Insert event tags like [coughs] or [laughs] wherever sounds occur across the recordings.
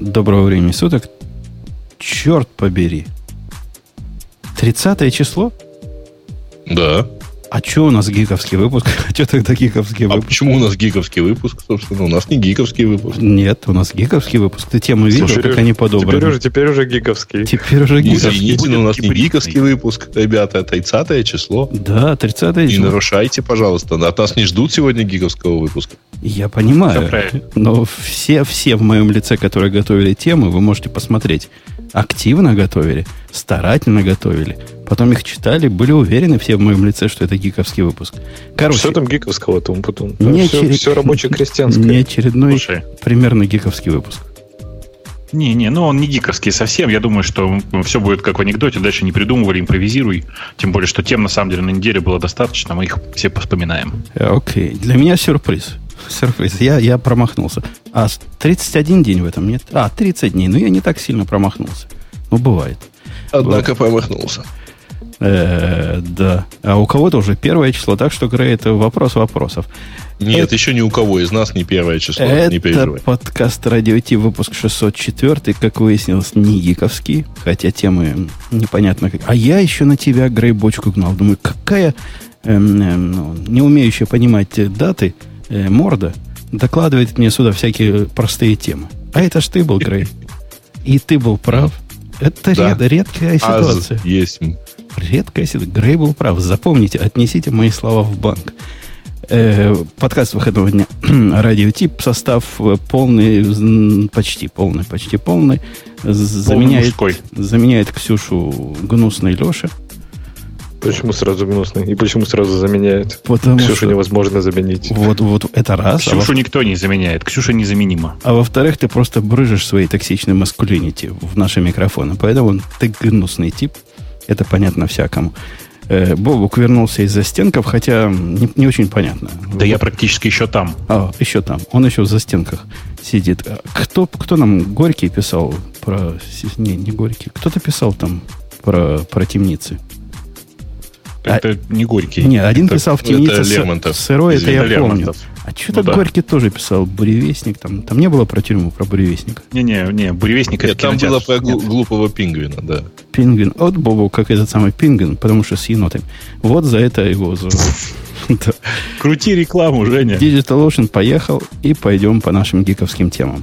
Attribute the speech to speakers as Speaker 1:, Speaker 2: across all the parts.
Speaker 1: Доброго времени суток. Черт побери. 30 число?
Speaker 2: Да.
Speaker 1: А что у нас гиковский выпуск? [laughs] А что тогда гиковский
Speaker 2: А
Speaker 1: выпуск?
Speaker 2: почему у нас гиковский выпуск, собственно? У нас не гиковский выпуск.
Speaker 1: Нет, у нас гиковский выпуск. Ты тему видел,
Speaker 3: Слушай,
Speaker 1: как они
Speaker 3: Теперь
Speaker 1: подобраны?
Speaker 3: уже, теперь уже гиковский.
Speaker 1: Теперь уже
Speaker 2: Не
Speaker 1: гиковский.
Speaker 2: извините, но у нас не гиковский выпуск, ребята, 30 число.
Speaker 1: Да, 30
Speaker 2: Не
Speaker 1: число.
Speaker 2: нарушайте, пожалуйста. От нас не ждут сегодня гиковского выпуска.
Speaker 1: Я понимаю. Но все, все в моем лице, которые готовили темы, вы можете посмотреть. Активно готовили, старательно готовили. Потом их читали, были уверены все в моем лице, что это гиковский выпуск. Короче,
Speaker 3: Что там гиковского там потом?
Speaker 1: Не
Speaker 3: все,
Speaker 1: очеред-
Speaker 3: все рабоче-крестьянское. [laughs]
Speaker 1: не очередной
Speaker 4: Слушай,
Speaker 1: примерно гиковский выпуск.
Speaker 4: не-не, ну он не гиковский совсем. Я думаю, что все будет как в анекдоте. Дальше не придумывали, импровизируй. Тем более, что тем на самом деле на неделе было достаточно. Мы их все вспоминаем.
Speaker 1: Э, Окей. Для меня сюрприз. [laughs] Сюрприз. Я, я промахнулся. А с- 31 день в этом нет? А, 30 дней. Ну, я не так сильно промахнулся. Ну, бывает.
Speaker 2: Однако промахнулся.
Speaker 1: Э, да. А у кого-то уже первое число, так что, Грей, это вопрос вопросов.
Speaker 2: Нет,
Speaker 1: Это-
Speaker 2: еще ни у кого из нас не первое число. не
Speaker 1: Это
Speaker 2: переживай.
Speaker 1: подкаст Радио Ти, выпуск 604, как выяснилось, не гиковский, хотя темы непонятно как. А я еще на тебя, Грей, бочку гнал. Думаю, какая эм, эм, ну, не умеющая понимать даты э, морда докладывает мне сюда всякие простые темы. А это ж ты был, Грей. И ты был прав. Это
Speaker 2: Да.
Speaker 1: ред- редкая
Speaker 2: Аз
Speaker 1: ситуация.
Speaker 2: есть.
Speaker 1: Редкая ситуация. Грей был прав. Запомните, отнесите мои слова в банк. Э, подкаст выходного дня. [clears throat] Радиотип. Состав э, полный, почти полный, почти полный. Заменяет,
Speaker 4: мужской.
Speaker 1: заменяет Ксюшу гнусной Леша.
Speaker 3: Почему сразу гнусный? И почему сразу заменяет?
Speaker 1: Потому
Speaker 3: Ксюшу
Speaker 1: что
Speaker 3: невозможно заменить.
Speaker 1: вот, вот это раз. А, во-
Speaker 4: Ксюшу никто не заменяет. Ксюша незаменима.
Speaker 1: а во-вторых, ты просто брыжешь своей токсичной маскулинити в наши микрофоны. Поэтому ты гнусный тип. Это понятно всякому. Э, Бобук вернулся из застенков, хотя не, не очень понятно.
Speaker 4: Да я практически еще там.
Speaker 1: А, еще там. Он еще в застенках сидит. А Кто, кто нам Горький писал про... Не, не Горький. Кто-то писал там про, про темницы. А-
Speaker 4: Это не горький.
Speaker 1: Не, один
Speaker 4: Это-
Speaker 1: писал в
Speaker 2: это
Speaker 1: темнице сы-
Speaker 2: Лермонтов.
Speaker 1: сырой, это я
Speaker 4: Это
Speaker 1: помню.
Speaker 4: Лермонтов.
Speaker 1: А что-то
Speaker 4: Ну да.
Speaker 1: Горький тоже писал. Буревестник. Там, там не было про тюрьму, про буревестника.
Speaker 4: Не-не, не, буревестник
Speaker 2: Нет,
Speaker 4: это
Speaker 2: там было про глу- глупого пингвина, да.
Speaker 1: Пингвин. От Бобу, как этот самый пингвин, потому что с енотами. Вот за это его... за-. [laughs]
Speaker 4: Крути рекламу, Женя.
Speaker 1: Digital Ocean поехал, и пойдем по нашим гиковским темам.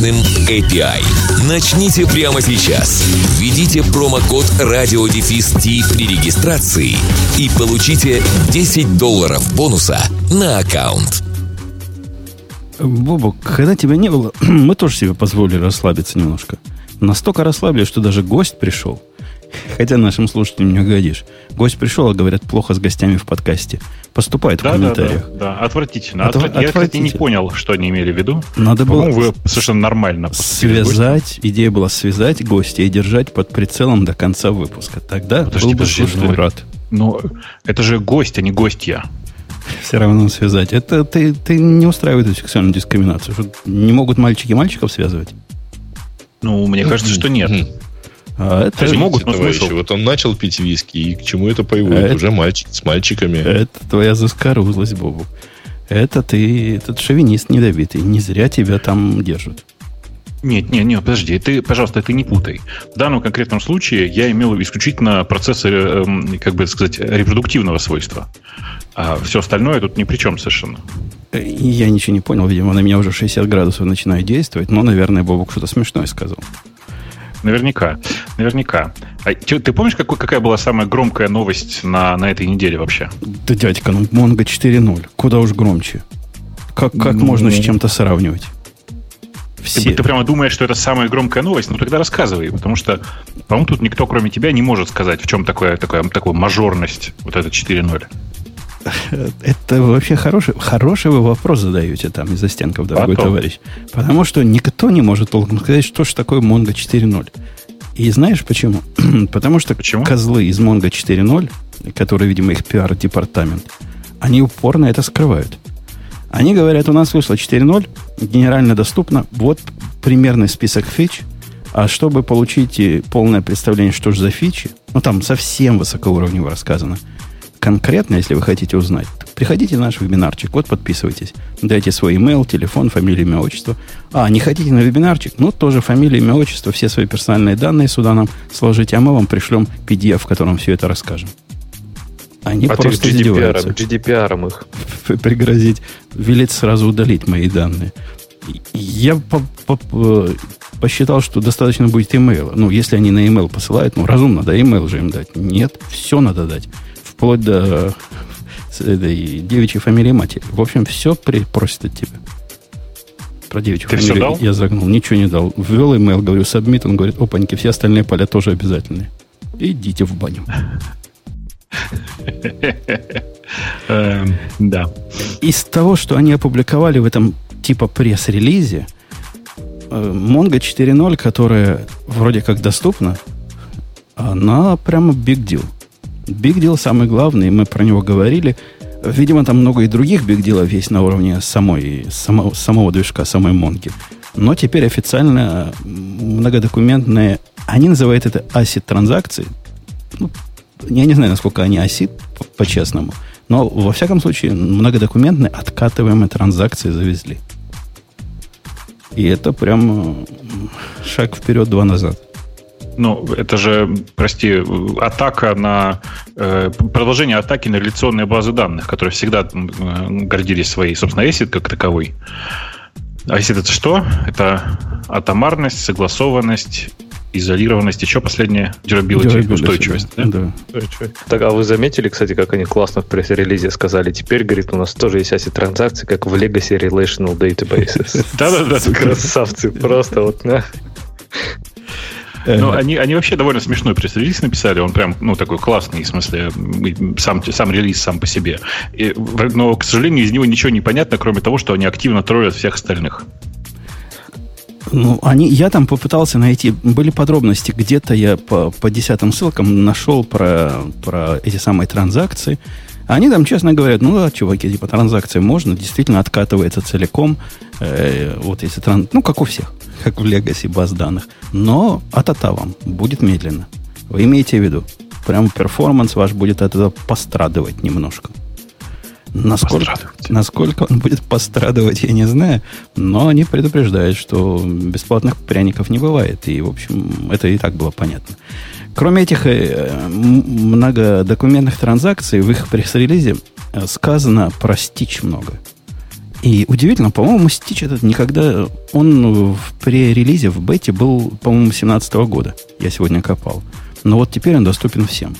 Speaker 5: мощным API. Начните прямо сейчас. Введите промокод RadioDefist при регистрации и получите 10 долларов бонуса на аккаунт.
Speaker 1: Бобок, когда тебя не было, [clears throat] мы тоже себе позволили расслабиться немножко. Настолько расслабили, что даже гость пришел. Хотя нашим слушателям не угодишь. Гость пришел, а говорят, плохо с гостями в подкасте. Поступает в
Speaker 4: Да, да, да,
Speaker 1: комментариях.
Speaker 4: да, отвратительно.
Speaker 1: Отвра-
Speaker 4: Отвра- Я, кстати, не
Speaker 1: отвратительно.
Speaker 4: понял, что они имели в виду.
Speaker 1: Надо было
Speaker 4: вы совершенно нормально
Speaker 1: связать, идея была связать гостя и держать под прицелом до конца выпуска. Тогда
Speaker 4: Подожди,
Speaker 1: был бы
Speaker 4: подожди,
Speaker 1: слушатель рад.
Speaker 4: Но это же гость, а не гостья.
Speaker 1: Все равно связать. Это ты, ты не устраивает эту сексуальную дискриминацию. Что не могут мальчики мальчиков связывать?
Speaker 4: Ну, мне кажется, что нет.
Speaker 1: А это,
Speaker 4: Подожди, могут, но
Speaker 2: Товарищи,
Speaker 4: смысл?
Speaker 2: Вот он начал пить виски, и к чему это приводит?
Speaker 1: Это-
Speaker 2: Уже мальчик с мальчиками.
Speaker 1: это твоя заскорузлость, Бобу. Это ты, этот шовинист недобитый. Не зря тебя там держат.
Speaker 4: Нет, нет, нет, подожди, ты, пожалуйста, ты не путай. В данном конкретном случае я имел исключительно процессы, эм, как бы сказать, репродуктивного свойства. А все остальное тут ни при чем совершенно.
Speaker 1: Я ничего не понял, видимо, на меня уже 60 градусов начинает действовать, но, наверное, Бобок что-то смешное сказал.
Speaker 4: Наверняка, наверняка. А чё, ты помнишь, какой, какая была самая громкая новость на, на этой неделе вообще?
Speaker 1: Да, дядька, ну Монго 4.0. Куда уж громче. Как, как
Speaker 4: Ну.
Speaker 1: можно с чем-то сравнивать?
Speaker 4: Ты,
Speaker 1: Все.
Speaker 4: ты прямо думаешь, что это самая громкая новость? Ну тогда рассказывай, потому что, по-моему, тут никто, кроме тебя, не может сказать, в чем такое, такое, такая мажорность вот это 4.0. [laughs]
Speaker 1: Это вообще хороший, хороший вы вопрос задаете там из-за стенков, дорогой
Speaker 4: Потом.
Speaker 1: товарищ. Потому что никто не может толком сказать, что же такое Mongo 4.0. И знаешь почему? [clears throat] Потому что
Speaker 4: Почему?
Speaker 1: козлы из Mongo 4.0, которые, видимо, их пиар-департамент, они упорно это скрывают. Они говорят, у нас вышло 4.0, генерально доступно, вот примерный список фич, а чтобы получить э, полное представление, что же за фичи, ну там совсем высокоуровнево рассказано, конкретно, если вы хотите узнать, приходите на наш вебинарчик, вот подписывайтесь, дайте свой email, телефон, фамилию, имя, отчество. А, не хотите на вебинарчик? Ну, тоже фамилия, имя, отчество, все свои персональные данные сюда нам сложите, а мы вам пришлем PDF, в котором все это расскажем. Они
Speaker 3: а ты
Speaker 1: просто
Speaker 3: GDPR,
Speaker 1: издеваются
Speaker 3: GDPR их.
Speaker 1: пригрозить, велеть сразу удалить мои данные. Я по- по- по- посчитал, что достаточно будет имейла. Ну, если они на email посылают, ну, разумно, да, имейл же им дать. Нет, все надо дать. Вплоть до этой девичьей фамилии матери. В общем, все при, просит от тебя. Про девичью
Speaker 4: Ты
Speaker 1: фамилию
Speaker 4: дал?
Speaker 1: я загнул, ничего не дал. Ввел имейл, говорю, submit, он говорит, опаньки, все остальные поля тоже обязательные. Идите в баню.
Speaker 4: Эм, Да.
Speaker 1: из того, что они опубликовали в этом типа пресс-релизе, э, Mongo 4.0, которая вроде как доступна, она прямо big deal. Big deal самый главный, мы про него говорили. Видимо, там много и других big dealов есть на уровне самой, самого, самого движка, самой Монги. Но теперь официально многодокументные, они называют это ACID транзакции. Ну, я не знаю, насколько они по- по-честному. Но, во всяком случае, многодокументные откатываемые транзакции завезли. И это прям шаг вперед, два назад.
Speaker 4: Ну, это же, прости, атака на... э, продолжение атаки на реляционные базы данных, которые всегда э, гордились своей, собственно, ACID как таковой. ACID это что? Это атомарность, согласованность, изолированность, еще последнее durability,
Speaker 1: Durability,
Speaker 4: устойчивость. да?
Speaker 1: Да.
Speaker 3: Так, а вы заметили, кстати, как они классно в пресс-релизе сказали? Теперь, говорит, у нас тоже есть ACID транзакции, как в Legacy Relational Databases. [laughs]
Speaker 4: Да-да-да.
Speaker 3: Красавцы, просто вот, да.
Speaker 1: Э,
Speaker 4: Ну, они, они вообще довольно смешной пресс-релиз написали. Он прям, ну, такой классный, в смысле, сам, сам релиз сам по себе. И но, к сожалению, из него ничего не понятно, кроме того, что они активно троллят всех остальных.
Speaker 1: Ну, они, я там попытался найти, были подробности, где-то я по, по десятым ссылкам нашел про, про эти самые транзакции. Они там честно говорят, ну да, чуваки, типа транзакции можно, действительно откатывается целиком, э, вот если тран... ну как у всех, как в Legacy баз данных. Но атата вам будет медленно. Вы имеете в виду, прям перформанс ваш будет от этого пострадывать немножко. Насколько, насколько он будет пострадывать, я не знаю. Но они предупреждают, что бесплатных пряников не бывает. И, в общем, это и так было понятно. Кроме этих э, многодокументных транзакций, в их пресс-релизе э, сказано про стич много. И удивительно, по-моему, стич этот никогда... Он в пререлизе, в бете был, по-моему, 2017 года. Я сегодня копал. Но вот теперь он доступен всем.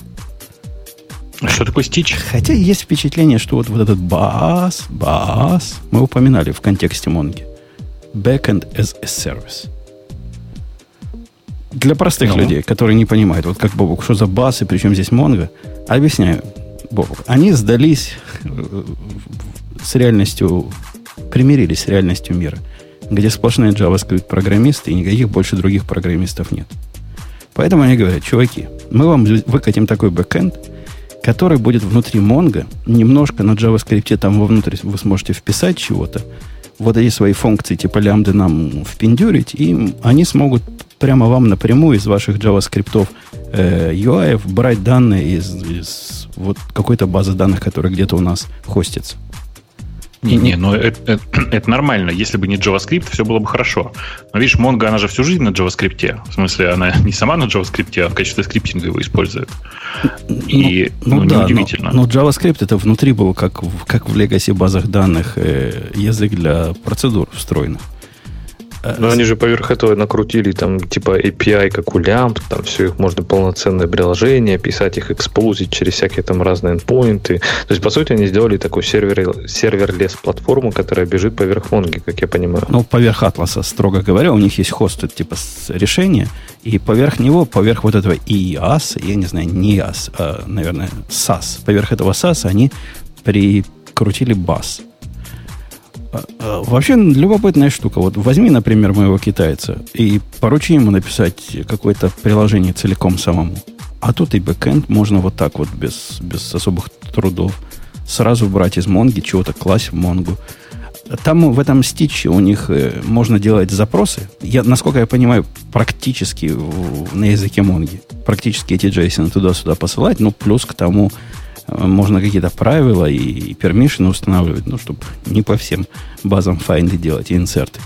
Speaker 4: Что такое стич?
Speaker 1: Хотя есть впечатление, что вот, вот этот бас, бас, мы упоминали в контексте Монги. Backend as a service. Для простых
Speaker 4: Ну.
Speaker 1: людей, которые не понимают, вот как Бобук, что за бас и причем здесь Монго, объясняю. Бобук, они сдались э, с реальностью, примирились с реальностью мира, где сплошные JavaScript программисты и никаких больше других программистов нет. Поэтому они говорят, чуваки, мы вам выкатим такой бэкэнд, который будет внутри Mongo, немножко на JavaScript там вовнутрь вы сможете вписать чего-то, вот эти свои функции типа лямбды нам впендюрить, и они смогут прямо вам напрямую из ваших JavaScript э, UI брать данные из, из вот какой-то базы данных, которая где-то у нас хостится.
Speaker 4: Не, не, ну это, это- [clears throat] это нормально. Если бы не JavaScript, все было бы хорошо. Но видишь, Mongo, она же всю жизнь на JavaScript. В смысле, она [laughs] не сама на JavaScript, а в качестве скриптинга его использует. И ну,
Speaker 1: да,
Speaker 4: неудивительно.
Speaker 1: Но, но JavaScript это внутри был, как как в Legacy базах данных, э, язык для процедур встроенных.
Speaker 3: Но они же поверх этого накрутили там типа API, как у лямб, там все их можно полноценное приложение, писать их, expose ить через всякие там разные endpoint ы. То есть, по сути, они сделали такую server, serverless платформу, которая бежит поверх Монги, как я понимаю.
Speaker 1: Ну, поверх Атласа, строго говоря, у них есть hosted типа решение, и поверх него, поверх вот этого IaaS, я не знаю, не IaaS, а, наверное, SaaS, поверх этого SaaS они прикрутили BaaS. А, а, вообще любопытная штука. Вот возьми, например, моего китайца и поручи ему написать какое-то приложение целиком самому. А тут и бэкэнд можно вот так вот, без, без особых трудов, сразу брать из Монги, чего-то класть в Монгу. Там в этом стиче у них э, можно делать запросы. Я, насколько я понимаю, практически на языке Монги. Практически эти JSON туда-сюда посылать. Ну, плюс к тому можно какие-то правила и, пермишины устанавливать, ну, чтобы не по всем базам файнды делать и инсерты.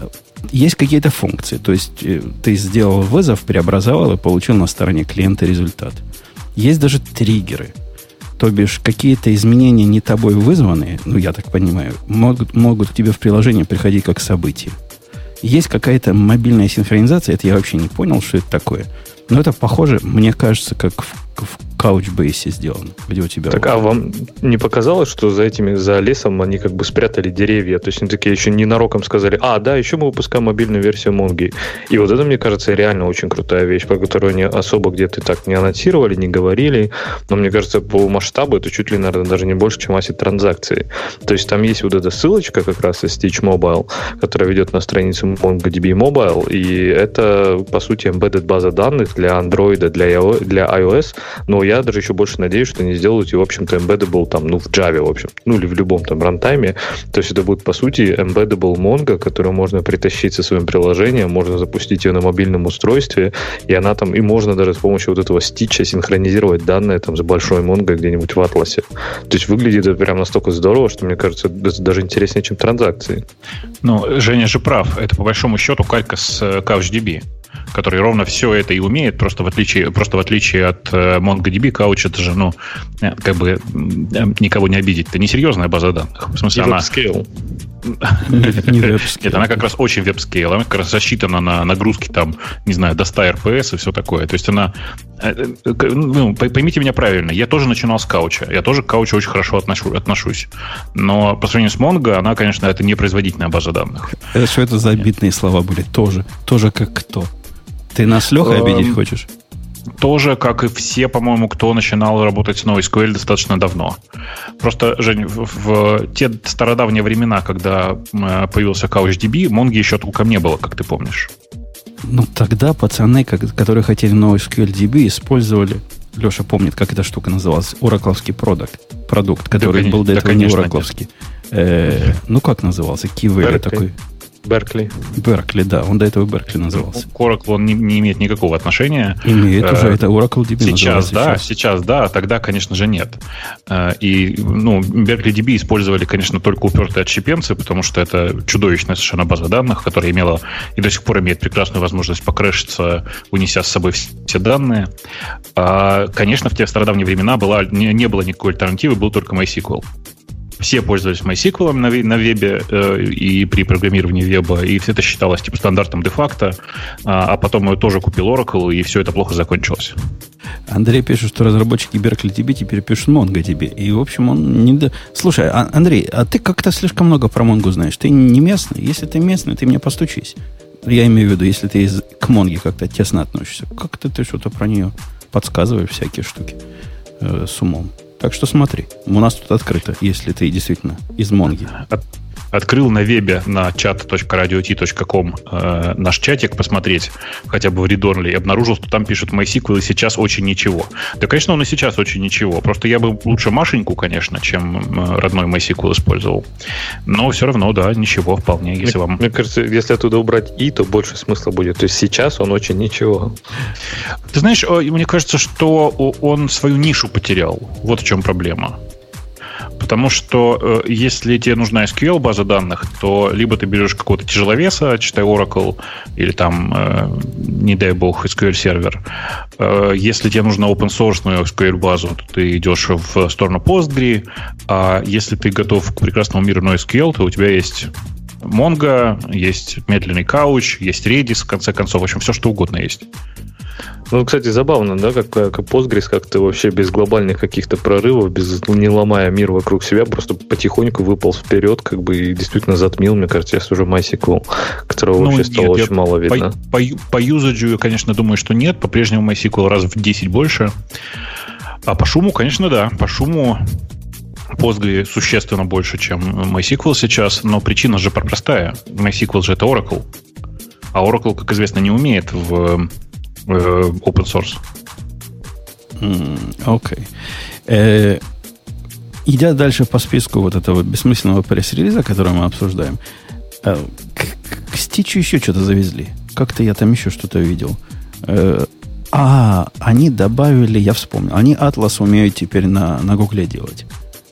Speaker 1: Э, есть какие-то функции. То есть ты сделал вызов, преобразовал и получил на стороне клиента результат. Есть даже триггеры – то бишь, какие-то изменения не тобой вызванные, ну, я так понимаю, могут, могут к тебе в приложение приходить как события. Есть какая-то мобильная синхронизация, это я вообще не понял, что это такое. Но это похоже, мне кажется, как в в Couchbase сделано, где у тебя...
Speaker 3: Так, а вам не показалось, что за этими, за лесом они как бы спрятали деревья? То есть они такие еще ненароком сказали, а, да, еще мы выпускаем мобильную версию Монги. И вот это, мне кажется, реально очень крутая вещь, про которую они особо где-то так не анонсировали, не говорили. Но мне кажется, по масштабу это чуть ли, наверное, даже не больше, чем асset транзакции. То есть там есть вот эта ссылочка как раз из Stitch Mobile, которая ведет на страницу MongoDB Mobile, и это, по сути, embedded база данных для Android, для iOS, но я даже еще больше надеюсь, что они сделают его, в общем-то, embeddable там, ну, в Java, в общем, ну, или в любом там рантайме. То есть это будет, по сути, embeddable Mongo, которую можно притащить со своим приложением, можно запустить ее на мобильном устройстве, и она там, и можно даже с помощью вот этого стича синхронизировать данные там с большой Mongo где-нибудь в Атласе. То есть выглядит это прям настолько здорово, что, мне кажется, это даже интереснее, чем транзакции.
Speaker 4: Ну, Женя же прав. Это, по большому счету, калька с э, CouchDB который ровно все это и умеет, просто в отличие, просто в отличие от э, MongoDB, Couch это же, ну, э, как бы никого не обидеть. Это несерьезная база данных. В смысле, она... Scale. Нет, она как раз очень веб-скейл. Она как раз рассчитана на нагрузки там, не знаю, до 100 RPS и все такое. То есть она... Ну, поймите меня правильно, я тоже начинал с кауча. Я тоже к каучу очень хорошо отношу, отношусь. Но по сравнению с Mongo, она, конечно, это не производительная база данных.
Speaker 1: Что это за обидные слова были? Тоже. Тоже как кто? Ты нас Лехой эм, обидеть хочешь?
Speaker 4: Тоже, как и все, по-моему, кто начинал работать с NoSQL достаточно давно. Просто, Жень, в, в те стародавние времена, когда э, появился CouchDB, Монги еще толком не было, как ты помнишь.
Speaker 1: Ну, тогда пацаны, которые хотели NoSQL DB, использовали Леша помнит, как эта штука называлась, Оракловский продукт, продукт, который да, был до этого да, не Оракловский. Э, ну, как назывался? Кивели такой.
Speaker 3: Беркли.
Speaker 1: Беркли, да, он до этого Беркли назывался.
Speaker 4: К Oracle он не, не имеет никакого отношения.
Speaker 1: Имеет уже, э, это Oracle DB
Speaker 4: Сейчас, да, сейчас. сейчас, да, тогда, конечно же, нет. Э, и, ну, Berkeley DB использовали, конечно, только упертые отщепенцы, потому что это чудовищная совершенно база данных, которая имела и до сих пор имеет прекрасную возможность покрэшиться, унеся с собой все данные. А, конечно, в те стародавние времена была, не, не было никакой альтернативы, был только MySQL все пользовались MySQL на, на вебе э, и при программировании веба, и все это считалось типа стандартом де-факто, а, а потом я тоже купил Oracle, и все это плохо закончилось.
Speaker 1: Андрей пишет, что разработчики Berkeley DB теперь пишут MongoDB. И, в общем, он не... До... Слушай, а, Андрей, а ты как-то слишком много про Mongo знаешь. Ты не местный? Если ты местный, ты мне постучись. Я имею в виду, если ты из... к Монге как-то тесно относишься. Как-то ты что-то про нее подсказываешь, всякие штуки э, с умом. Так что смотри, у нас тут открыто, если ты действительно из Монги.
Speaker 4: От, открыл на вебе на chat.radiot.com э, наш чатик посмотреть, хотя бы в Readonly, и обнаружил, что там пишут MySQL и сейчас очень ничего. Да, конечно, он и сейчас очень ничего. Просто я бы лучше Машеньку, конечно, чем э, родной MySQL использовал. Но все равно, да, ничего вполне, если
Speaker 3: мне,
Speaker 4: вам...
Speaker 3: Мне кажется, если оттуда убрать и, то больше смысла будет. То есть сейчас он очень ничего.
Speaker 4: Ты знаешь, мне кажется, что он свою нишу потерял. Вот в чем проблема. Потому что э, если тебе нужна SQL база данных, то либо ты берешь какого-то тяжеловеса, читай Oracle, или там, э, не дай бог, SQL сервер. Э, если тебе нужна open source SQL базу, то ты идешь в сторону Postgre. А если ты готов к прекрасному миру NoSQL, то у тебя есть Mongo, есть медленный кауч, есть Redis, в конце концов, в общем, все что угодно есть.
Speaker 3: Ну, кстати, забавно, да, как, как Postgres как-то вообще без глобальных каких-то прорывов, без не ломая мир вокруг себя, просто потихоньку выпал вперед, как бы и действительно затмил, мне кажется, я уже MySQL, которого ну, вообще стало нет, очень мало видно.
Speaker 4: По, по, по юзаджу я, конечно, думаю, что нет, по-прежнему MySQL раз в 10 больше. А по шуму, конечно, да, по шуму Postgre существенно больше, чем MySQL сейчас, но причина же простая. MySQL же это Oracle. А Oracle, как известно, не умеет в э, open source.
Speaker 1: Окей. Okay. Э, идя дальше по списку вот этого бессмысленного пресс-релиза, который мы обсуждаем, э, к, к Стичу еще что-то завезли. Как-то я там еще что-то видел. Э, а, они добавили, я вспомнил, они Atlas умеют теперь на, на Гугле делать.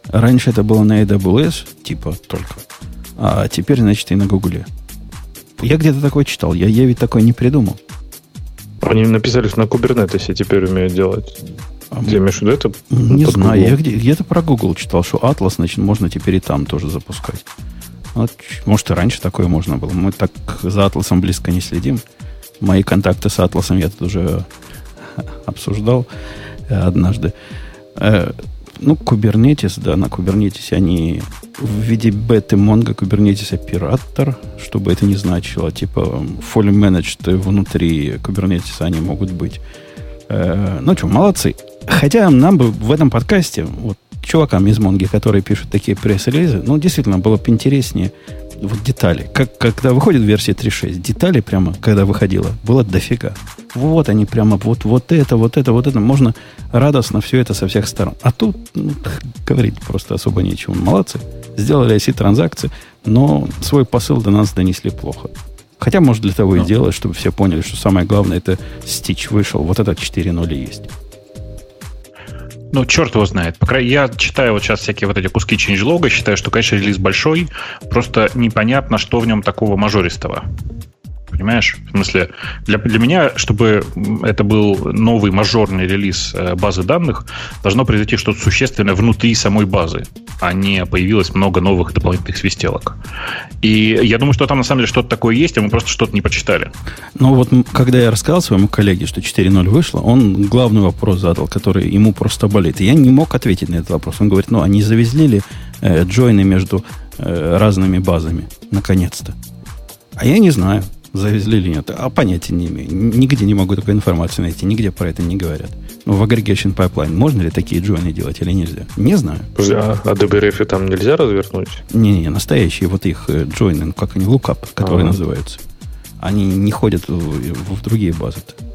Speaker 1: Раньше это было на AWS, типа только. А теперь, значит, и на Гугле. Я где-то такое читал. Я, я ведь такое не придумал.
Speaker 3: Они написали, что на Kubernetes теперь умеют делать. А Ты имеешь в виду это?
Speaker 1: Не знаю. Google? Я где, где-то про Google читал, что Atlas, значит, можно теперь и там тоже запускать. Вот, может, и раньше такое можно было. Мы так за Атласом близко не следим. Мои контакты с Атласом я тут уже [laughs] обсуждал э, однажды. Ну, Kubernetes, да, на Kubernetes они в виде беты Mongo Kubernetes оператор, чтобы это не значило, типа fully managed внутри Kubernetes они могут быть. Э, ну что, молодцы. Хотя нам бы в этом подкасте, вот чувакам из Монги, которые пишут такие пресс-релизы, ну, действительно, было бы интереснее вот детали. Как, когда выходит версия 3.6, деталей прямо, когда выходила, было дофига. Вот они прямо, вот, вот это, вот это, вот это. Можно радостно все это со всех сторон. А тут ну, [laughs] говорить просто особо нечего. Молодцы. Сделали оси транзакции, но свой посыл до нас донесли плохо. Хотя, может, для того и ну. делать, чтобы все поняли, что самое главное, это Stitch вышел. Вот это 4.0 есть.
Speaker 4: Ну, черт его знает. По крайней я читаю вот сейчас всякие вот эти куски changelog, считаю, что, конечно, релиз большой, просто непонятно, что в нем такого мажористого. Понимаешь? В смысле, для, для меня, чтобы это был новый мажорный релиз э, базы данных, должно произойти что-то существенное внутри самой базы, а не появилось много новых дополнительных свистелок. И я думаю, что там на самом деле что-то такое есть, а мы просто что-то не прочитали.
Speaker 1: Ну вот, когда я рассказал своему коллеге, что 4.0 вышло, он главный вопрос задал, который ему просто болит. И я не мог ответить на этот вопрос. Он говорит, ну, они завезли ли э, джойны между э, разными базами, наконец-то. А я не знаю завезли или нет. А понятия не имею. Нигде не могу такой информации найти. Нигде про это не говорят. Ну, в Aggregation Pipeline можно ли такие джойны делать или нельзя? Не знаю.
Speaker 3: А, а DBRF там нельзя развернуть?
Speaker 1: Не-не, настоящие вот их э, джойны, ну, как они, lookup, которые ага. называются. Они не ходят в, в другие базы. -то.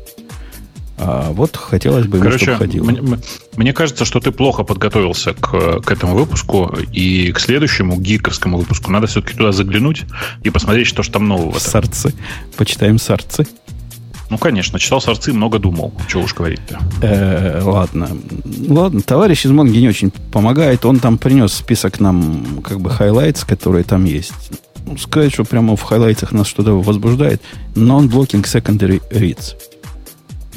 Speaker 1: А вот хотелось бы,
Speaker 4: Короче, чтобы ходило. Мне, мне кажется, что ты плохо подготовился к, к этому выпуску, и к следующему гиковскому выпуску надо все-таки туда заглянуть и посмотреть, что же там нового.
Speaker 1: Сорцы. Почитаем сорцы.
Speaker 4: Ну, конечно, читал сорцы, много думал. Чего уж говорить-то.
Speaker 1: Э, ладно. Ладно, товарищ из Монги не очень помогает. Он там принес список нам, как бы, highlights, которые там есть. Ну, сказать, что прямо в highlight ах нас что-то возбуждает. Non-blocking secondary reads.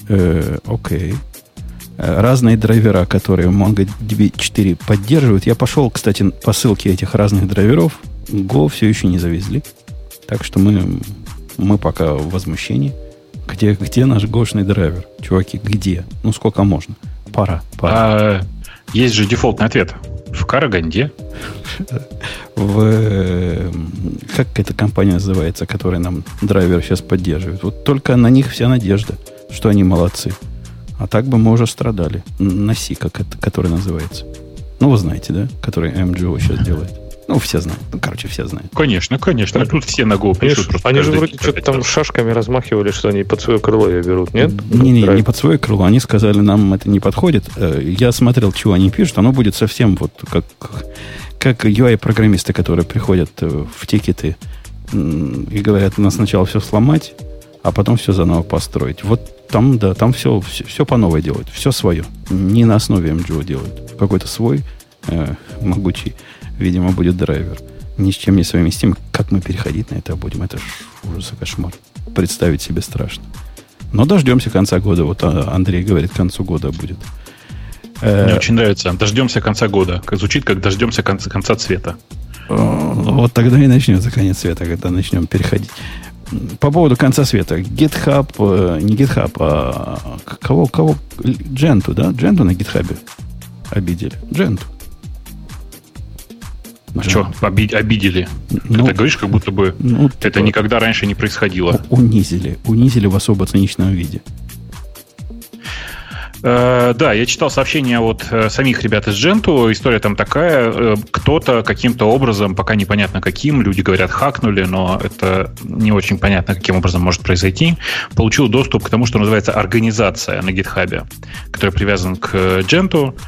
Speaker 1: Э, окей. Э, разные драйвера, которые MongoDB 4 поддерживают. Я пошел, кстати, по ссылке этих разных драйверов. Go все еще не завезли. Так что мы, мы пока в возмущении. Где, где наш гошный драйвер? Чуваки, где? Ну, сколько можно? Пора, пора.
Speaker 4: А, есть же дефолтный ответ. В Караганде.
Speaker 1: В... Как эта компания называется, которая нам драйвер сейчас поддерживает? Вот только на них вся надежда что они молодцы. А так бы мы уже страдали. Носи, как это, который называется. Ну, вы знаете, да? Который MGO сейчас делает. Ну, все знают. Ну, короче, все знают.
Speaker 4: Конечно, конечно. Так, Тут все на Go
Speaker 3: пишут. Они, же вроде что-то там шашками размахивали, что они под свое крыло ее берут, нет?
Speaker 1: Не-не, не под свое крыло. Они сказали, нам это не подходит. Э, я смотрел, чего они пишут. Оно будет совсем вот как, как UI-программисты, которые приходят э, в тикеты и говорят, надо сначала все сломать, а потом все заново построить. Вот там, да, там все, все, все по новой делают. Все свое. Не на основе MGO делают. Какой-то свой э, могучий, видимо, будет драйвер. Ни с чем не совместим. Как мы переходить на это будем? Это ж ужас и кошмар. Представить себе страшно. Но дождемся конца года. Вот а, Андрей говорит, к концу года будет.
Speaker 4: Мне э, очень нравится. Дождемся конца года. Как звучит, как дождемся конца, конца цвета.
Speaker 1: Вот тогда и начнется конец света, когда начнем переходить по поводу конца света. GitHub, э, не GitHub, а кого, кого? Дженту, да? Дженту на GitHub обидели. Дженту.
Speaker 4: А что, обидели? Ну, Ты так говоришь, как будто бы ну, это типа, никогда раньше не происходило.
Speaker 1: Унизили. Унизили в особо циничном виде.
Speaker 4: Э, да, я читал сообщения от э, самих ребят из Gentoo. История там такая. Э, кто-то каким-то образом, пока непонятно каким, люди говорят, хакнули, но это не очень понятно, каким образом может произойти, получил доступ к тому, что называется организация на GitHub, который привязан к Gentoo,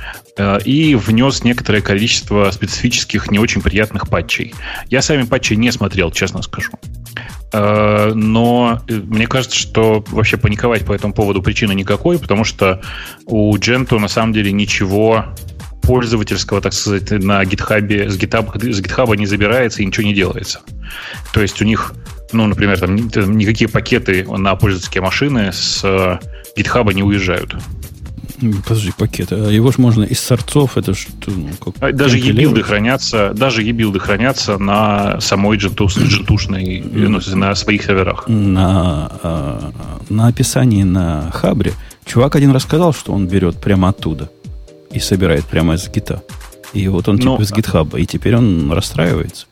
Speaker 4: и внес некоторое количество специфических, не очень приятных патчей. Я сами патчи не смотрел, честно скажу. Но мне кажется, что вообще паниковать по этому поводу причины никакой, потому что у Gentoo на самом деле ничего пользовательского, так сказать, на GitHub, с GitHub, с GitHub не забирается и ничего не делается. То есть у них, ну, например, там никакие пакеты на пользовательские машины с GitHub не уезжают.
Speaker 1: Подожди, пакеты. А его же можно из сорцов, это что? Ну,
Speaker 4: как а даже e-билды хранятся, даже e-билды хранятся на самой джентушной, ну, на своих серверах.
Speaker 1: На, а, на описании на Хабре Чувак один рассказал, что он берет прямо оттуда и собирает прямо из гита. И вот он типа ну, из гитхаба, и теперь он расстраивается.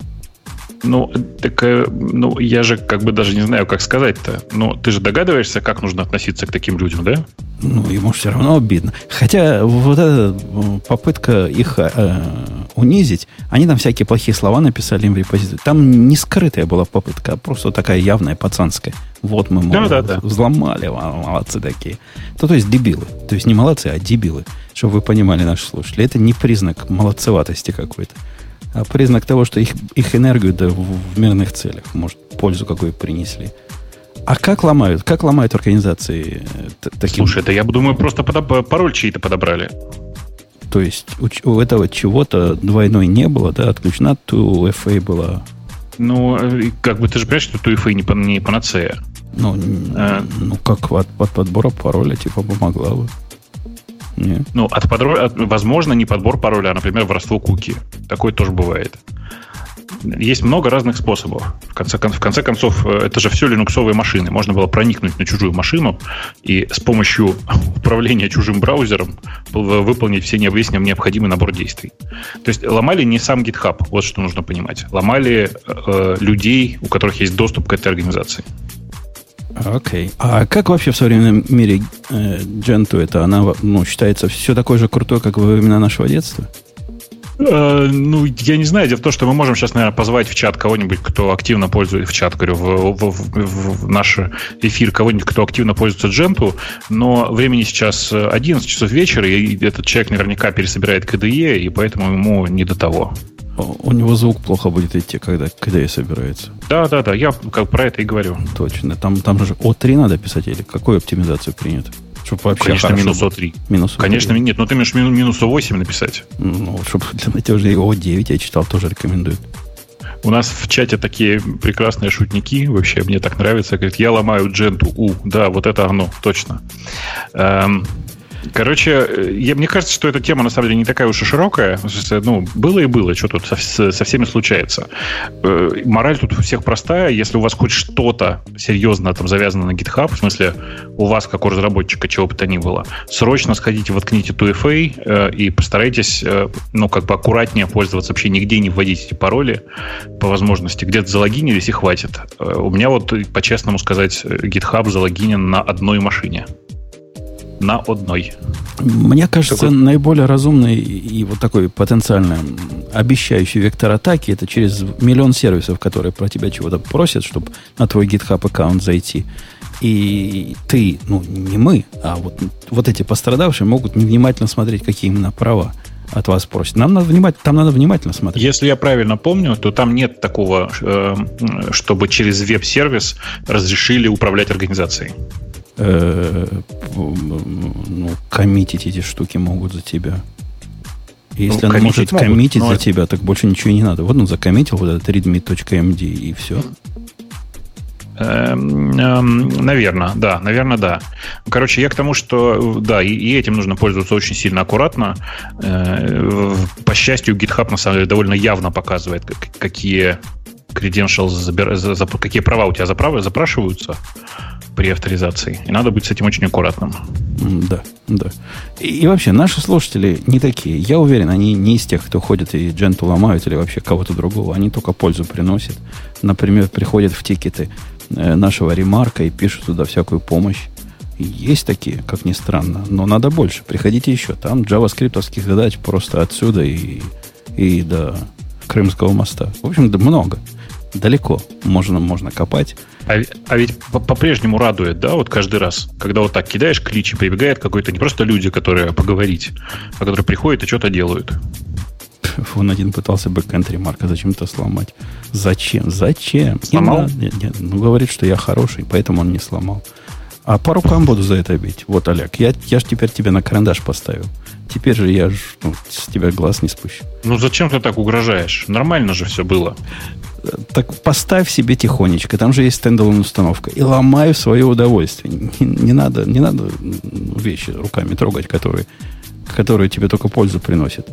Speaker 4: Ну, так, э, ну, я же как бы даже не знаю, как сказать-то. Но ты же догадываешься, как нужно относиться к таким людям, да?
Speaker 1: Ну, ему все равно обидно. Хотя вот эта попытка их э, унизить, они там всякие плохие слова написали им в репозитории. Там не скрытая была попытка, а просто такая явная, пацанская. Вот мы, мол, да, да, да. взломали, молодцы такие. Ну, то есть дебилы. То есть не молодцы, а дебилы. Чтобы вы понимали, наши слушатели. Это не признак молодцеватости какой-то признак того, что их, их энергию да, в, мирных целях, может, пользу какую принесли. А как ломают? Как ломают организации
Speaker 4: э, таким? Слушай, это я думаю, просто подоб... пароль чей-то подобрали.
Speaker 1: То есть у, у этого чего-то двойной не было, да? Отключена 2FA была.
Speaker 4: Ну, э, как бы ты же понимаешь, что 2FA не, не панацея.
Speaker 1: Ну, а... ну как от, от подбора пароля типа помогла бы.
Speaker 4: Ну, от подбора, от, возможно, не подбор пароля, а, например, воровство куки. Такое тоже бывает. Есть много разных способов. В конце, в конце концов, э, это же все линуксовые машины. Можно было проникнуть на чужую машину и с помощью [laughs] управления чужим браузером выполнить все выясним необходимый набор действий. То есть ломали не сам GitHub, вот что нужно понимать. Ломали э, людей, у которых есть доступ к этой организации.
Speaker 1: Окей. А как вообще в современном мире э, Gentoo это? Она ну, считается все такой же крутой, как во времена нашего детства?
Speaker 4: Э, ну, я не знаю. Дело в том, что мы можем сейчас, наверное, позвать в чат кого-нибудь, кто активно пользуется, в чат, говорю, в, в, в, в наш эфир, кого-нибудь, кто активно пользуется Gentoo, но времени сейчас 11 часов вечера, и этот человек наверняка пересобирает KDE, и поэтому ему не до того.
Speaker 1: У него звук плохо будет идти, когда KDE собирается.
Speaker 4: Да, да, да, я как про это и говорю.
Speaker 1: Точно. Там, там же O3 надо писать, или какую оптимизацию принято?
Speaker 4: Чтобы вообще Конечно, минус O3. Минус O3. Конечно, нет, но ты можешь минус O8 написать.
Speaker 1: Ну, чтобы [laughs] для натяжей O9 я читал, тоже рекомендуют.
Speaker 4: У нас в чате такие прекрасные шутники, вообще мне так нравится. Говорит, я ломаю дженту. У, да, вот это оно, точно. Эм, Короче, э, я, мне кажется, что эта тема на самом деле не такая уж и широкая. Ну, было и было, что тут со, со всеми случается. Э, мораль тут у всех простая. Если у вас хоть что-то серьезно там завязано на GitHub, в смысле у вас, как у разработчика, чего бы то ни было, срочно сходите, воткните 2FA э, и постарайтесь, ну, как бы аккуратнее пользоваться, вообще нигде не вводить эти пароли по возможности. Где-то залогинились и хватит. У меня вот, по-честному сказать, GitHub залогинен на одной машине на одной.
Speaker 1: Мне кажется, такой... наиболее разумный и вот такой потенциально обещающий вектор атаки это через миллион сервисов, которые про тебя чего-то просят, чтобы на твой GitHub аккаунт зайти. И ты, ну, не мы, а вот, вот эти пострадавшие могут невнимательно смотреть, какие именно права от вас просят. Нам надо внимательно, там надо внимательно смотреть.
Speaker 4: Если я правильно помню, то там нет такого, э, чтобы через веб-сервис разрешили управлять организацией
Speaker 1: э, ну, коммитить эти штуки могут за тебя. если ну, она может могут, коммитить за это... тебя, так больше ничего не надо. Вот он закоммитил вот этот readme.md и все.
Speaker 4: Эм, эм, наверное, да, наверное, да. Короче, я к тому, что да, и, и этим нужно пользоваться очень сильно аккуратно. Э, по счастью, GitHub на самом деле довольно явно показывает, какие credentials, за, за, какие права у тебя запрашиваются при авторизации. И надо быть с этим очень аккуратным.
Speaker 1: Да, да. И, и вообще, наши слушатели не такие. Я уверен, они не из тех, кто ходит и дженту ломают или вообще кого-то другого. Они только пользу приносят. Например, приходят в тикеты э, нашего ремарка и пишут туда всякую помощь. Есть такие, как ни странно, но надо больше. Приходите еще. Там джаваскриптовских задач просто отсюда и, и до Крымского моста. В общем, да много. Далеко можно, можно копать.
Speaker 4: А, а ведь по-прежнему радует, да, вот каждый раз, когда вот так кидаешь клич и прибегает какой-то не просто люди, которые поговорить, а которые приходят и что-то делают.
Speaker 1: Он один пытался бэкэнд ремарка зачем-то сломать. Зачем? Зачем?
Speaker 4: Сломал?
Speaker 1: Не, не, ну, говорит, что я хороший, поэтому он не сломал. А по рукам буду за это бить. Вот, Олег, я, я же теперь тебя на карандаш поставил. Теперь же я ж, ну, с тебя глаз не спущу.
Speaker 4: Ну зачем ты так угрожаешь? Нормально же все было.
Speaker 1: Так поставь себе тихонечко, там же есть стендалон установка, и ломай в свое удовольствие. Не, не, надо, не надо вещи руками трогать, которые, которые тебе только пользу приносят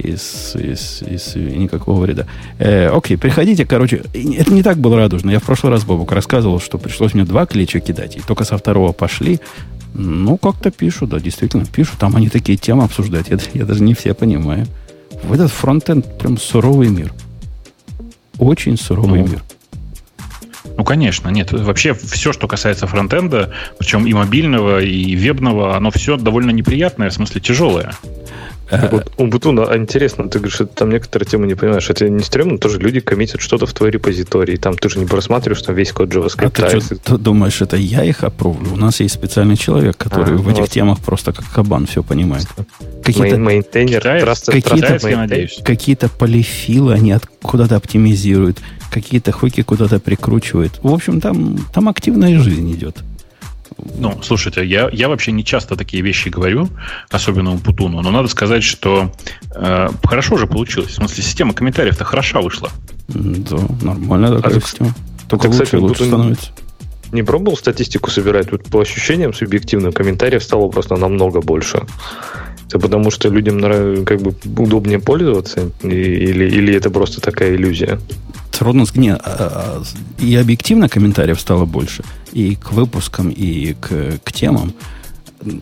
Speaker 1: из, из, из никакого вреда. Э, окей, приходите, короче, это не так было радужно. Я в прошлый раз, Бобук, рассказывал, что пришлось мне два клича кидать, и только со второго пошли. Ну, как-то пишут, да, действительно пишут. Там они такие темы обсуждают. Я, я даже не все понимаю. В этот фронтенд прям суровый мир. Очень суровый ну, мир.
Speaker 4: Ну, конечно, нет. Вообще все, что касается фронтенда, причем и мобильного, и вебного, оно все довольно неприятное, в смысле тяжелое.
Speaker 3: Вот Умбутун, а интересно, ты говоришь, что там некоторые темы не понимаешь. Это не стрёмно, тоже люди коммитят что-то в твой репозиторий. Там ты же не просматриваешь там весь код JavaScript.
Speaker 1: А ты что, думаешь, это я их опровлю? У нас есть специальный человек, который а, в этих вот. темах просто как кабан все понимает.
Speaker 3: Какие-то, мейнтейнер,
Speaker 1: какие-то, какие-то полифилы они от, куда-то оптимизируют, какие-то хуки куда-то прикручивают. В общем, там, там активная жизнь идет.
Speaker 4: Ну, слушайте, я, я вообще не часто такие вещи говорю, особенно у Путуну, но надо сказать, что э, хорошо же получилось. В смысле, система комментариев-то хороша вышла.
Speaker 1: Да, нормально такая а система.
Speaker 3: Только ты, лучше, кстати, лучше становится. Не пробовал статистику собирать? Вот по ощущениям субъективным комментариев стало просто намного больше. Это потому что людям как бы удобнее пользоваться? Или, или это просто такая иллюзия?
Speaker 1: Трудно. Нет, а, а, и объективно комментариев стало больше. И к выпускам, и к, к темам.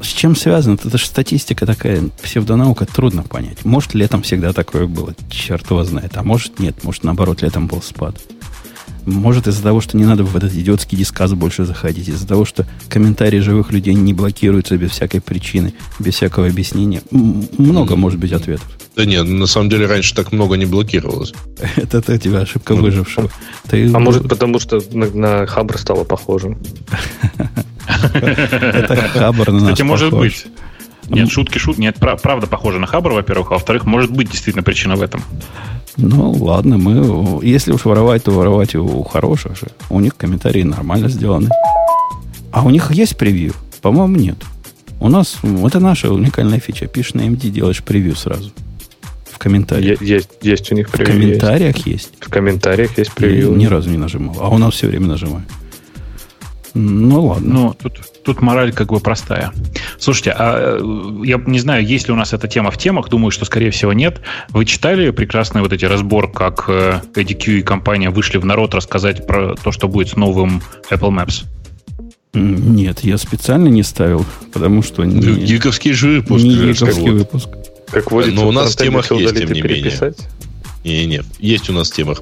Speaker 1: С чем связано? Это же статистика такая, псевдонаука, трудно понять. Может, летом всегда такое было, черт его знает. А может, нет. Может, наоборот, летом был спад. Может, из-за того, что не надо в этот идиотский дисказ больше заходить, из-за того, что комментарии живых людей не блокируются без всякой причины, без всякого объяснения. Много может быть ответов.
Speaker 2: Да нет, на самом деле раньше так много не блокировалось. [laughs]
Speaker 1: Это у тебя ошибка выжившего.
Speaker 3: А может, потому что на Хабр стало похожим? [laughs]
Speaker 1: Это Хабр на нас Кстати,
Speaker 4: может быть. Нет, шутки, шутки. Нет, правда похоже на Хабр, во-первых. А во-вторых, может быть действительно причина в этом.
Speaker 1: Ну, ладно, мы... Если уж воровать, то воровать у хороших же. У них комментарии нормально сделаны. А у них есть превью? По-моему, нет. У нас... Это наша уникальная фича. Пишешь на MD, делаешь превью сразу. В комментариях.
Speaker 3: Есть, есть у них
Speaker 1: превью. В комментариях есть. есть.
Speaker 3: В комментариях есть превью.
Speaker 1: Я ни разу не нажимал. А у нас все время нажимаю. Ну, ладно.
Speaker 4: Ну, тут, тут мораль как бы простая. Слушайте, а э, я не знаю, есть ли у нас эта тема в темах, думаю, что, скорее всего, нет. Вы читали прекрасный вот эти разбор, как ADQ э, и компания вышли в народ рассказать про то, что будет с новым Apple Maps?
Speaker 1: Нет, я специально не ставил, потому что... Не,
Speaker 2: гиковский же выпуск.
Speaker 1: Не гиковский выпуск.
Speaker 2: Как водится, Но у нас в темах есть, тем не менее. Не, не, есть у нас в темах.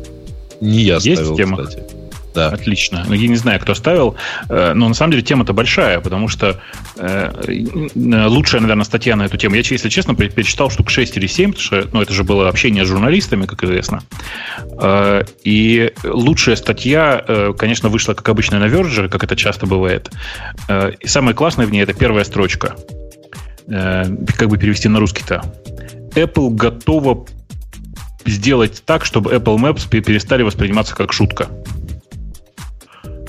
Speaker 2: Не я
Speaker 4: есть ставил, тема? кстати. Да. Отлично. Ну, я не знаю, кто ставил, э, но на самом деле тема-то большая, потому что э, лучшая, наверное, статья на эту тему. Я, если честно, перечитал штук 6 или 7, потому что ну, это же было общение с журналистами, как известно. Э, и лучшая статья, конечно, вышла, как обычно, на Verge, как это часто бывает. И самое классное в ней это первая строчка. Как бы перевести на русский-то? Apple готова сделать так, чтобы Apple Maps перестали восприниматься как шутка.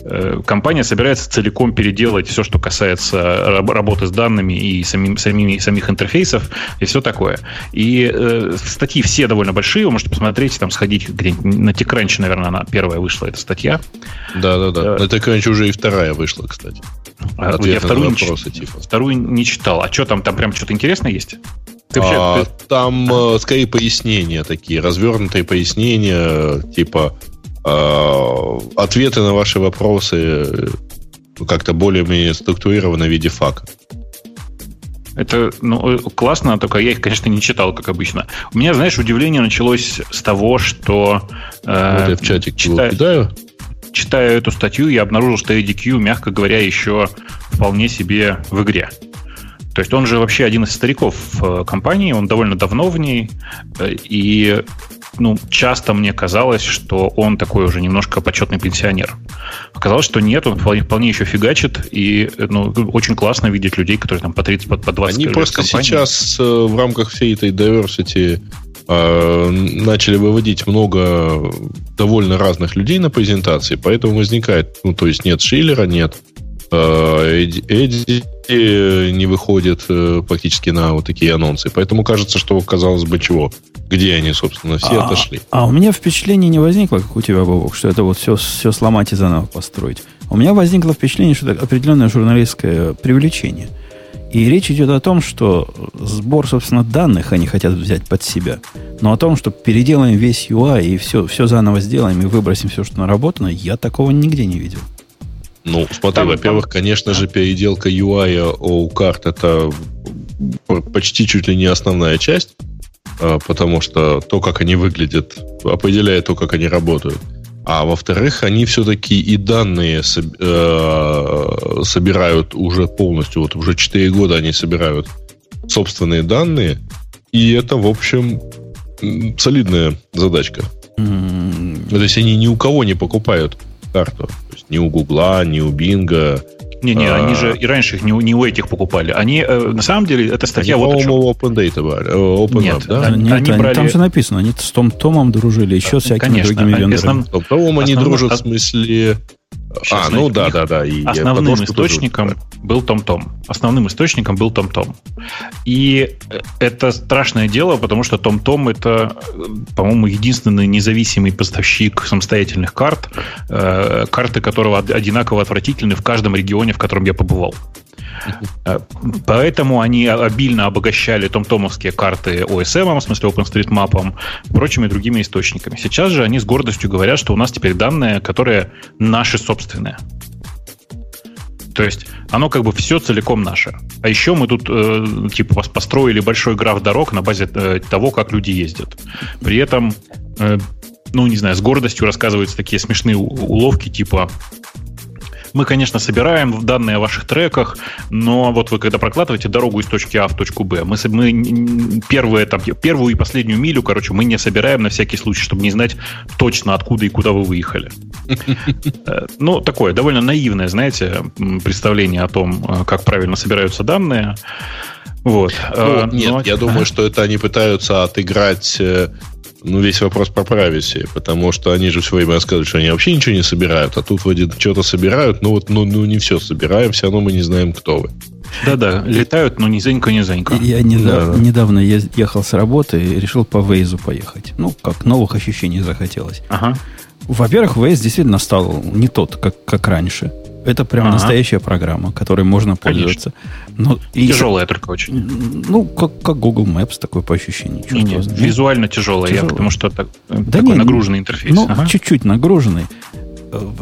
Speaker 4: Э, компания собирается целиком переделать все, что касается работы с данными и самим, самими, самих интерфейсов и все такое. И э, статьи все довольно большие, вы можете посмотреть, там сходить где-нибудь на TechCrunch, наверное, она первая вышла, эта статья.
Speaker 2: Да-да-да, э, на TechCrunch уже и вторая вышла, кстати.
Speaker 4: А, я вторую, вопросы, не, типа. вторую не читал. А что там, там прям что-то интересное есть?
Speaker 2: Ты вообще, а, ты... Там э, скорее пояснения такие, развернутые пояснения, типа ответы на ваши вопросы как-то более-менее структурированы в виде фака.
Speaker 4: Это ну, классно, только я их, конечно, не читал, как обычно. У меня, знаешь, удивление началось с того, что...
Speaker 2: Э, вот я в чатик читаю, кидаю.
Speaker 4: Читая эту статью, я обнаружил, что ADQ, мягко говоря, еще вполне себе в игре. То есть он же вообще один из стариков в компании, он довольно давно в ней, и ну, часто мне казалось, что он такой уже немножко почетный пенсионер. Оказалось, что нет, он вполне, вполне еще фигачит, и ну, очень классно видеть людей, которые там по 30, по 20
Speaker 2: Они просто сейчас в рамках всей этой diversity э, начали выводить много довольно разных людей на презентации, поэтому возникает, ну, то есть нет Шиллера, нет э, Эдди, Эдди не выходит э, практически на вот такие анонсы. Поэтому кажется, что, казалось бы, чего? Где они, собственно, все а, отошли?
Speaker 1: А у меня впечатление не возникло, как у тебя, Бобок, что это вот все, все сломать и заново построить. У меня возникло впечатление, что это определенное журналистское привлечение. И речь идет о том, что сбор, собственно, данных они хотят взять под себя. Но о том, что переделаем весь UI и все, все заново сделаем и выбросим все, что наработано, я такого нигде не видел.
Speaker 2: Ну, смотри, во-первых, конечно же, переделка UI у карт это почти чуть ли не основная часть, а, потому что то, как они выглядят, определяет то, как они работают. А во-вторых, они все-таки и данные э, собирают уже полностью. Вот уже 4 года они собирают собственные данные. И это, в общем, солидная задачка. Mm-hmm. То есть они ни у кого не покупают карту. То есть ни у Гугла, ни у Бинга.
Speaker 4: Не-не, а... они же и раньше их не, не у этих покупали. Они, э, на самом деле, это статья они, вот о чем.
Speaker 2: Open Data брали. Open
Speaker 1: Нет, Up, да? Нет, они, они брали... там же написано, они с Том Томом дружили, еще с всякими
Speaker 4: Конечно,
Speaker 1: другими вендорами.
Speaker 2: Основ... Том Томом они дружат в смысле Сейчас, а, ну да, да, да.
Speaker 4: И основным источником тоже... был Том-Том. Основным источником был Том-Том. И это страшное дело, потому что Том-Том это, по-моему, единственный независимый поставщик самостоятельных карт, э, карты которого одинаково отвратительны в каждом регионе, в котором я побывал. Э, поэтому они обильно обогащали том-томовские карты OSM, в смысле OpenStreetMap, прочими другими источниками. Сейчас же они с гордостью говорят, что у нас теперь данные, которые наши собственные. То есть оно как бы все целиком наше. А еще мы тут э, типа построили большой граф дорог на базе э, того, как люди ездят. При этом, э, ну не знаю, с гордостью рассказываются такие смешные уловки типа мы, конечно, собираем данные о ваших треках, но вот вы когда прокладываете дорогу из точки А в точку Б, мы, мы первые, там, первую и последнюю милю, короче, мы не собираем на всякий случай, чтобы не знать точно откуда и куда вы выехали. [laughs] Э, ну, такое довольно наивное, знаете, представление о том, э, как правильно собираются данные. Вот.
Speaker 2: Ну, э, нет, Но... я думаю, [laughs] что это они пытаются отыграть ну, весь вопрос по privacy, потому что они же все время рассказывают, что они вообще ничего не собирают, а тут вроде что-то собирают, ну вот, ну, ну не все собираем, все равно мы не знаем, кто вы.
Speaker 4: Да-да, летают, но ни зенька, ни зенька.
Speaker 1: Я недавно, да. недавно ехал с работы и решил по Вейзу поехать. Ну, как новых ощущений захотелось. Ага. Во-первых, Waze действительно стал не тот, как, как раньше. Это прям ага. настоящая программа, которой можно пользоваться.
Speaker 4: Но, и, тяжелая только очень.
Speaker 1: Ну, как, как Google Maps, такой по ощущению.
Speaker 4: Не, не, визуально тяжелая, тяжелая, я потому что так, да такой не, нагруженный интерфейс.
Speaker 1: Ну, ага. чуть-чуть нагруженный.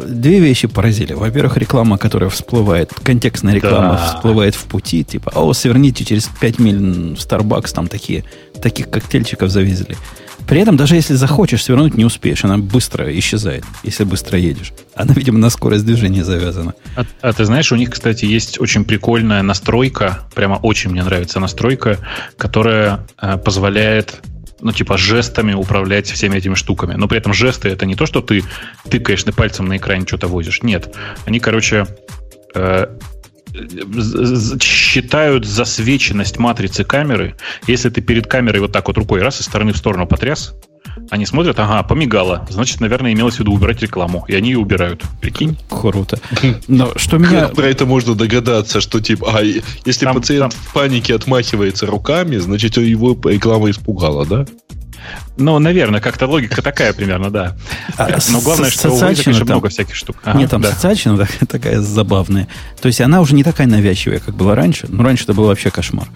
Speaker 1: Две вещи поразили. Во-первых, реклама, которая всплывает, контекстная реклама да. всплывает в пути, типа, о, сверните через 5 миль в Starbucks, там такие, таких коктейльчиков завезли. При этом, даже если захочешь, свернуть не успеешь. Она быстро исчезает, если быстро едешь. Она, видимо, на скорость движения завязана.
Speaker 4: А, а ты знаешь, у них, кстати, есть очень прикольная настройка, прямо очень мне нравится настройка, которая э, позволяет ну, типа, жестами управлять всеми этими штуками. Но при этом жесты это не то, что ты тыкаешь на пальцем на экране что-то возишь. Нет. Они, короче, э, считают засвеченность матрицы камеры. Если ты перед камерой вот так вот рукой раз из стороны в сторону потряс, они смотрят, ага, помигало. Значит, наверное, имелось в виду убирать рекламу. И они ее убирают. Прикинь?
Speaker 1: Круто. Но что меня... [laughs]
Speaker 2: Про это можно догадаться, что типа, а если там, пациент там... в панике отмахивается руками, значит, его реклама испугала, да?
Speaker 4: Ну, наверное, как-то логика такая примерно, да. А, Но главное, что у Waze, конечно, много всяких штук.
Speaker 1: Нет, там социальщина такая забавная. То есть она уже не такая навязчивая, как была раньше. Но раньше это был вообще кошмар.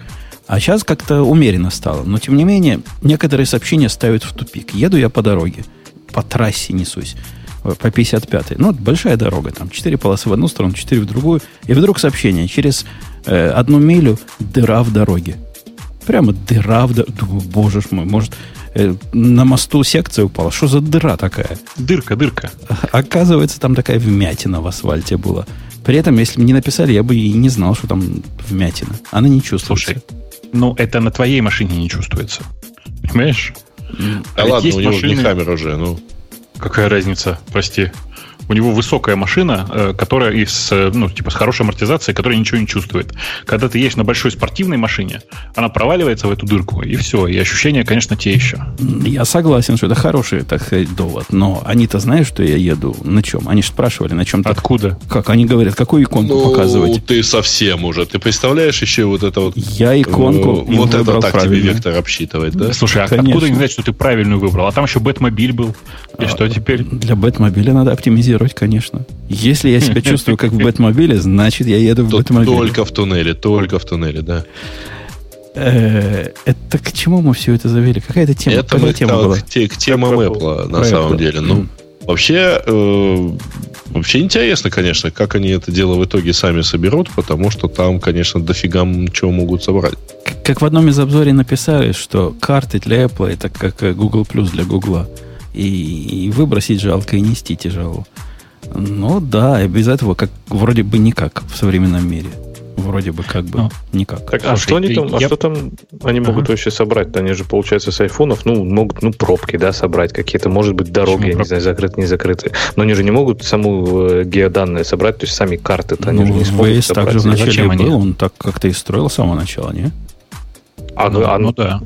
Speaker 1: А сейчас как-то умеренно стало. Но, тем не менее, некоторые сообщения ставят в тупик. Еду я по дороге, по трассе несусь, по 55-й. Ну, большая дорога, там 4 полосы в одну сторону, 4 в другую. И вдруг сообщение, через э, одну милю дыра в дороге. Прямо дыра в дороге. Думаю, боже мой, может, э, на мосту секция упала. Что за дыра такая?
Speaker 4: Дырка, дырка.
Speaker 1: Оказывается, там такая вмятина в асфальте была. При этом, если бы не написали, я бы и не знал, что там вмятина. Она не чувствуется.
Speaker 4: Слушай, ну это на твоей машине не чувствуется. Понимаешь?
Speaker 2: Да ладно, у него машины... не камера уже, ну.
Speaker 4: Какая разница, прости у него высокая машина, э, которая из, э, ну, типа, с хорошей амортизацией, которая ничего не чувствует. Когда ты едешь на большой спортивной машине, она проваливается в эту дырку, и все. И ощущения, конечно, те еще.
Speaker 1: Я согласен, что это хороший, так сказать, довод. Но они-то знают, что я еду на чем? Они же спрашивали, на чем
Speaker 4: Откуда?
Speaker 1: Как? Они говорят, какую иконку
Speaker 2: ну,
Speaker 1: показывать?
Speaker 2: ты совсем уже. Ты представляешь еще вот это вот...
Speaker 1: Я иконку
Speaker 2: э, Вот это так правильно. тебе вектор обсчитывает, да?
Speaker 4: Слушай, а Конечно. откуда не знать, что ты правильную выбрал? А там еще Бэтмобиль был. И а, что теперь?
Speaker 1: Для Бэтмобиля надо оптимизировать, конечно. Если я себя чувствую как в [laughs] Бэтмобиле, значит, я еду в Бэтмобиле.
Speaker 2: Только в туннеле, только в туннеле, да.
Speaker 1: Э, это к чему мы все это завели? Какая-то тема?
Speaker 2: Это мы тема к, была? к, к темам Apple, на самом деле. Ну, вообще, э, вообще интересно, конечно, как они это дело в итоге сами соберут, потому что там, конечно, дофига чего могут собрать.
Speaker 1: Как в одном из обзоров написали, что карты для Apple это как Google Plus для Google. И, и выбросить жалко, и нести тяжело. Ну да, и без этого как вроде бы никак в современном мире. Вроде бы как бы ну, никак.
Speaker 3: Так, а что они там, а я... а что там они могут ага. вообще собрать? Они же, получается, с айфонов, ну, могут, ну, пробки, да, собрать какие-то, может быть, дороги, Почему я не знаю, закрыты, не закрыты. Но они же не могут саму э, геоданные собрать, то есть сами карты-то они
Speaker 1: ну,
Speaker 3: же не смогут
Speaker 1: Waze собрать. также вначале был, он так как-то и строил с самого начала, не?
Speaker 3: А, ну, а, ну да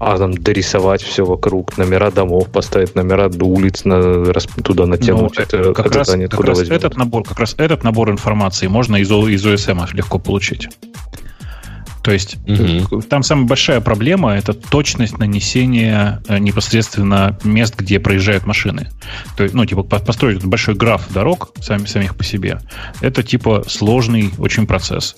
Speaker 3: а там дорисовать все вокруг, номера домов поставить, номера улиц на, туда натянуть.
Speaker 4: Ну, это, как раз, как раз этот набор, как раз этот набор информации можно из, из OSM легко получить. То есть угу. там самая большая проблема это точность нанесения э, непосредственно мест, где проезжают машины. То есть, ну, типа, построить большой граф дорог сами, самих по себе. Это типа сложный очень процесс.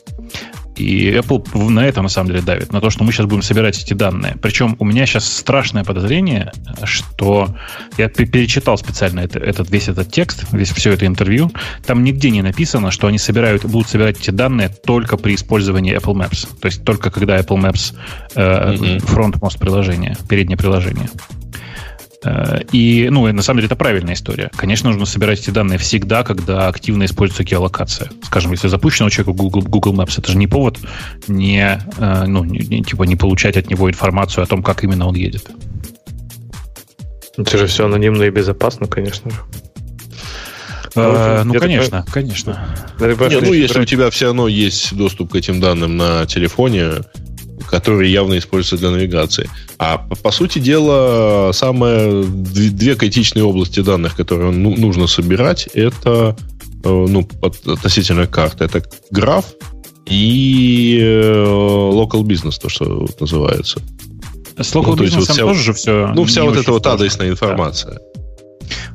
Speaker 4: И Apple на это на самом деле давит, на то, что мы сейчас будем собирать эти данные. Причем у меня сейчас страшное подозрение, что я перечитал специально это, этот, весь этот текст, весь все это интервью. Там нигде не написано, что они собирают, будут собирать эти данные только при использовании Apple Maps. То есть только когда Apple Maps э, mm-hmm. фронт-мост приложения, переднее приложение. Э, и, ну, на самом деле, это правильная история. Конечно, нужно собирать эти данные всегда, когда активно используется геолокация. Скажем, если запущено у человека Google, Google Maps, это же не повод не, э, ну, не, типа, не получать от него информацию о том, как именно он едет.
Speaker 3: Это же все анонимно и безопасно, конечно же.
Speaker 4: Э, ну, конечно, конечно.
Speaker 2: Не, ну, если у тебя все равно есть доступ к этим данным на телефоне, которые явно используются для навигации. А по сути дела, самые две критичные области данных, которые ну, нужно собирать, это э, ну, относительно карты. Это граф и э, local business, то, что называется.
Speaker 4: С local ну, business вот вся, тоже же все...
Speaker 2: Ну, вся вот эта вот адресная информация. Да.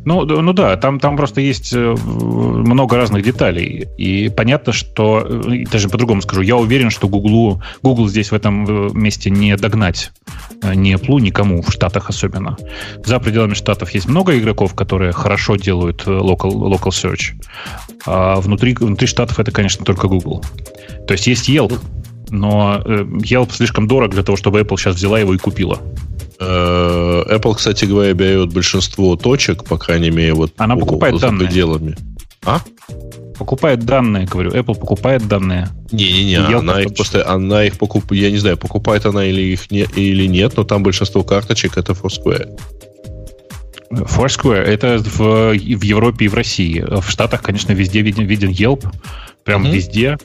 Speaker 4: Ну, ну да, там, там просто есть э, много разных деталей. И понятно, что, э, даже по-другому скажу, я уверен, что Google, Google здесь в этом э, месте не догнать ни Apple, никому, в Штатах особенно. За пределами Штатов есть много игроков, которые хорошо делают local, local search. А внутри, внутри Штатов это, конечно, только Google. То есть есть Yelp, но Yelp слишком дорог для того, чтобы Apple сейчас взяла его и купила.
Speaker 2: Э, Apple, кстати говоря, берет большинство точек, по крайней мере, вот
Speaker 4: Она по, покупает
Speaker 2: за
Speaker 4: данные.
Speaker 2: пределами. А?
Speaker 4: Покупает данные, говорю. Apple покупает данные.
Speaker 2: Не-не-не, она их просто, она их покупает, я не знаю, покупает она или их не, или нет, но там большинство карточек это Foursquare.
Speaker 4: Foursquare это в, в Европе и в России. В Штатах, конечно, везде виден, виден Yelp. Прям mm-hmm. везде.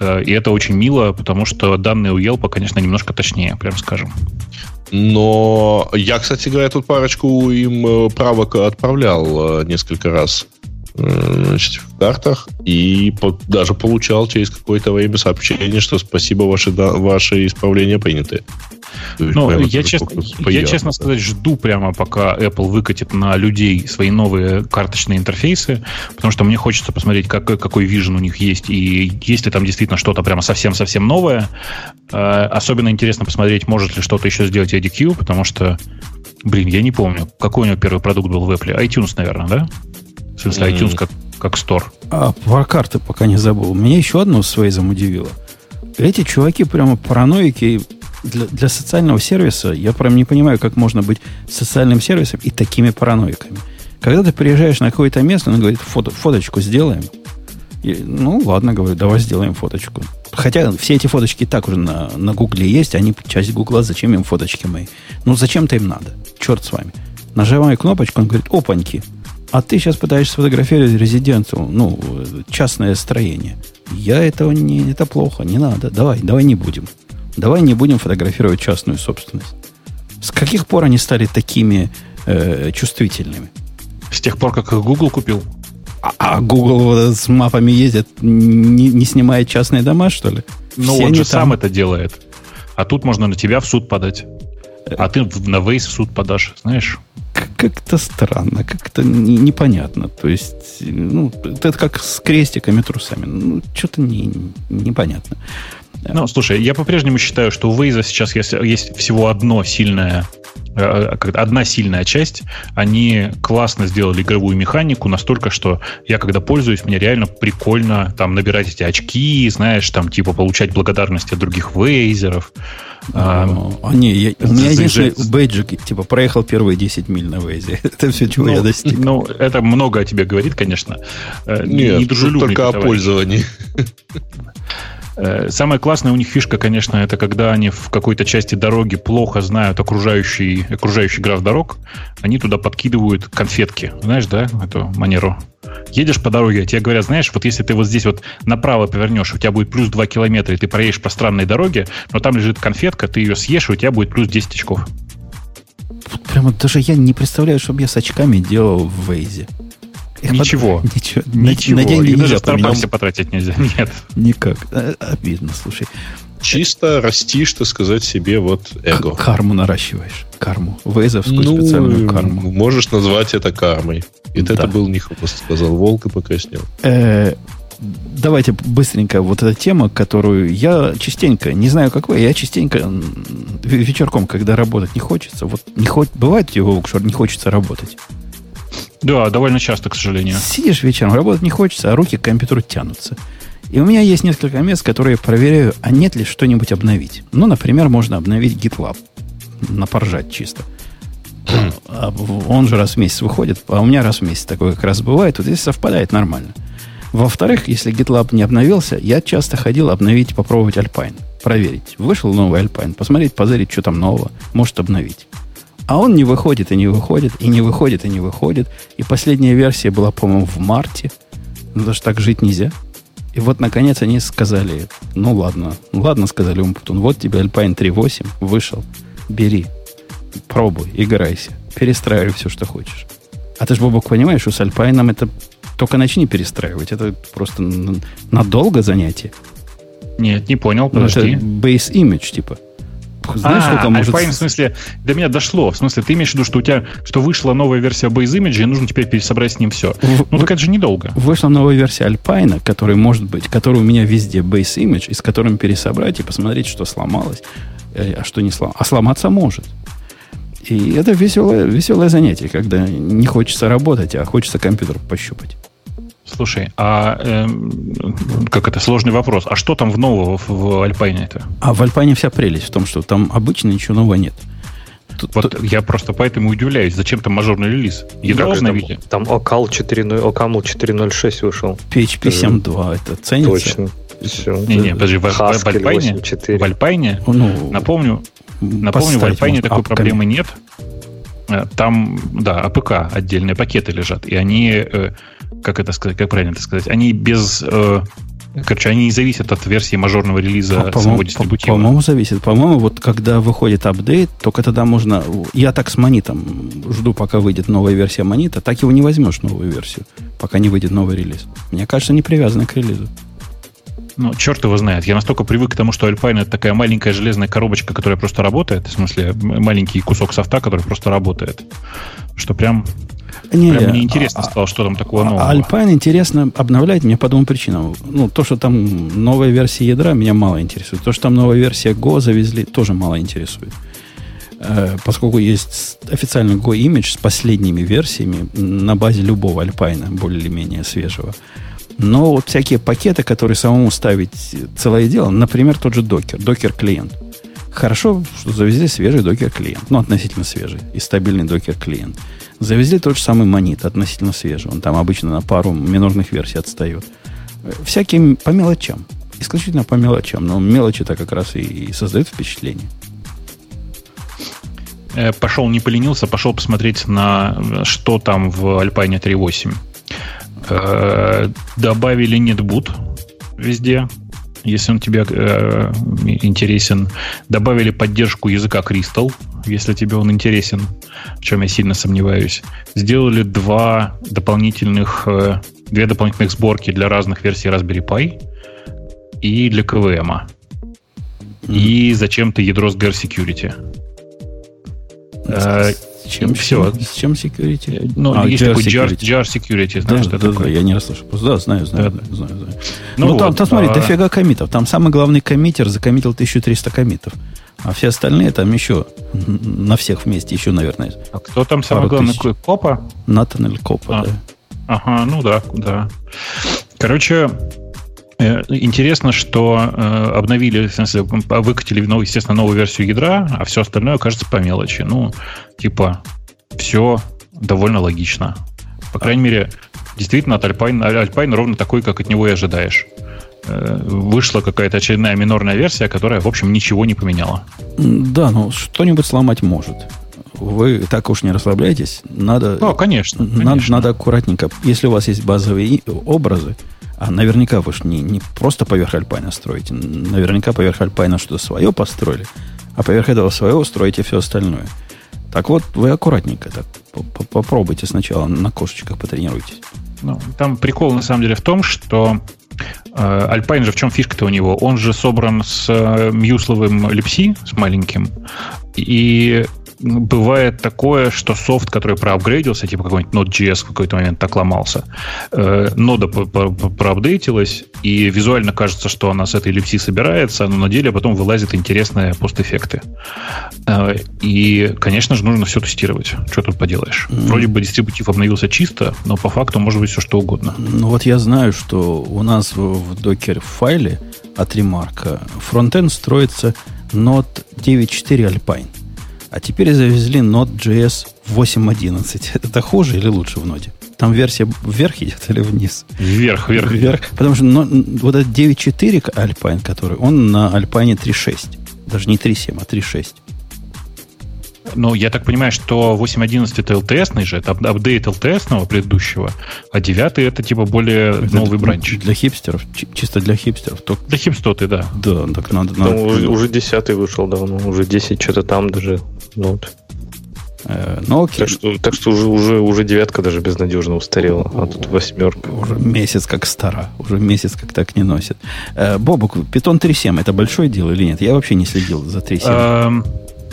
Speaker 4: Э, и это очень мило, потому что данные у Yelp, конечно, немножко точнее, прям скажем.
Speaker 2: Но я, кстати говоря, тут парочку им э, правок отправлял э, несколько раз значит, в картах и даже получал через какое-то время сообщение, что спасибо, ваши, да, ваши исправления приняты.
Speaker 4: Ну, я, честно, я, честно сказать, жду прямо, пока Apple выкатит на людей свои новые карточные интерфейсы, потому что мне хочется посмотреть, как, какой вижен у них есть, и есть ли там действительно что-то прямо совсем-совсем новое. Э, особенно интересно посмотреть, может ли что-то еще сделать IDQ, потому что, блин, я не помню, какой у него первый продукт был в Apple. iTunes, наверное, да? В смысле, iTunes как, как Store.
Speaker 1: А про карты пока не забыл. Меня еще одно с Waze удивило. Эти чуваки прямо параноики для, для социального сервиса я прям не понимаю, как можно быть социальным сервисом и такими параноиками. Когда ты приезжаешь на какое-то место, он говорит, фото, фоточку сделаем. И, ну, ладно, говорю, давай сделаем фоточку. Хотя все эти фоточки так уже на, на Гугле есть, они часть Гугла, зачем им фоточки мои? Ну, зачем-то им надо. Черт с вами. Нажимаю кнопочку, он говорит, опаньки, а ты сейчас пытаешься сфотографировать резиденцию, ну, частное строение. Я этого не, это плохо, не надо. Давай, давай не будем. Давай не будем фотографировать частную собственность. С каких пор они стали такими э, чувствительными?
Speaker 4: С тех пор, как их Google купил.
Speaker 1: А, а Google с мапами ездит, не, не снимая частные дома, что ли?
Speaker 4: Ну, он же там. сам это делает. А тут можно на тебя в суд подать. А ты на Waze в суд подашь, знаешь?
Speaker 1: Как-то странно, как-то непонятно. То есть, ну, это как с крестиками трусами. Ну, что-то не, непонятно.
Speaker 4: Ну, слушай, я по-прежнему считаю, что у Waze сейчас есть, есть всего одно сильное Э, одна сильная часть, они классно сделали игровую механику настолько, что я когда пользуюсь, мне реально прикольно там набирать эти очки, знаешь, там типа получать благодарность от других вейзеров.
Speaker 1: А, а не, я, у меня единственный бейджик, типа, проехал первые 10 миль на вейзе. [laughs] Это все, чего
Speaker 4: ну,
Speaker 1: я достиг.
Speaker 4: Ну, это много о тебе говорит, конечно.
Speaker 2: Э, Нет, не только о пользовании. [laughs]
Speaker 4: Э, самая классная у них фишка, конечно, это когда они в какой-то части дороги плохо знают окружающий, окружающий граф дорог, они туда подкидывают конфетки. Знаешь, да, эту манеру? Едешь по дороге, а тебе говорят, знаешь, вот если ты вот здесь вот направо повернешь, у тебя будет плюс 2 километра, и ты проедешь по странной дороге, но там лежит конфетка, ты ее съешь, и у тебя будет плюс 10 очков.
Speaker 1: Прямо даже я не представляю, чтобы я с очками делал в Вейзе.
Speaker 4: Ничего. [laughs]
Speaker 1: Ничего.
Speaker 4: Ничего. На деньги даже в Старбаксе потратить нельзя. [laughs] Нет.
Speaker 1: Никак. Э, обидно, слушай.
Speaker 2: Чисто растишь, так сказать, себе вот эго.
Speaker 1: Карму наращиваешь. Карму. Вейзовскую ну, специальную карму.
Speaker 2: Можешь назвать это кармой. И да. это был не хвост, сказал волк и покраснел.
Speaker 1: Э, давайте быстренько вот эта тема, которую я частенько, не знаю как вы, я частенько вечерком, когда работать не хочется, вот не хоть, бывает его, что не хочется работать.
Speaker 4: Да, довольно часто, к сожалению.
Speaker 1: Сидишь вечером, работать не хочется, а руки к компьютеру тянутся. И у меня есть несколько мест, которые я проверяю, а нет ли что-нибудь обновить. Ну, например, можно обновить GitLab. Напоржать чисто. А он же раз в месяц выходит, а у меня раз в месяц такое как раз бывает. Вот здесь совпадает нормально. Во-вторых, если GitLab не обновился, я часто ходил обновить, попробовать Alpine. Проверить. Вышел новый Alpine, посмотреть, позырить, что там нового. Может обновить. А он не выходит и не выходит, и не выходит и не выходит. И последняя версия была, по-моему, в марте. Ну, даже так жить нельзя. И вот, наконец, они сказали, ну, ладно, ну, ладно, сказали Умпутун, вот тебе Alpine 3.8 вышел, бери, пробуй, играйся, перестраивай все, что хочешь. А ты же, Бобок, понимаешь, что с Alpine это только начни перестраивать. Это просто надолго занятие.
Speaker 4: Нет, не понял, подожди.
Speaker 1: Это base image, типа.
Speaker 4: Знаешь, а, сколько может... Alpine, в смысле, до меня дошло. В смысле, ты имеешь в виду, что у тебя, что вышла новая версия Base Image, и нужно теперь пересобрать с ним все. В, ну, так это же недолго.
Speaker 1: Вышла новая версия Alpine, которая может быть, которая у меня везде Base Image, и с которым пересобрать и посмотреть, что сломалось, э, а что не сломалось. А сломаться может. И это веселое, веселое занятие, когда не хочется работать, а хочется компьютер пощупать.
Speaker 4: Слушай, а э, как это сложный вопрос? А что там в нового в, в Альпайне это?
Speaker 1: А в Альпайне вся прелесть в том, что там обычно ничего нового нет.
Speaker 4: Тут, вот тут... я просто поэтому удивляюсь, зачем там мажорный релиз?
Speaker 3: Ядро обновили. Там, там OCaml 4.0, OCaml 4.06 вышел.
Speaker 1: PHP 7.2, это ценится? Точно.
Speaker 4: Все. Не, не, подожди, в, в, Альпайне, в Alpine е, ну, напомню, напомню, в Alpine е такой с апками проблемы нет. Э, там, да, APK отдельные пакеты лежат, и они э, как это сказать, как правильно это сказать, они без э, Короче, они не зависят от версии мажорного релиза по, самого дистрибутива.
Speaker 1: По-моему, зависит. По-моему, вот когда выходит апдейт, только тогда можно... Я так с Monit ом жду, пока выйдет новая версия Monit а, так его не возьмешь, новую версию, пока не выйдет новый релиз. Мне кажется, не привязано к релизу.
Speaker 4: Ну, черт его знает. Я настолько привык к тому, что Alpine это такая маленькая железная коробочка, которая просто работает. В смысле, маленький кусок софта, который просто работает. Что прям не, Прям мне интересно а, стало, что там такого нового.
Speaker 1: Alpine интересно обновлять мне по двум причинам. Ну, то, что там новая версия ядра, меня мало интересует. То, что там новая версия Go завезли, тоже мало интересует. Э, поскольку есть официальный Go Image с последними версиями на базе любого Alpine, более или менее свежего. Но вот всякие пакеты, которые самому ставить целое дело, например, тот же Docker, Docker клиент. Хорошо, что завезли свежий Docker клиент, ну, относительно свежий и стабильный Docker клиент. Завезли тот же самый монит, относительно свежий. Он там обычно на пару минорных версий отстает. Всяким по мелочам. Исключительно по мелочам. Но мелочи-то как раз и, и создают впечатление.
Speaker 4: Э, пошел, не поленился, пошел посмотреть на что там в Alpine 3.8. Э, добавили нетбут везде, если он тебе э, интересен. Добавили поддержку языка Crystal, если тебе он интересен, в чем я сильно сомневаюсь. Сделали два дополнительных, э, две дополнительных сборки для разных версий Raspberry Pi и для KVM. Mm. И зачем-то ядро с GR Security.
Speaker 1: Э, чем все? С чем security?
Speaker 4: Ну, а, есть такой JAR security, JAR security знаешь,
Speaker 1: да, да,
Speaker 4: такое?
Speaker 1: Да, я не расслышал. Да, знаю, знаю, да. знаю, знаю. Ну, ну
Speaker 4: вот,
Speaker 1: там, там, смотри,
Speaker 4: а...
Speaker 1: дофига комитов. Там самый главный коммитер закоммитил 1300 комитов. А все остальные там еще на всех вместе еще, наверное.
Speaker 4: А кто там самый главный? Тысяч. Копа?
Speaker 1: Натанель Копа,
Speaker 4: а.
Speaker 1: да.
Speaker 4: Ага, ну да, да. Короче, э, Интересно, что э, обновили, в смысле, выкатили, ну, естественно, новую версию ядра, а все остальное кажется по мелочи. Ну, типа, все довольно логично. По крайней мере, действительно, от Alpine, Alpine ровно такой, как от него и ожидаешь. Э, вышла какая-то очередная минорная версия, которая, в общем, ничего не поменяла.
Speaker 1: Да, ну что-нибудь сломать может. Вы так уж не расслабляйтесь. Надо,
Speaker 4: ну, конечно,
Speaker 1: надо,
Speaker 4: конечно.
Speaker 1: надо аккуратненько. Если у вас есть базовые образы, а наверняка вы же не, не просто поверх Альпайна строите, наверняка поверх Альпайна что-то свое построили, а поверх этого своего строите все остальное. Так вот, вы аккуратненько так попробуйте сначала на кошечках потренируйтесь.
Speaker 4: Ну, там прикол на самом деле в том, что э, Alpine же в чем фишка-то у него? Он же собран с э, мьюсловым липси, с маленьким, и бывает такое, что софт, который проапгрейдился, типа какой-нибудь Node.js в какой-то момент так ломался, э, нода проапдейтилась, и визуально кажется, что она с этой эллипси собирается, но на деле потом вылазят интересные постэффекты. Э, и, конечно же, нужно все тестировать. Что тут поделаешь? Mm. Вроде бы дистрибутив обновился чисто, но по факту может быть все что угодно.
Speaker 1: Ну вот я знаю, что у нас в, в докер-файле от ремарка фронтенд строится Node 9.4 Alpine. А теперь завезли Node.js 8.11. [laughs] Это хуже или лучше в ноде? Там версия вверх идет или вниз?
Speaker 4: Вверх, вверх.
Speaker 1: Вверх. Потому что но, вот этот 9.4 Alpine, который, он на Alpine 3.6. Даже не 3.7, а 3.6.
Speaker 4: Ну, я так понимаю, что 8.11 это LTS же, это апдейт LTS предыдущего, а 9 это типа более это новый бранч.
Speaker 1: Для хипстеров, чисто для хипстеров. Только...
Speaker 4: Для хипстоты, да.
Speaker 1: Да, так надо...
Speaker 3: надо... Ну, уже, уже 10 вышел давно, уже 10 что-то там даже. Ну, вот.
Speaker 1: Э, ну, окей.
Speaker 3: Так что, так что уже, уже, уже девятка даже безнадежно устарела, а тут восьмерка.
Speaker 1: Уже месяц как стара, уже месяц как так не носит. Э, Бобук, Python 3.7 это большое дело или нет? Я вообще не следил за 3.7.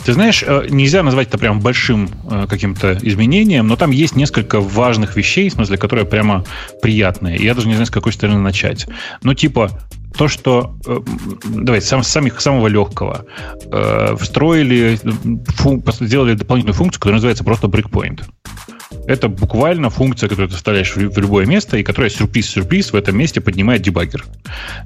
Speaker 4: Ты знаешь, э, нельзя назвать это прям большим э, каким-то изменением, но там есть несколько важных вещей, в смысле, которые прямо приятные. Я даже не знаю, с какой стороны начать. Ну, типа, то, что э, давайте сам, самих, самого легкого встроили, фу, сделали дополнительную функцию, которая называется просто breakpoint. Это буквально функция, которую ты вставляешь в любое место, и которая сюрприз-сюрприз в этом месте поднимает дебаггер.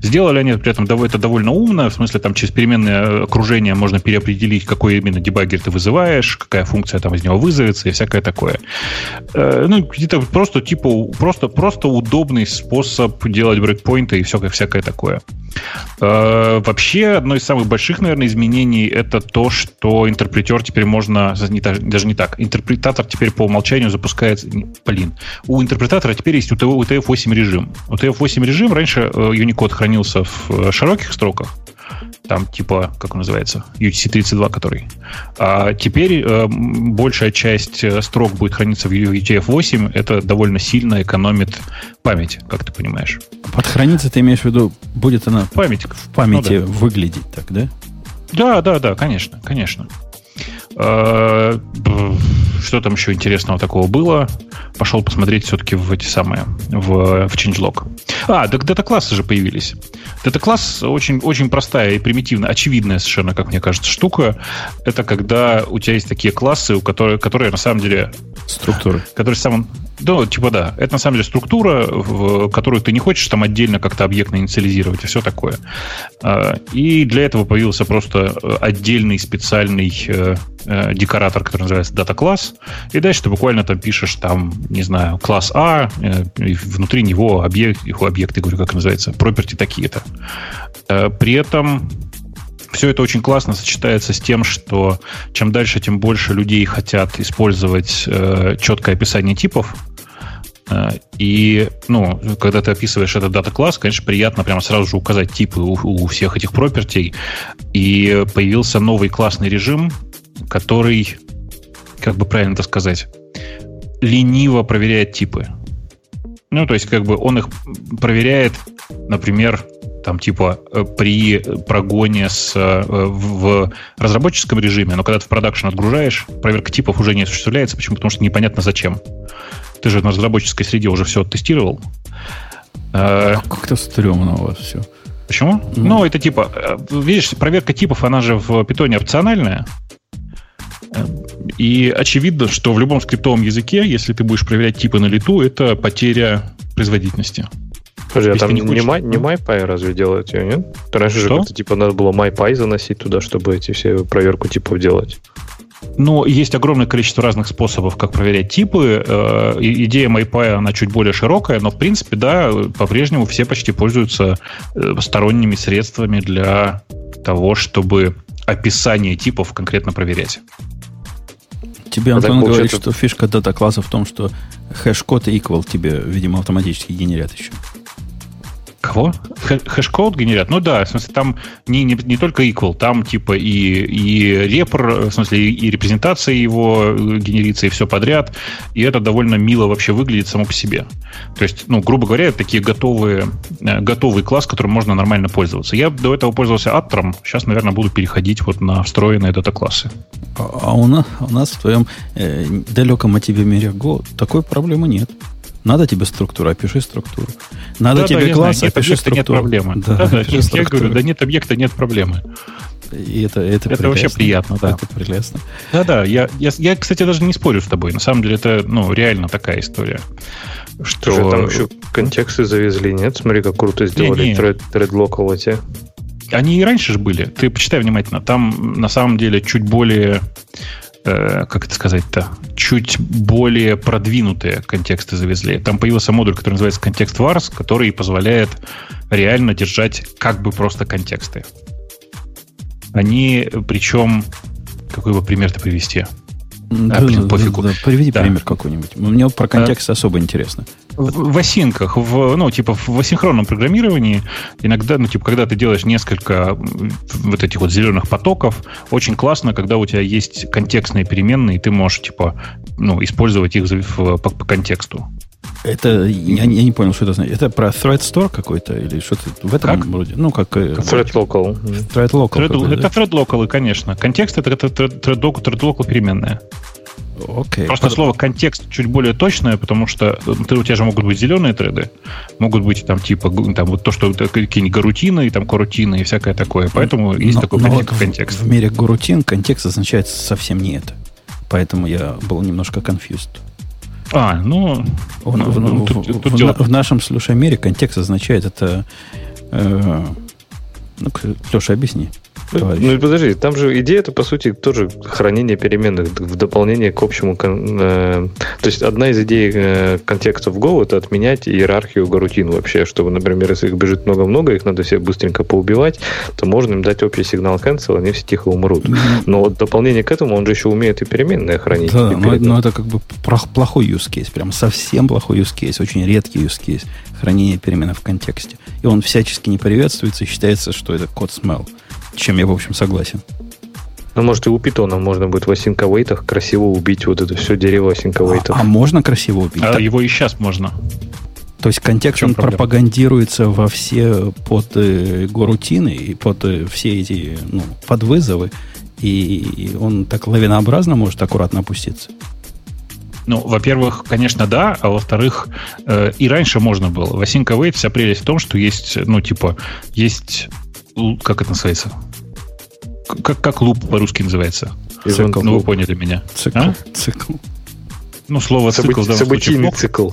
Speaker 4: Сделали они при этом это довольно умно, в смысле там через переменное окружение можно переопределить, какой именно дебаггер ты вызываешь, какая функция там из него вызовется и всякое такое. Э, ну, где-то просто типа просто, просто удобный способ делать брейкпоинты и всякое, всякое такое. Э, вообще, одно из самых больших, наверное, изменений это то, что интерпретер теперь можно, даже не так, интерпретатор теперь по умолчанию запускается, блин, у интерпретатора теперь есть UTF-8 режим. UTF-8 режим, раньше э, Unicode хранился в э, широких строках, там типа, как он называется, UTC-32 который. А теперь э, большая часть э, строк будет храниться в UTF-8, это довольно сильно экономит память, как ты понимаешь.
Speaker 1: Под храниться ты имеешь в виду, будет она
Speaker 4: память.
Speaker 1: в памяти ну, да. выглядеть так, да?
Speaker 4: Да, да, да, конечно, конечно. Э, что там еще интересного такого было? Пошел посмотреть все-таки в эти самые, в, в changelog. А, так дата-классы же появились. Дата-класс очень, очень простая и примитивная, очевидная совершенно, как мне кажется, штука. Это когда у тебя есть такие классы, у которых, которые на самом деле
Speaker 1: Структура.
Speaker 4: Который сам... Ну, типа да. Это на самом деле структура, в которую ты не хочешь там отдельно как-то объектно инициализировать и все такое. А, и для этого появился просто отдельный специальный э, э, декоратор, который называется Data Class. И дальше ты буквально там пишешь там, не знаю, класс А, э, и внутри него объект, объекты, говорю, как называется, property такие-то. При этом все это очень классно сочетается с тем, что чем дальше, тем больше людей хотят использовать э, четкое описание типов. Э, и, ну, когда ты описываешь этот дата-класс, конечно, приятно прямо сразу же указать типы у, у всех этих пропертей. И появился новый классный режим, который, как бы правильно это сказать, лениво проверяет типы. Ну, то есть, как бы он их проверяет, например, там типа э, при прогоне с, э, в разработческом режиме, но когда ты в продакшн отгружаешь, проверка типов уже не осуществляется. Почему? Потому что непонятно зачем. Ты же на разработческой среде уже все тестировал.
Speaker 1: А как-то стрёмно у вас все.
Speaker 4: Почему? Mm. Ну, это типа, видишь, проверка типов, она же в питоне опциональная. И очевидно, что в любом скриптовом языке, если ты будешь проверять типы на лету, это потеря производительности.
Speaker 3: Подожди, а там не, хочешь... не, не MyPy разве делают ее, нет? Раньше что? же как-то типа надо было MyPy заносить туда, чтобы эти все проверку типов делать.
Speaker 4: Ну, есть огромное количество разных способов, как проверять типы. Э, идея MyPy, она чуть более широкая, но, в принципе, да, по-прежнему все почти пользуются э, сторонними средствами для того, чтобы описание типов конкретно проверять.
Speaker 1: Тебе а Антон говорит, что фишка data class а в том, что hash code и equal тебе, видимо, автоматически генерят еще.
Speaker 4: Кого? Hash code генерят? Ну да, в смысле, там не, не, не только equal, там типа и, и repr, в смысле, и репрезентация его э, генерится, и все подряд. И это довольно мило вообще выглядит само по себе. То есть, ну, грубо говоря, это такие готовые, э, готовый класс, которым можно нормально пользоваться. Я до этого пользовался Аттром, сейчас, наверное, буду переходить вот на встроенные дата-классы.
Speaker 1: А, а у, нас, у нас в твоем э, далеком от тебе мире Go такой проблемы нет. Надо тебе структура, опиши структуру. Надо да, тебе да, класс, знаю, опиши структуру.
Speaker 4: Нет проблемы. Да, да, да, я говорю, да нет объекта, нет проблемы.
Speaker 1: И это, это,
Speaker 4: это вообще приятно, да.
Speaker 1: Это прелестно.
Speaker 4: Да, да. Я, я, я, кстати, даже не спорю с тобой. На самом деле, это ну, реально такая история.
Speaker 3: Что же там еще контексты завезли, нет? Смотри, как круто сделали не, local эти.
Speaker 4: Они и раньше же были. Ты почитай внимательно. Там на самом деле чуть более Э, как это сказать-то, чуть более продвинутые контексты завезли. Там появился модуль, который называется контекст Vars, который позволяет реально держать как бы просто контексты. Они, причем, какой бы пример-то привести?
Speaker 1: Да, а, блин, пофигу. Да, да. Приведи да. пример какой-нибудь. Мне про контекст а, особо интересно.
Speaker 4: В, в осинках, в, ну, типа в асинхронном программировании, иногда, ну, типа, когда ты делаешь несколько вот этих вот зеленых потоков, очень классно, когда у тебя есть контекстные переменные, и ты можешь, типа, ну, использовать их по, по контексту.
Speaker 1: Это я, я не понял, что это значит. Это про Thread Store какой-то или что-то в этом как? роде? Ну, как...
Speaker 3: Э, thread Local.
Speaker 4: Thread Local. Thread, это да? Thread Local, конечно. Контекст это, это Thread, thread, thread Local переменная.
Speaker 1: Okay.
Speaker 4: Просто Под... слово контекст чуть более точное, потому что э, ты, у тебя же могут быть зеленые треды, могут быть там типа там вот то, что какие-нибудь гарутины, и там корутины и всякое такое. Поэтому есть но, такой но
Speaker 1: вот контекст. В, в мире гарутин контекст означает совсем не это. Поэтому я был немножко confused.
Speaker 4: А, ну...
Speaker 1: В, ну, в, тут, в, тут в, в нашем слушай мире контекст означает это... Э, ну, Леша, объясни.
Speaker 3: Товарищ. Ну, подожди, там же идея это, по сути, тоже хранение переменных в дополнение к общему... Э, то есть, одна из идей э, контекста в Go это отменять иерархию гарутин вообще, чтобы, например, если их бежит много-много, их надо все быстренько поубивать, то можно им дать общий сигнал cancel, они все тихо умрут. Но вот дополнение к этому, он же еще умеет и переменные хранить.
Speaker 1: Да, но, но это как бы плохой use case, прям совсем плохой use case, очень редкий use case хранения переменных в контексте. И он всячески не приветствуется считается, что это код smell чем я, в общем, согласен.
Speaker 3: Ну, может, и у питона можно будет в асинковейтах красиво убить вот это все дерево асинковейтов.
Speaker 1: А, а можно красиво убить?
Speaker 4: А его и сейчас можно.
Speaker 1: То есть контекст он проблема? пропагандируется во все под э, горутины и под э, все эти ну, подвызовы, и он так лавинообразно может аккуратно опуститься.
Speaker 4: Ну, во-первых, конечно, да, а во-вторых, э, и раньше можно было. В Async Await вся прелесть в том, что есть, ну, типа, есть как это называется? Как, как луп по-русски называется?
Speaker 1: Цикл.
Speaker 4: Ну, вы поняли меня.
Speaker 1: Цикл. А? Цикл.
Speaker 4: Ну, слово
Speaker 3: Событи,
Speaker 4: цикл в данном
Speaker 3: событийный
Speaker 4: случае
Speaker 3: цикл.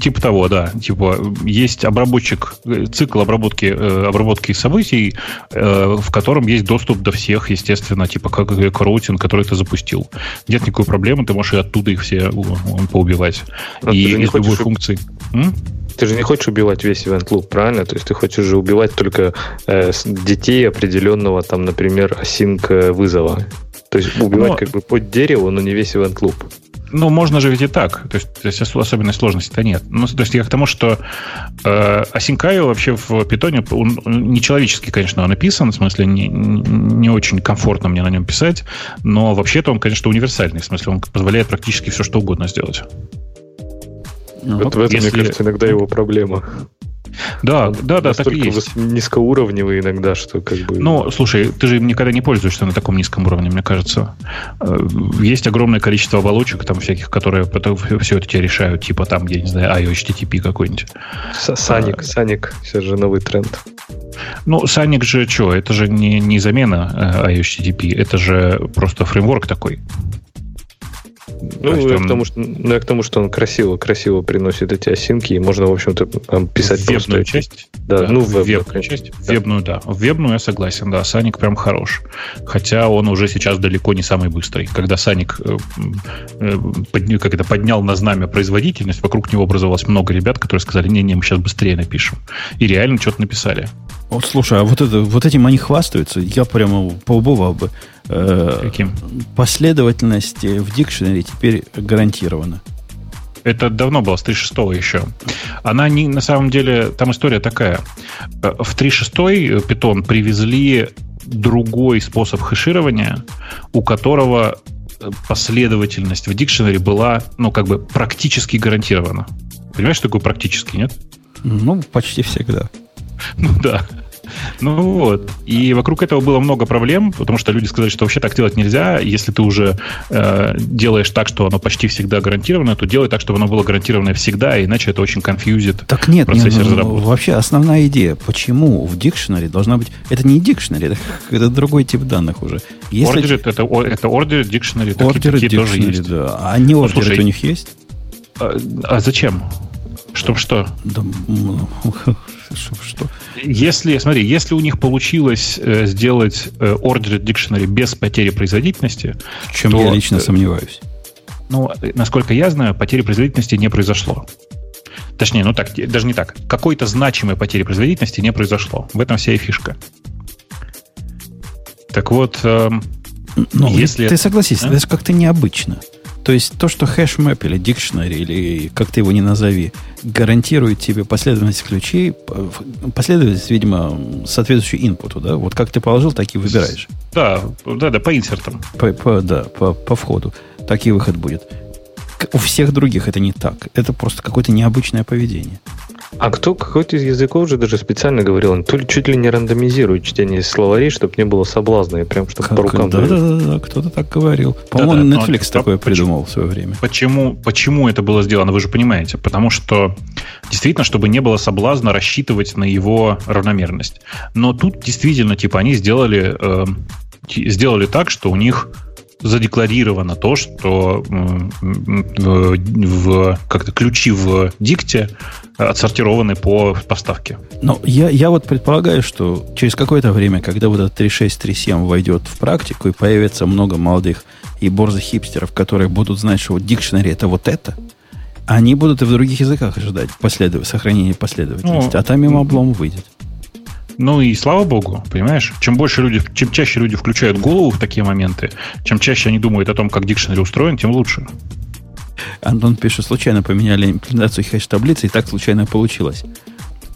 Speaker 4: Типа того, да. Типа есть обработчик, э, цикл обработки, э, обработки событий, э, в котором есть доступ до всех, естественно, типа как роутинг, который ты запустил. Нет никакой проблемы, ты можешь и оттуда их все у- поубивать.
Speaker 3: Но
Speaker 4: и из любой
Speaker 3: хочешь-
Speaker 4: функции. М?
Speaker 3: Ты же не хочешь убивать весь event loop, правильно? То есть ты хочешь же убивать только э, детей определенного, там, например, async э, вызова. То есть убивать
Speaker 4: Ну,
Speaker 3: как бы под дерево, но не весь event loop.
Speaker 4: Ну, можно же ведь и так. То есть, то есть ос- особенной сложности-то нет. Ну, то есть я к тому, что э, Async.io вообще в питоне, он нечеловечески, конечно, он написан, в смысле не, не очень комфортно мне на нем писать, но вообще-то он, конечно, универсальный, в смысле он позволяет практически все, что угодно сделать.
Speaker 1: Ну,
Speaker 3: вот в этом,
Speaker 4: если-
Speaker 3: мне кажется, иногда его проблема.
Speaker 4: Да,
Speaker 3: Он
Speaker 4: да, да, так и есть.
Speaker 3: низкоуровневый иногда, что как бы...
Speaker 4: Ну, слушай, ты же им никогда не пользуешься на таком низком уровне, мне кажется. Э, Есть огромное количество оболочек там всяких, которые все это тебе решают, типа там, я не знаю, IOHTTP какой-нибудь.
Speaker 3: Саник, Саник, сейчас же новый тренд.
Speaker 4: Ну, Саник же что? Это же не, не замена э, IOHTTP, это же просто фреймворк такой.
Speaker 3: Ну, я,
Speaker 4: он
Speaker 3: к тому, что, ну, я к тому, что он красиво, красиво приносит эти осинки, и можно, в общем-то, писать
Speaker 4: вебную
Speaker 3: просто...
Speaker 4: часть.
Speaker 3: Да, ну, в
Speaker 4: в
Speaker 3: вебную,
Speaker 4: часть. В вебную, да. В вебную я согласен, да. Саник прям хорош. Хотя он уже сейчас далеко не самый быстрый. Когда Саник э, э, подня- как это, поднял на знамя производительность, вокруг него образовалось много ребят, которые сказали, не-не, мы сейчас быстрее напишем. И реально что-то написали.
Speaker 1: Вот слушай, а вот, это, вот этим они хвастаются, я прямо поубывал бы. Э,
Speaker 4: Каким?
Speaker 1: последовательность в дикшнере теперь гарантирована.
Speaker 4: Это давно было, с 3.6 еще. Она не, на самом деле, там история такая. Э, В 3.6 Python привезли другой способ хэширования, у которого э, последовательность в дикшнере была, ну, как бы практически гарантирована. Понимаешь, что такое практически, нет?
Speaker 1: Ну, почти всегда. [laughs]
Speaker 4: Ну да. Ну вот. И вокруг этого было много проблем, потому что люди сказали, что вообще так делать нельзя. Если ты уже э, делаешь так, что оно почти всегда гарантировано, то делай так, чтобы оно было гарантированное всегда, иначе это очень конфьюзит.
Speaker 1: Так нет,
Speaker 4: процессе
Speaker 1: нет, ну,
Speaker 4: разработки.
Speaker 1: вообще основная идея, почему в дикшнере должна быть... Это не дикшнере, [laughs] это, это другой тип данных уже. Если
Speaker 4: Ordered это, это ordered dictionary, такие,
Speaker 1: ордеры
Speaker 4: такие тоже есть.
Speaker 1: да. А не ордеры
Speaker 4: слушай,
Speaker 1: у них есть?
Speaker 4: А, а зачем? Чтоб что?
Speaker 1: Да, [laughs] что?
Speaker 4: Если, смотри, если у них получилось э, сделать э, ordered dictionary без потери производительности,
Speaker 1: В чем
Speaker 4: То,
Speaker 1: я лично
Speaker 4: э,
Speaker 1: сомневаюсь.
Speaker 4: Ну, э, насколько я знаю, потери производительности не произошло. Точнее, ну так, даже не так. Какой-то значимой потери производительности не произошло. В этом вся и фишка. Так вот, эм,
Speaker 1: Ну,
Speaker 4: если
Speaker 1: ты согласись,
Speaker 4: а?
Speaker 1: это же как-то необычно. То есть то, что хэшмэп или дикшнери, или как ты его ни назови, гарантирует тебе последовательность ключей, последовательность, видимо, соответствующую инпуту, да? Вот как ты положил, так и выбираешь.
Speaker 4: да, да, да, по инсертам.
Speaker 1: По, по- да, по, по входу. Так и выход будет. У всех других это не так. Это просто какое-то необычное поведение.
Speaker 3: А кто, какой-то из языков же даже специально говорил, он то ли чуть ли не рандомизирует чтение словарей, чтобы не было соблазна, и прям чтобы по рукам
Speaker 1: да, да,
Speaker 3: дают.
Speaker 1: да, да, кто-то так говорил. По-моему,
Speaker 4: Да-да, но
Speaker 1: Netflix
Speaker 4: это-
Speaker 1: такое
Speaker 4: почему?
Speaker 1: придумал в свое время.
Speaker 4: Почему, почему это было сделано, вы же понимаете. Потому что действительно, чтобы не было соблазна рассчитывать на его равномерность. Но тут действительно, типа, они сделали, э, сделали так, что у них задекларировано то, что в, как-то ключи в дикте отсортированы по поставке.
Speaker 1: Но я, я вот предполагаю, что через какое-то время, когда вот этот 3.6, 3.7 войдет в практику и появится много молодых и борзых хипстеров, которые будут знать, что вот дикшнери это вот это, они будут и в других языках ожидать последов... сохранения последовательности,
Speaker 4: Ну,
Speaker 1: а там им облом выйдет.
Speaker 4: Ну и слава богу, понимаешь? Чем больше люди, чем чаще люди включают голову в такие моменты, чем чаще они думают о том, как дикшнери устроен, тем лучше.
Speaker 1: Антон пишет, случайно поменяли имплементацию хэш-таблицы, и так случайно получилось.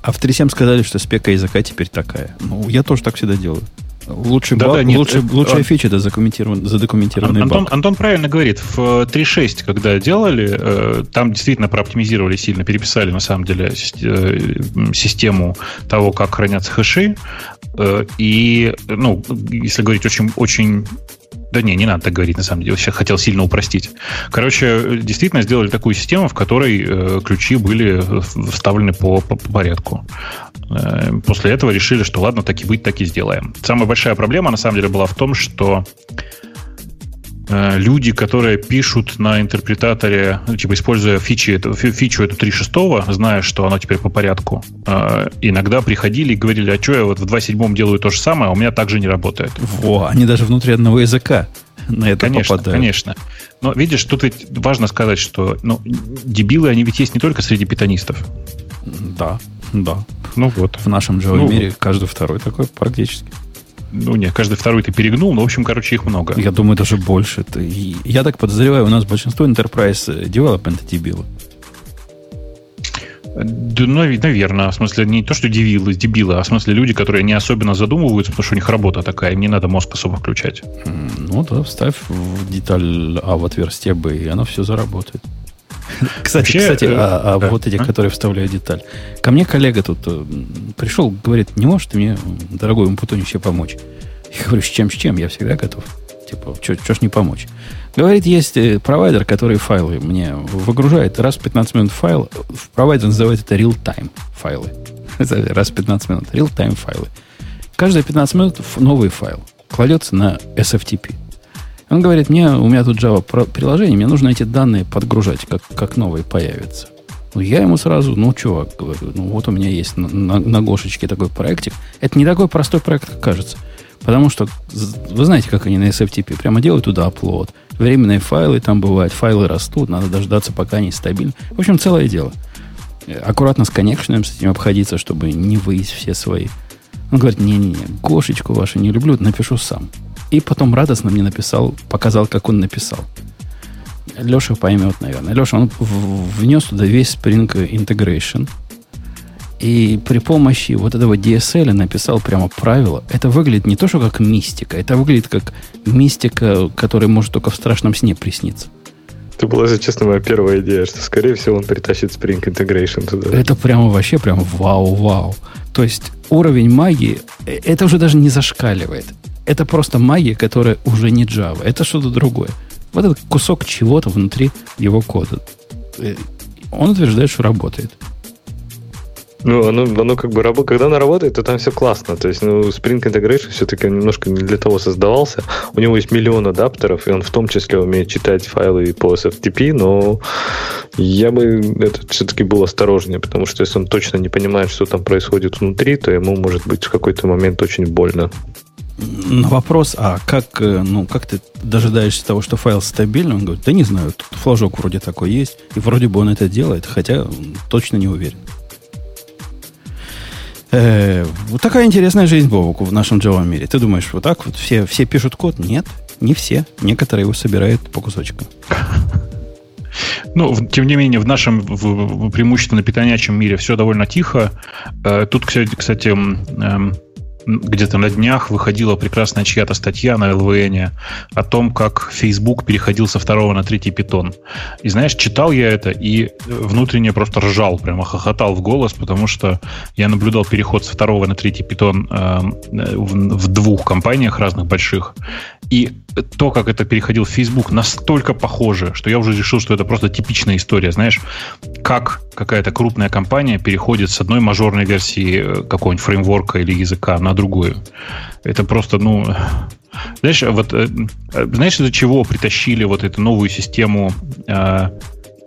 Speaker 1: А в 3.7 сказали, что спека языка теперь такая. Ну, я тоже так всегда делаю. Лучший
Speaker 4: Да,
Speaker 1: баг-
Speaker 4: да, нет,
Speaker 1: лучше,
Speaker 4: это-
Speaker 1: лучшая фича это задокументирован- задокументированный
Speaker 4: Антон,
Speaker 1: баг.
Speaker 4: Антон правильно говорит, в 3.6, когда делали, э, там действительно прооптимизировали сильно, переписали на самом деле э, систему того, как хранятся хэши. Э, И, ну, если говорить очень, очень да не, не надо так говорить, на самом деле. Сейчас хотел сильно упростить. Короче, действительно сделали такую систему, в которой э, ключи были э, вставлены по, по, по порядку. Э, после этого решили, что ладно, так и быть, так и сделаем. Самая большая проблема, на самом деле, была в том, что э, люди, которые пишут на интерпретаторе, ну, типа используя фичи, эту, фичу эту 3.6, зная, что она теперь по порядку, э, иногда приходили и говорили, а что я вот в 2.7 делаю то же самое, а у меня также не работает.
Speaker 1: Во, они даже внутри одного языка на это
Speaker 4: конечно,
Speaker 1: попадают.
Speaker 4: Конечно, Но видишь, тут ведь важно сказать, что ну, дебилы, они ведь есть не только среди питанистов.
Speaker 1: Да, да.
Speaker 4: Ну вот.
Speaker 1: В нашем Java ну, мире каждый второй такой практически.
Speaker 4: Ну, нет, каждый второй ты перегнул, но, в общем, короче, их много.
Speaker 1: Я думаю, даже больше. Я так подозреваю, у нас большинство enterprise development дебилы.
Speaker 4: Да, ну, наверное. В смысле, не то, что дебилы, дебилы, а в смысле люди, которые не особенно задумываются, потому что у них работа такая, им не надо мозг особо включать.
Speaker 1: Ну да, вставь в деталь А в отверстие Б, и оно все заработает. [laughs] Кстати, Вообще, кстати, э, а, а да. вот этих, а? которые вставляют деталь. Ко мне коллега тут э, пришел, говорит, не можешь ты мне, дорогой умпутонище, помочь? Я говорю, с чем, с чем? Я всегда готов. Типа, что ж не помочь? Говорит, есть э, провайдер, который файлы мне выгружает. Раз в 15 минут файл, провайдер называет это real-time файлы. [laughs] Раз в 15 минут. Real-time файлы. Каждые 15 минут новый файл кладется на SFTP. Он говорит, мне, у меня тут Java приложение, мне нужно эти данные подгружать, как, как новые появятся. Ну, я ему сразу, ну, чувак, говорю, ну, вот у меня есть на, на, на Гошечке такой проектик. Это не такой простой проект, как кажется. Потому что, вы знаете, как они на SFTP, прямо делают туда оплот. Временные файлы там бывают, файлы растут, надо дождаться, пока они стабильны. В общем, целое дело. Аккуратно с коннекшеном с этим обходиться, чтобы не выйти все свои. Он говорит, не-не-не, Гошечку вашу не люблю, напишу сам. И потом радостно мне написал, показал, как он написал. Леша поймет, наверное. Леша, он внес туда весь Spring Integration. И при помощи вот этого DSL написал прямо правило. Это выглядит не то, что как мистика. Это выглядит как мистика, которая может только в страшном сне присниться.
Speaker 3: Это была, если честно, моя первая идея, что, скорее всего, он притащит Spring Integration туда.
Speaker 1: Это прямо вообще прям вау-вау. То есть уровень магии, э, это уже даже не зашкаливает. Это просто магия, которая уже не Java. Это что-то другое. Вот этот кусок чего-то внутри его кода. Э, он утверждает, что работает.
Speaker 3: Ну, оно, оно как бы работает. Когда оно работает, то там все классно. То есть, ну, Spring Integration все-таки немножко не для того создавался. У него есть миллион адаптеров, и он в том числе умеет читать файлы по SFTP, но я бы это все-таки был осторожнее, потому что если он точно не понимает, что там происходит внутри, то ему может быть в какой-то момент очень больно.
Speaker 1: На вопрос, а как, э, ну, как ты дожидаешься того, что файл стабильный? Он говорит, да не знаю, тут флажок вроде такой есть, и вроде бы он это делает, хотя точно не уверен. Э, вот такая интересная жизнь, Бобуку, в нашем Java мире. Ты думаешь, вот так вот все, все пишут код? Нет, не все. Некоторые его собирают по кусочкам. [laughs]
Speaker 4: Ну, тем не менее, в нашем в, в преимущественно питанячем мире все довольно тихо. Э, тут, кстати, кстати эм, где-то на днях выходила прекрасная чья-то статья на ЛВН о том, как Facebook переходил со второго на третий питон. И знаешь, читал я это и внутренне просто ржал, прямо хохотал в голос, потому что я наблюдал переход со второго на третий питон э, в, в двух компаниях разных больших. И то, как это переходил в Facebook, настолько похоже, что я уже решил, что это просто типичная история. Знаешь, как какая-то крупная компания переходит с одной мажорной версии э, какого-нибудь фреймворка или языка на другую. Это просто, ну... Знаешь, вот, э, знаешь, из-за чего притащили вот эту новую систему э,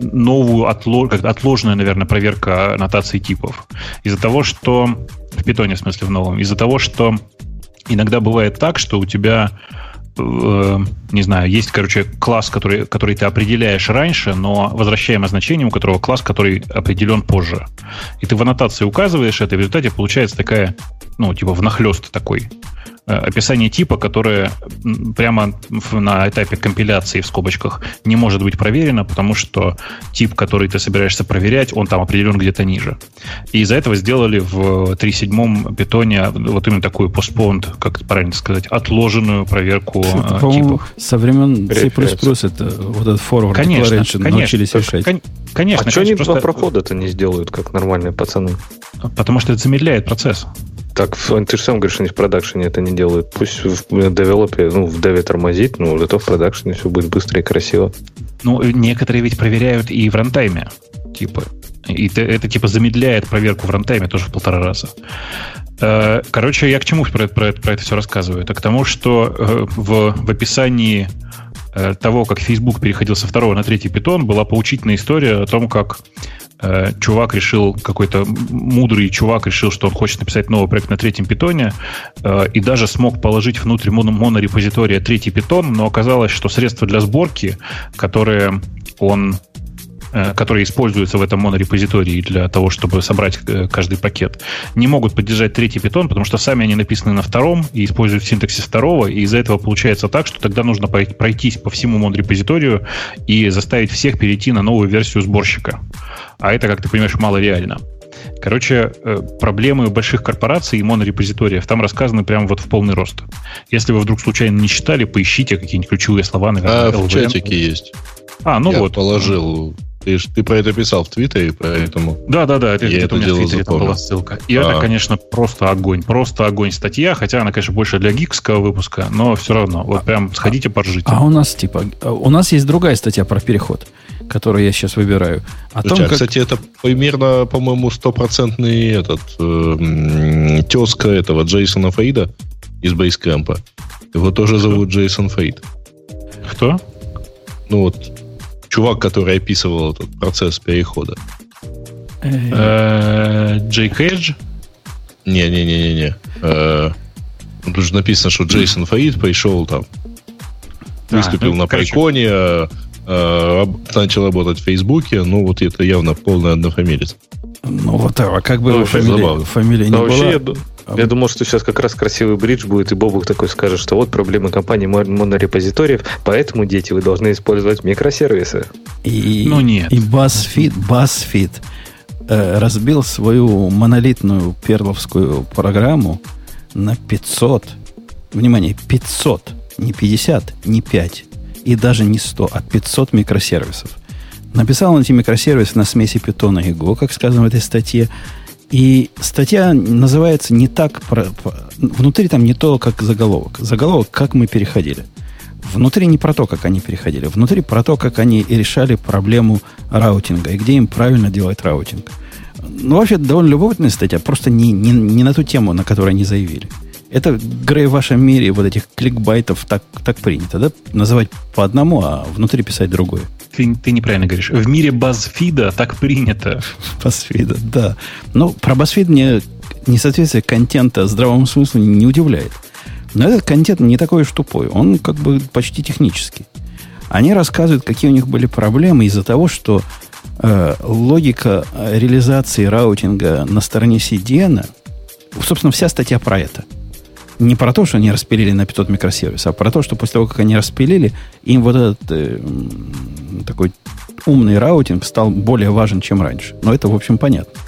Speaker 4: новую отложенная, наверное, проверка нотации типов. Из-за того, что в питоне, в смысле, в новом, из-за того, что иногда бывает так, что у тебя Э, не знаю, есть, короче, класс, который, который ты определяешь раньше, но возвращаемое значение, у которого класс, который определен позже. И ты в аннотации указываешь это, и в результате получается такая, ну, типа внахлест такой описание типа, которое прямо на этапе компиляции в скобочках не может быть проверено, потому что тип, который ты собираешься проверять, он там определен где-то ниже. И из-за этого сделали в 3.7 питоне вот именно такую постпонд, как правильно сказать, отложенную проверку это,
Speaker 1: э, типов. Со времен C++ это вот этот forward
Speaker 4: конечно,
Speaker 1: конечно, научились решать.
Speaker 3: Конечно. А что они просто... два прохода-то не сделают, как нормальные пацаны?
Speaker 4: Потому что это замедляет процесс.
Speaker 3: Так, ты же сам говоришь, они в продакшене это не делают. Пусть в девелопе, ну, в деве тормозит, но зато в продакшене все будет быстро и красиво.
Speaker 4: Ну, некоторые ведь проверяют и в рантайме. Типа. И это, это типа замедляет проверку в рантайме тоже в полтора раза. Э, короче, я к чему про это, про про это все рассказываю? Это к тому, что э, в, в описании э, того, как Facebook переходил со второго на третий питон, была поучительная история о том, как э, чувак решил, какой-то мудрый чувак решил, что он хочет написать новый проект на третьем питоне, э, и даже смог положить внутрь моно- монорепозитория третий питон, но оказалось, что средства для сборки, которые он которые используются в этом монорепозитории для того, чтобы собрать э, каждый пакет, не могут поддержать третий питон, потому что сами они написаны на втором и используют синтаксис второго, и из-за этого получается так, что тогда нужно пройтись по всему монорепозиторию и заставить всех перейти на новую версию сборщика. А это, как ты понимаешь, мало реально. Короче, э, проблемы больших корпораций и монорепозиториев там рассказаны прямо вот в полный рост. Если вы вдруг случайно не читали, поищите какие-нибудь ключевые слова.
Speaker 2: Наверное, а LVM. в чатике есть.
Speaker 4: А, ну
Speaker 2: Я
Speaker 4: вот.
Speaker 2: положил ты, ты про это писал в Твиттере, поэтому...
Speaker 4: Да, да, да, это,
Speaker 2: я
Speaker 4: это у меня в Твиттере там была ссылка. И а. это, конечно, просто огонь. Просто огонь статья, хотя она, конечно, больше для гикского выпуска, но все равно. Вот а, прям сходите, поржите.
Speaker 1: А у нас, типа, у нас есть другая статья про переход, которую я сейчас выбираю.
Speaker 2: О Слушай, том, а, как... кстати, это примерно, по-моему, стопроцентный этот э, тезка этого Джейсона Фейда из Basecamp а. Его тоже зовут Джейсон Фейд.
Speaker 4: Кто?
Speaker 2: Ну вот, чувак, который описывал этот процесс перехода?
Speaker 4: Э, Джей Кейдж?
Speaker 2: Не-не-не-не-не. Э, тут же написано, что Джейсон Фаид пришел там, выступил ну, на PyCon е, э, начал работать в Фейсбуке. Ну, вот это явно полный однофамилец.
Speaker 1: Ну, вот а как бы ну, фамилия, фамилия не
Speaker 3: была. А Я думал, что сейчас как раз красивый бридж будет, и Бобук такой скажет, что вот проблемы компании монорепозиториев, поэтому, дети, вы должны использовать микросервисы.
Speaker 1: И, ну нет. И BuzzFeed, BuzzFeed э, разбил свою монолитную перловскую программу на 500, внимание, 500, не 50, не 5, и даже не 100, а 500 микросервисов. Написал он эти микросервисы на смеси питона и Go, как сказано в этой статье, и статья называется не так... Про, внутри там не то, как заголовок. Заголовок, как мы переходили. Внутри не про то, как они переходили. Внутри про то, как они решали проблему routing а и где им правильно делать routing. Ну, вообще, довольно любопытная статья, просто не, не, не на ту тему, на которую они заявили. Это, Грей, в вашем мире вот этих кликбайтов так, так принято, да? Называть по одному, а внутри писать другое
Speaker 4: ты, ты неправильно говоришь. В мире BuzzFeed так принято. [laughs]
Speaker 1: BuzzFeed, да. Ну, про BuzzFeed мне несоответствие контента здравому смыслу не удивляет. Но этот контент не такой уж тупой. Он как бы почти технический. Они рассказывают, какие у них были проблемы из-за того, что э, логика реализации раутинга на стороне CDN, собственно, вся статья про это – не про то, что они распилили на 500 микросервисов, а про то, что после того, как они распилили, им вот этот э, такой умный routing стал более важен, чем раньше. Но это, в общем, понятно.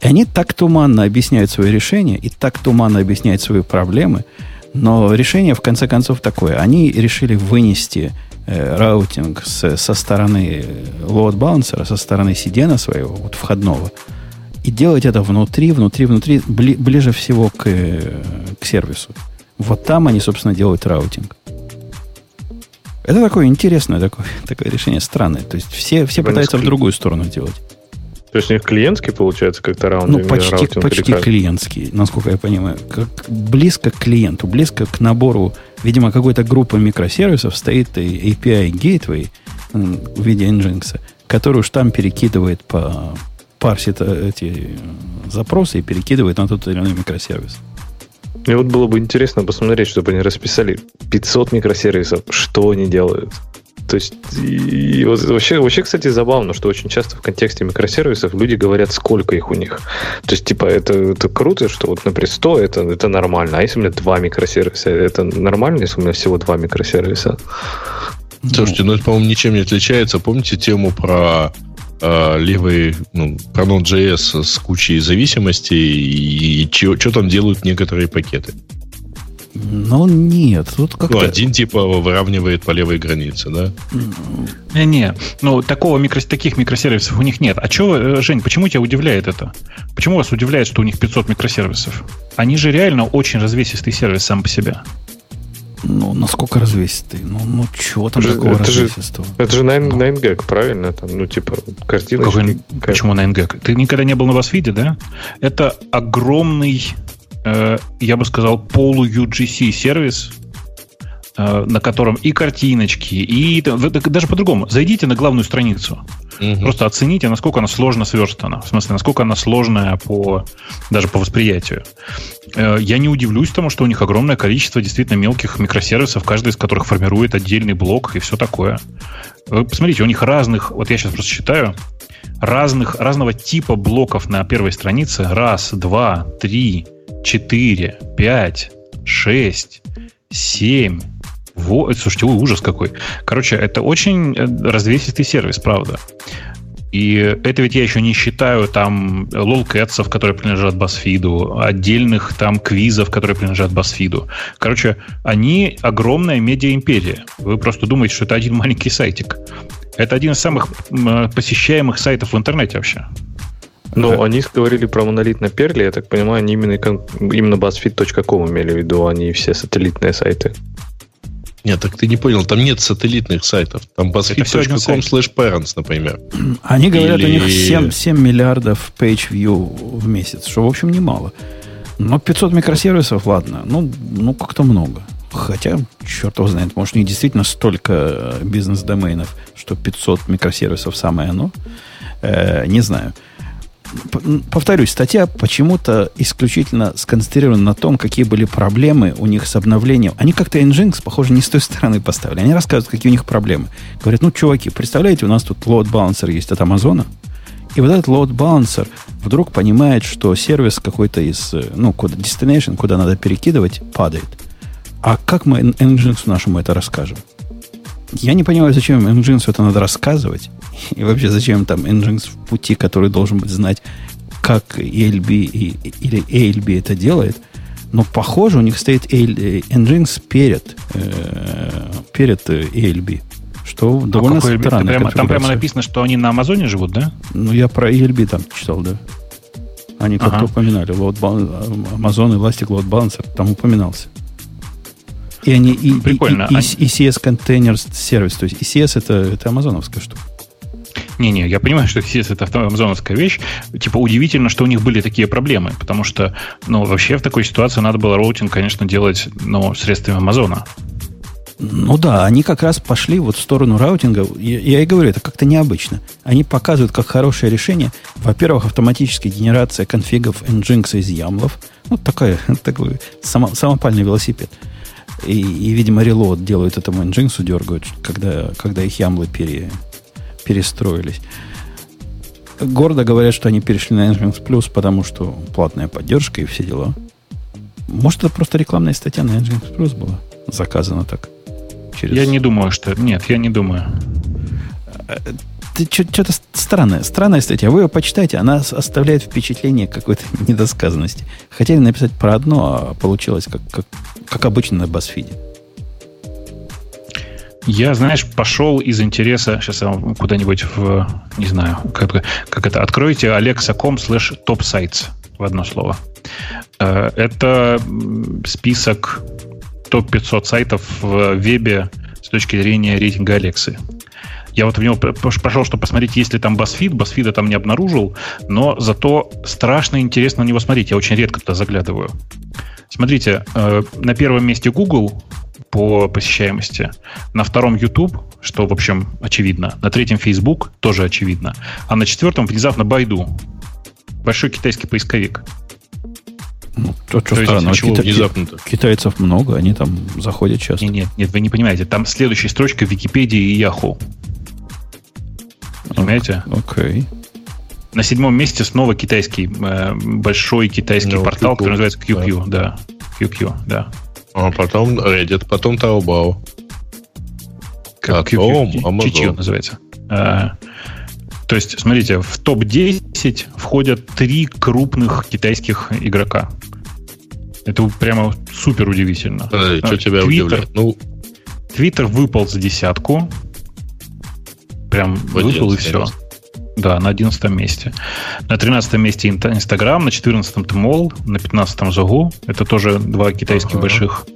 Speaker 1: И они так туманно объясняют свои решения и так туманно объясняют свои проблемы, но решение, в конце концов, такое. Они решили вынести э, routing с, со стороны load balancer, со стороны CDN своего, вот входного, и делать это внутри, внутри, внутри, бли, ближе всего к, к сервису. Вот там они, собственно, делают routing. Это такое интересное такое, [laughs] такое решение, странное. То есть все, все пытаются в другую сторону делать.
Speaker 3: То есть у них клиентский получается как-то раунд?
Speaker 1: Ну, почти, почти клиентский, насколько я понимаю. Как близко к клиенту, близко к набору. Видимо, какой-то группа микросервисов стоит API Gateway в виде Nginx, который уж там перекидывает по, парсит э, эти запросы и перекидывает на тот или иной микросервис.
Speaker 3: Мне вот было бы интересно посмотреть, чтобы они расписали 500 микросервисов, что они делают. То есть, и вообще, вообще, кстати, забавно, что очень часто в контексте микросервисов люди говорят, сколько их у них. То есть, типа, это, это круто, что вот, например, 100 это, это нормально. А если у меня два микросервиса, это нормально, если у меня всего два микросервиса?
Speaker 2: Слушайте, ну это, по-моему, ничем не отличается. Помните тему про э, левый, ну, про Node.js с кучей зависимостей и что там делают некоторые пакеты.
Speaker 1: Ну, нет, тут как-то...
Speaker 2: Ну, один типа выравнивает по левой границе, да?
Speaker 4: Не, не, ну, такого микро, таких микросервисов у них нет. А что, э, Жень, почему тебя удивляет это? Почему вас удивляет, что у них 500 микросервисов? Они же реально очень развесистый сервис сам по себе.
Speaker 1: Ну, насколько развесистый? Ну, ну чего там это такого
Speaker 3: это развесистого? Же, это же 9, 9gag, ну. правильно? Там, ну, типа, картиночки. Какой,
Speaker 4: почему 9gag? Ты никогда не был на BuzzFeed, да? Это огромный, э, я бы сказал, полу-UGC сервис, э, на котором и картиночки, и даже по-другому. Зайдите на главную страницу. Угу. Просто оцените, насколько она сложно сверстана. В смысле, насколько она сложная по, даже по восприятию. Э, я не удивлюсь тому, что у них огромное количество действительно мелких микросервисов, каждый из которых формирует отдельный блок и все такое. Посмотрите, у них разных, вот я сейчас просто считаю, разных, разного типа блоков на первой странице. Раз, два, три, четыре, пять, шесть, семь. Во, слушайте, ужас какой. Короче, это очень э, развесистый сервис, правда. И это ведь я еще не считаю там лолкэтсов, которые принадлежат BuzzFeed, отдельных там квизов, которые принадлежат BuzzFeed. Короче, они огромная медиа-империя. Вы просто думаете, что это один маленький сайтик. Это один из самых посещаемых сайтов в интернете вообще.
Speaker 3: Но да. они говорили про монолит на Перле, я так понимаю, они именно, именно BuzzFeed.com имели в виду, а не все сателлитные сайты.
Speaker 2: Нет, так ты не понял, там нет сателлитных сайтов. Там BuzzFeed.com slash parents, например.
Speaker 1: Они говорят, Или... у них 7, 7 миллиардов page view в месяц, что, в общем, немало. Но 500 микросервисов, ладно, ну, ну как-то много. Хотя, черт его знает, может, у них действительно столько бизнес-доменов, что 500 микросервисов самое оно. Э, не знаю повторюсь, статья почему-то исключительно сконцентрирована на том, какие были проблемы у них с обновлением. Они как-то Nginx, похоже, не с той стороны поставили. Они рассказывают, какие у них проблемы. Говорят, ну, чуваки, представляете, у нас тут load balancer есть от Амазона, и вот этот load balancer вдруг понимает, что сервис какой-то из, ну, куда, destination, куда надо перекидывать, падает. А как мы Nginx нашему это расскажем? Я не понимаю, зачем Nginx это надо рассказывать. И вообще, зачем там Nginx в пути, который должен быть знать, как ELB и, или ALB это делает. Но похоже, у них стоит Nginx перед, э, перед ELB. Что а довольно странно.
Speaker 4: Прямо, там прямо написано, что они на Амазоне живут, да?
Speaker 1: Ну, я про ELB там читал, да. Они как-то ага. упоминали. Load, Amazon Elastic Load Balancer там упоминался. И они и, Прикольно. И, и, и, ECS Container Service. То есть ECS это, это амазоновская штука.
Speaker 4: Не-не, я понимаю, что ECS это амазоновская вещь. Типа удивительно, что у них были такие проблемы, потому что, ну, вообще в такой ситуации надо было routing, конечно, делать, ну, средствами Амазона.
Speaker 1: Ну да, они как раз пошли вот в сторону routing а. Я, я и говорю, это как-то необычно. Они показывают как хорошее решение. Во-первых, автоматическая генерация конфигов Nginx из YAML ов. Вот такая, [laughs] такой само, самопальный велосипед. И, и, видимо, релот делают этому Nginx, дергают, когда, когда их ямлы пере, перестроились. Гордо говорят, что они перешли на Nginx Plus, потому что платная поддержка и все дела. Может, это просто рекламная статья на Nginx Plus была заказана так?
Speaker 4: Через... Я не думаю, что... Нет, я не думаю.
Speaker 1: Что-то странное. Странная статья. Вы ее почитайте, она оставляет впечатление какой-то [laughs] недосказанности. Хотели написать про одно, а получилось как, как, как обычно на BuzzFeed.
Speaker 4: Я, знаешь, пошел из интереса, сейчас я вам куда-нибудь в, не знаю, как, как это, откройте alexa.com slash top sites в одно слово. Э, это список топ-500 сайтов в вебе с точки зрения рейтинга Алексы. Я вот в него пошел, чтобы посмотреть, есть ли там BuzzFeed. BuzzFeed там не обнаружил, но зато страшно интересно на него смотреть. Я очень редко туда заглядываю. Смотрите, э, на первом месте Google по посещаемости, на втором YouTube, что, в общем, очевидно, на третьем Facebook, тоже очевидно, а на четвертом внезапно Байду, большой китайский поисковик.
Speaker 1: Ну, то, что то странно, кита- внезапно-то? китайцев много, они там заходят часто.
Speaker 4: Нет, нет, нет, вы не понимаете, там следующая строчка Википедии и Yahoo. Понимаете?
Speaker 1: Окей. Okay.
Speaker 4: На седьмом месте снова китайский, э, большой китайский no, ну, портал, QQ. который называется QQ, да. да. QQ, да.
Speaker 2: А потом Reddit, потом Taobao.
Speaker 4: Как потом QQ, Amazon. Называется. А, то есть, смотрите, в топ-10 входят три крупных китайских игрока. Это прямо супер удивительно.
Speaker 2: Подожди, что тебя Twitter, удивляет? Ну,
Speaker 4: Твиттер выпал за десятку, прям выпал и все. Да, на 11 месте. На 13 месте Инстаграм, на 14 Тмол, на 15 Загу. Это тоже два китайских ага. больших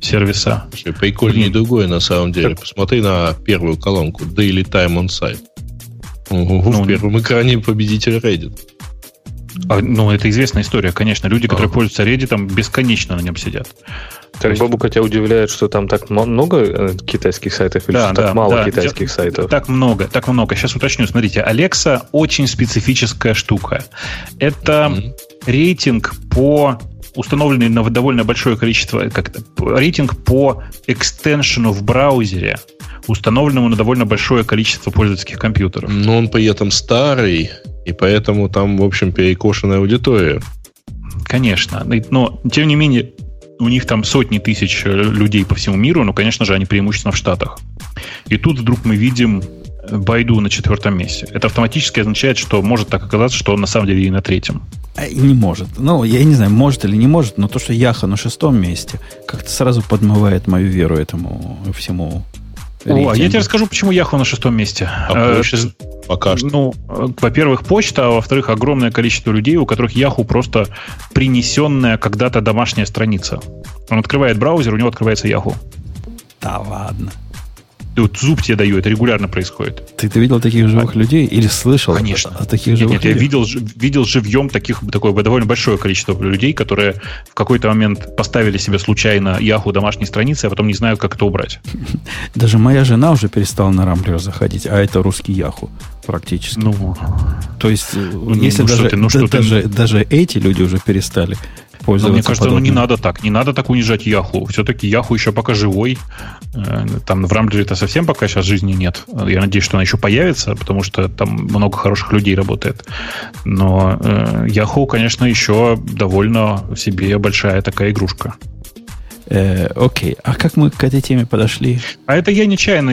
Speaker 4: сервиса.
Speaker 2: Слушай, прикольнее Блин. другое на самом деле. Так. Посмотри на первую колонку. Daily Time on Site. Угу, ну, в первом экране победитель Reddit.
Speaker 4: А, ну, это известная история, конечно. Люди, которые а. пользуются Reddit, бесконечно на нем сидят.
Speaker 3: Так есть... Бабука тебя удивляет, что там так много э, китайских сайтов или да, что да, так мало да, китайских да, сайтов?
Speaker 4: Так много, так много. Сейчас уточню. Смотрите, Alexa очень специфическая штука. Это mm-hmm. рейтинг по установленный на довольно большое количество, как рейтинг по экстеншену в браузере, установленному на довольно большое количество пользовательских компьютеров.
Speaker 2: Но он при этом старый, и поэтому там, в общем, перекошенная аудитория.
Speaker 4: Конечно. Но, тем не менее, у них там сотни тысяч э, людей по всему миру, но, конечно же, они преимущественно в Штатах. И тут вдруг мы видим Байду на четвертом месте. Это автоматически означает, что может так оказаться, что он на самом деле и на третьем.
Speaker 1: А, не может. Ну, я не знаю, может или не может, но то, что Яха на шестом месте, как-то сразу подмывает мою веру этому всему
Speaker 4: о, а я тебе расскажу, почему Яху на шестом месте. А?
Speaker 2: Пока что.
Speaker 4: Ну, во-первых, почта, а во-вторых, огромное количество людей, у которых Яху просто принесенная когда-то домашняя страница. Он открывает браузер, у него открывается Яху.
Speaker 1: Да ладно
Speaker 4: вот зуб тебе даю, это регулярно происходит.
Speaker 1: Ты, ты видел таких живых а, людей или слышал
Speaker 4: Конечно.
Speaker 1: о, о таких живых нет,
Speaker 4: нет, людях? я видел, видел живьем таких, такое довольно большое количество людей, которые в какой-то момент поставили себе случайно Яху домашней страницы, а потом не знают, как это убрать. [laughs]
Speaker 1: Даже моя жена уже перестала на Рамблер заходить, а это русский Яху практически.
Speaker 4: Ну,
Speaker 1: То есть, ну, если ну, даже, ты, ну, да, даже, ты... даже эти люди уже перестали
Speaker 4: пользоваться. Но мне кажется, ну не надо так. Не надо так унижать Яху. Все-таки Яху еще пока живой. Э, там в Рамблере-то совсем пока сейчас жизни нет. Я надеюсь, что она еще появится, потому что там много хороших людей работает. Но Яху, конечно, еще довольно себе большая такая игрушка.
Speaker 1: Э, окей, а как мы к этой теме подошли?
Speaker 4: А это я нечаянно,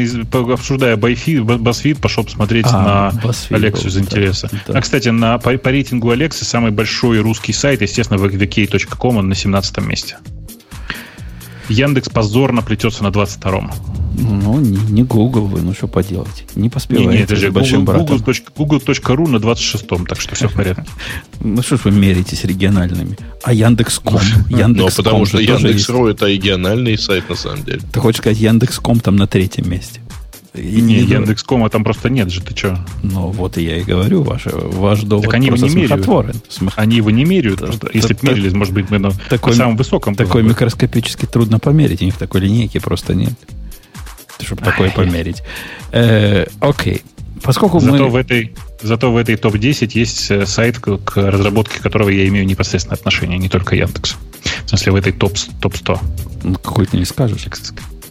Speaker 4: обсуждая BuzzFeed, пошел посмотреть а, на BuzzFeed Алексу из интереса. Да, да. А, кстати, на, по, по рейтингу Алексы самый большой русский сайт, естественно, vk.com, он на 17 месте. Яндекс позорно плетется на 22-м.
Speaker 1: Ну, не, не Google вы, ну что поделать. Не поспеваете не, не, это
Speaker 4: же большим Google, Google, Google.ru на 26-м, так что все в порядке. [laughs]
Speaker 1: Ну что ж вы меритесь региональными? А Яндекс.ком?
Speaker 2: Яндекс.ком [laughs] ну, потому что Яндекс.ру это региональный сайт на самом деле.
Speaker 1: Ты хочешь сказать, Яндекс.ком там на третьем месте?
Speaker 4: И не, Яндекс.кома там просто нет же, ты что?
Speaker 1: Ну, вот и я и говорю, ваш, ваш довод
Speaker 4: так они его не меряют. Смех... Они его не меряют. Просто. Если бы мерили, может быть, мы на, такой, на самом высоком.
Speaker 1: Такой микроскопически трудно померить. У них такой линейки просто нет. Чтобы такое померить. Э, окей. Поскольку
Speaker 4: зато мы... В этой, зато в этой топ-10 есть э, сайт, к разработке которого я имею непосредственное отношение, не только Яндекс. В смысле, в этой топ-100. Топ
Speaker 1: ну, какой ты не скажешь.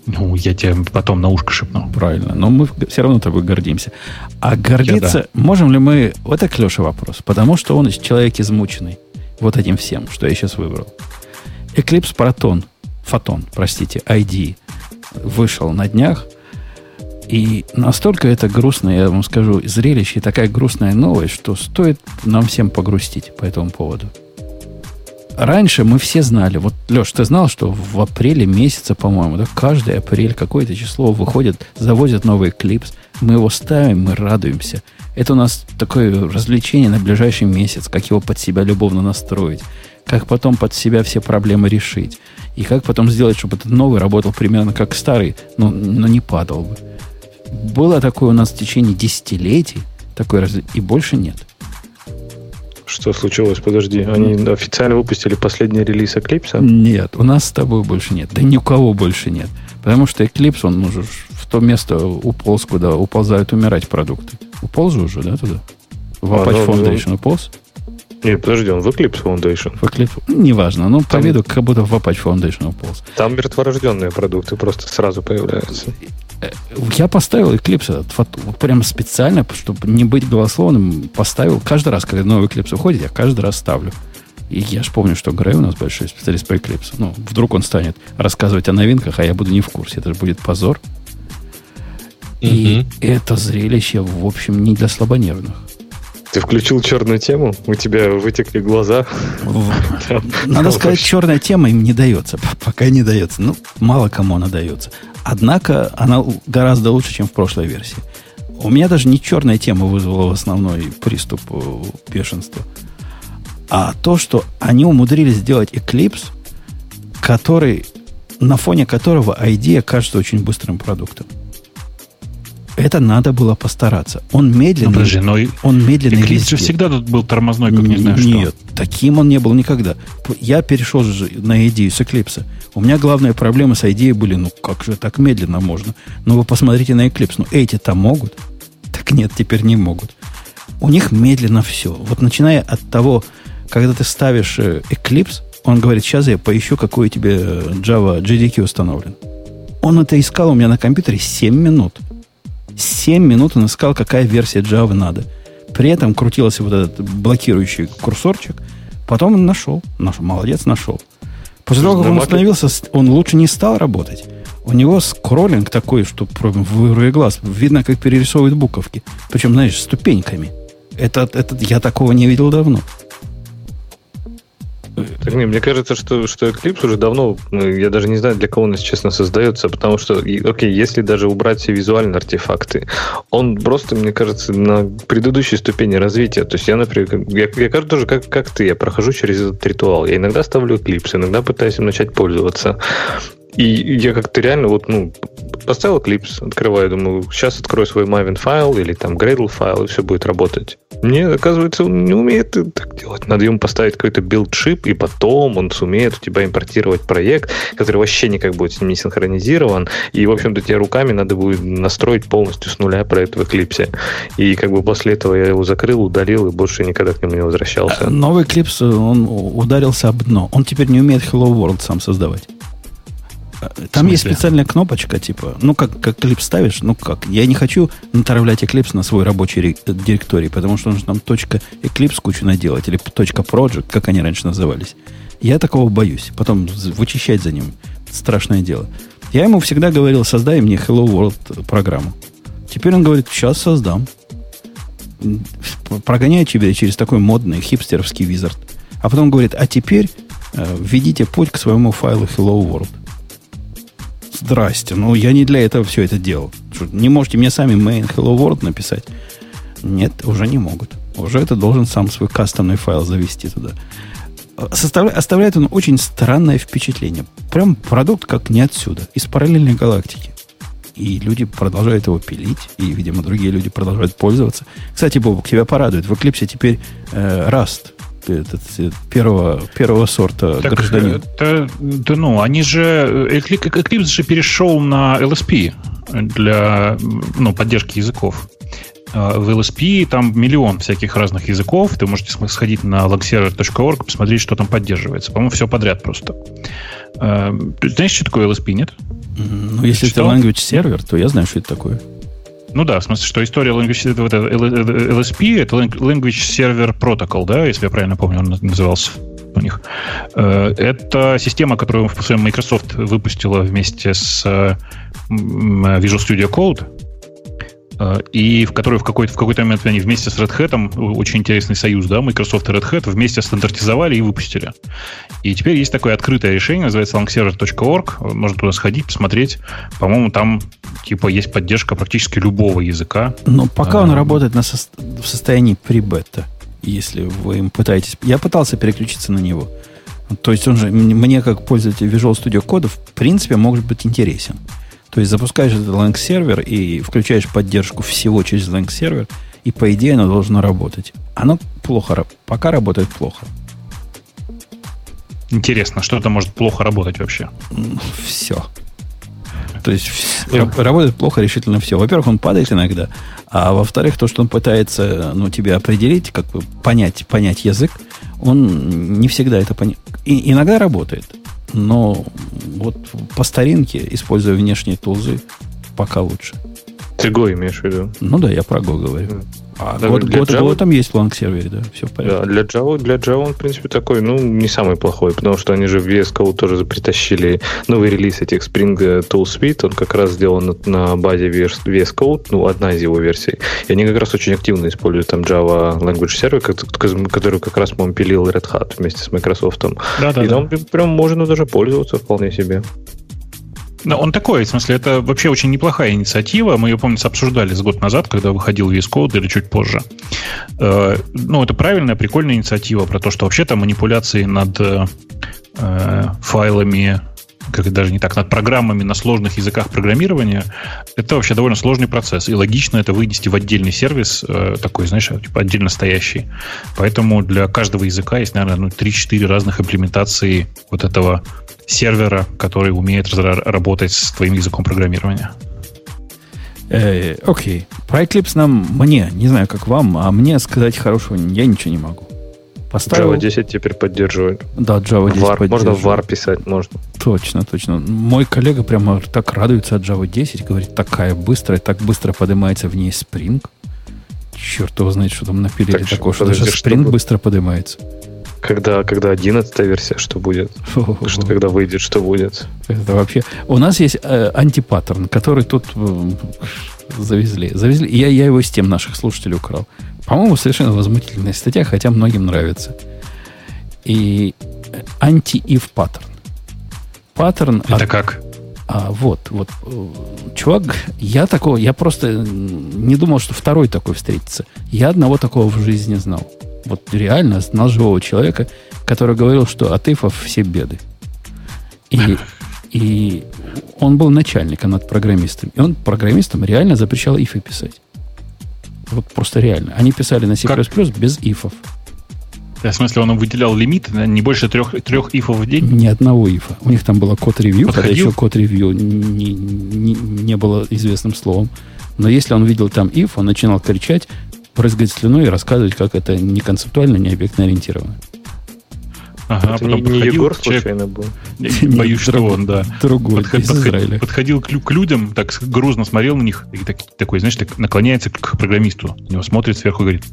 Speaker 4: Ну, я тебе потом на ушко шепну.
Speaker 1: Правильно. Но мы все равно тобой гордимся. А гордиться... да. Можем ли мы... Вот это к Леше вопрос. Потому что он человек измученный. Вот этим всем, что я сейчас выбрал. Eclipse Proton, Photon, простите, ID, вышел на днях. И настолько это грустно, я вам скажу, зрелище и такая грустная новость, что стоит нам всем погрустить по этому поводу раньше мы все знали, вот, Леш, ты знал, что в апреле месяце, по-моему, да, каждый апрель какое-то число выходит, завозят новый клипс, мы его ставим, мы радуемся. Это у нас такое развлечение на ближайший месяц, как его под себя любовно настроить, как потом под себя все проблемы решить, и как потом сделать, чтобы этот новый работал примерно как старый, но, но не падал бы. Было такое у нас в течение десятилетий, такое, и больше нет.
Speaker 3: Что случилось? Подожди, они официально выпустили последний релиз Eclipse?
Speaker 1: Нет, у нас с тобой больше нет. Да ни у кого больше нет. Потому что Eclipse, он уже в то место уполз, куда уползают умирать продукты. Уполз уже, да, туда? В а, Apache ну, Foundation ну, уполз?
Speaker 3: Нет, подожди, он в Eclipse Foundation.
Speaker 1: В Eclipse, неважно, но там, по виду как будто в Apache Foundation уполз.
Speaker 3: Там мертворожденные продукты просто сразу появляются.
Speaker 1: Я поставил Eclipse вот прям специально, чтобы не быть голословным, поставил каждый раз, когда новый Eclipse уходит, я каждый раз ставлю. И я же помню, что Грей у нас большой специалист по Eclipse. Ну, вдруг он станет рассказывать о новинках, а я буду не в курсе. Это же будет позор. И угу. это зрелище, в общем, не для слабонервных.
Speaker 3: Ты включил черную тему, у тебя вытекли глаза. [laughs]
Speaker 1: Надо сказать, черная тема им не дается. [laughs] Пока не дается. Ну, мало кому она дается. Однако она гораздо лучше, чем в прошлой версии. У меня даже не черная тема вызвала в основной приступ э, бешенства, а то, что они умудрились сделать Eclipse, который, на фоне которого идея кажется очень быстрым продуктом. Это надо было постараться. Он медленный. Ну,
Speaker 4: подожди, но
Speaker 1: он медленный
Speaker 4: Eclipse же всегда тут был тормозной, как не,
Speaker 1: не
Speaker 4: знаю
Speaker 1: Нет, что. таким он не был никогда. Я перешел же на идею с Eclipse. У меня главная проблема с идеей были, ну как же так медленно можно? Ну вы посмотрите на Eclipse. Ну эти-то могут. Так нет, теперь не могут. У них медленно все. Вот начиная от того, когда ты ставишь э, Eclipse, он говорит, сейчас я поищу, какой у тебя э, Java JDK установлен. Он это искал у меня на компьютере 7 минут. 7 минут он искал, какая версия Java надо. При этом крутился вот этот блокирующий курсорчик. Потом он нашел. нашел молодец, нашел. После того, как он установился, он лучше не стал работать. У него скроллинг такой, что в глаз. Видно, как перерисовывают буковки. Причем, знаешь, ступеньками. Это, это, я такого не видел давно.
Speaker 3: Так, не, мне кажется, что, что Eclipse уже давно, ну, я даже не знаю, для кого он, если честно, создается, потому что, окей, если даже убрать все визуальные артефакты, он просто, мне кажется, на предыдущей ступени развития. То есть я, например, я, я кажется, тоже как, как ты, я прохожу через этот ритуал. Я иногда ставлю Eclipse, иногда пытаюсь им начать пользоваться. И я как-то реально вот, ну, поставил Eclipse, открываю, думаю, сейчас открою свой Maven файл или там Gradle файл, и все будет работать. Мне, оказывается, он не умеет так делать. Надо ему поставить какой-то Buildship, и потом он сумеет у тебя импортировать проект, который вообще никак будет не синхронизирован. И, в общем-то, тебе руками надо будет настроить полностью с нуля проект в Eclipse. И как бы после этого я его закрыл, удалил и больше никогда к нему не возвращался. А
Speaker 1: новый Eclipse, он ударился об дно. Он теперь не умеет Hello World сам создавать. Там есть специальная кнопочка, типа, ну, как, как клип ставишь, ну, как, я не хочу натравлять Eclipse на свой рабочий директорий, потому что нужно там точка Eclipse кучу наделать, или точка Project, как они раньше назывались. Я такого боюсь. Потом вычищать за ним страшное дело. Я ему всегда говорил, создай мне Hello World программу. Теперь он говорит, сейчас создам. Прогоняю тебя через такой модный хипстеровский визард. А потом говорит, а теперь э, введите путь к своему файлу Hello World. Здрасте. Ну, я не для этого все это делал. Не можете мне сами main hello world написать? Нет, уже не могут. Уже это должен сам свой кастомный файл завести туда. Составля, оставляет он очень странное впечатление. Прям продукт как не отсюда, из параллельной галактики. И люди продолжают его пилить, и, видимо, другие люди продолжают пользоваться. Кстати, Бобок, тебя порадует. В Eclipse теперь э, Rust этот, э, первого, первого сорта так, гражданин.
Speaker 4: Да, да, ну, они же... Eclipse же перешел на LSP для ну, поддержки языков. А, в LSP там миллион всяких разных языков. Ты можете сходить на logserver.org, посмотреть, что там поддерживается. По-моему, все подряд просто. А, знаешь, что такое LSP, нет?
Speaker 1: Ну, если что? это language сервер, то я знаю, что это такое.
Speaker 4: Ну да, в смысле, что история language, это, LSP, это Language Server Protocol, да, если я правильно помню, он назывался у них. Э, это система, которую в своем Microsoft выпустила вместе с Visual Studio Code, Э, и в которой в какой-то, в какой-то момент они вместе с Red Hat, очень интересный союз, да, Microsoft и Red Hat, вместе стандартизовали и выпустили. И теперь есть такое открытое решение, называется langserver.org, можно туда сходить, посмотреть. По-моему, там типа есть поддержка практически любого языка.
Speaker 1: Но пока а, он работает на со- в состоянии прибета, если вы им пытаетесь... Я пытался переключиться на него. То есть он же мне, как пользователь Visual Studio Code, в принципе, может быть интересен. То есть запускаешь этот Lang сервер и включаешь поддержку всего через Lang сервер, и по идее оно должно работать. Оно плохо, пока работает плохо.
Speaker 4: Интересно, что это может плохо работать вообще?
Speaker 1: Все. То есть все, работает плохо решительно все. Во-первых, он падает иногда, а во-вторых, то, что он пытается ну, тебе определить, как бы понять, понять язык, он не всегда это понимает. Иногда работает. Но вот по старинке, используя внешние тулзы, пока лучше.
Speaker 3: Ты Go имеешь в виду?
Speaker 1: Ну да, я про Go говорю. А да, год, год, Java... там есть план к сервере, да, все в порядке.
Speaker 3: Да, для Java, для Java он, в принципе, такой, ну, не самый плохой, потому что они же в VS Code тоже притащили новый релиз этих Spring Tool Suite, он как раз сделан на, базе VS Code, ну, одна из его версий, и они как раз очень активно используют там Java Language Server, который как раз, по-моему, пилил Red Hat вместе с Microsoft. Да, да, и там да. прям можно даже пользоваться вполне себе.
Speaker 4: Ну, он такой, в смысле, это вообще очень неплохая инициатива. Мы ее, помнится, обсуждали с год назад, когда выходил VS Code или чуть позже. Э, ну, это правильная, прикольная инициатива про то, что вообще-то манипуляции над э, файлами как даже не так, над программами на сложных языках программирования, это вообще довольно сложный процесс. И логично это вынести в отдельный сервис, э, такой, знаешь, типа отдельно стоящий. Поэтому для каждого языка есть, наверное, ну, 3-4 разных имплементации вот этого сервера, который умеет работать с твоим языком программирования.
Speaker 1: Э, окей. Про Eclipse нам, мне, не знаю, как вам, а мне сказать хорошего я ничего не могу.
Speaker 3: Поставил... Java 10 теперь поддерживает.
Speaker 1: Да, Java 10
Speaker 3: var, Можно var писать, можно.
Speaker 1: Точно, точно. Мой коллега прямо так радуется от Java 10, говорит, такая быстрая, так быстро поднимается в ней Spring. Черт его знает, что там напилили так, такое, что даже Spring что быстро поднимается.
Speaker 3: Когда, когда 11 версия, что будет? Что, когда выйдет, что будет?
Speaker 1: Это вообще... У нас есть э, антипаттерн, который тут э, завезли. Завезли. Я, я его с тем наших слушателей украл. По-моему, совершенно возмутительная статья, хотя многим нравится. И э, анти-if паттерн. Паттерн...
Speaker 4: Это от... как?
Speaker 1: А, вот, вот. Э, чувак, я такого, я просто не думал, что второй такой встретится. Я одного такого в жизни знал. Вот реально знал живого человека, который говорил, что от ифов все беды. И, [laughs] и он был начальником над программистом. И он программистам реально запрещал ифы писать. Вот просто реально. Они писали на C++ как? без ифов.
Speaker 4: В смысле, он выделял лимит не больше трех, трех ифов в день?
Speaker 1: Ни одного ифа. У них там было код ревью, когда еще код ревью не, не, не было известным словом. Но если он видел там if, он начинал кричать, прыскать слюной и рассказывать, как это не концептуально, не объектно ориентировано.
Speaker 3: Ага, это потом не, не Егор человек, случайно был?
Speaker 4: Боюсь, что он, да.
Speaker 1: Другой,
Speaker 4: Подход, подходил, подходил к, к людям, так грузно смотрел на них, и так, такой, знаешь, так наклоняется к программисту, на него смотрит сверху и говорит,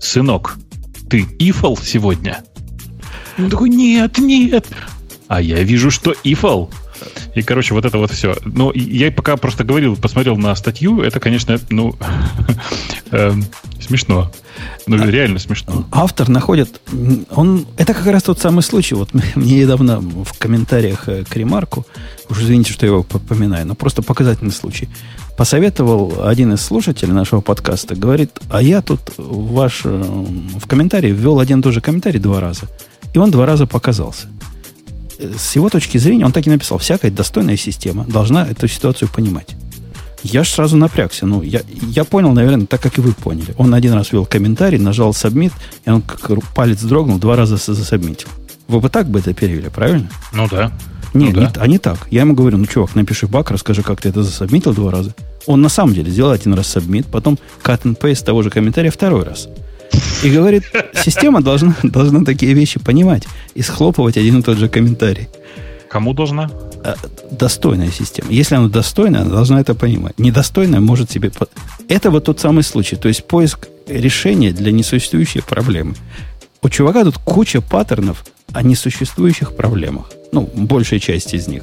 Speaker 4: сынок, ты ифал сегодня? Он такой, нет, нет. А я вижу, что ифал. И, короче, вот это вот все. Ну, я пока просто говорил, посмотрел на статью, это, конечно, ну, [laughs] эм, смешно. Ну, а, реально смешно.
Speaker 1: Автор находит... Он, это как раз тот самый случай. Вот [laughs] мне недавно в комментариях э, к ремарку, уж извините, что я его попоминаю, но просто показательный случай. Посоветовал один из слушателей нашего подкаста, говорит, а я тут ваш э, в комментарии ввел один и тот же комментарий два раза. И он два раза показался с его точки зрения, он так и написал, всякая достойная система должна эту ситуацию понимать. Я же сразу напрягся. Ну, я, я понял, наверное, так, как и вы поняли. Он один раз ввел комментарий, нажал submit, и он как палец дрогнул, два раза засобмитил. Вы бы так бы это перевели, правильно?
Speaker 4: Ну да.
Speaker 1: Нет, ну, да. не, а не так. Я ему говорю, ну, чувак, напиши баг, расскажи, как ты это засобмитил два раза. Он на самом деле сделал один раз submit, потом cut and paste того же комментария второй раз. И говорит, система должна, должна такие вещи понимать и схлопывать один и тот же комментарий.
Speaker 4: Кому должна?
Speaker 1: А, достойная система. Если она достойная, она должна это понимать. Недостойная может себе... Это вот тот самый случай. То есть поиск решения для несуществующей проблемы. У чувака тут куча паттернов о несуществующих проблемах. Ну, большая часть из них.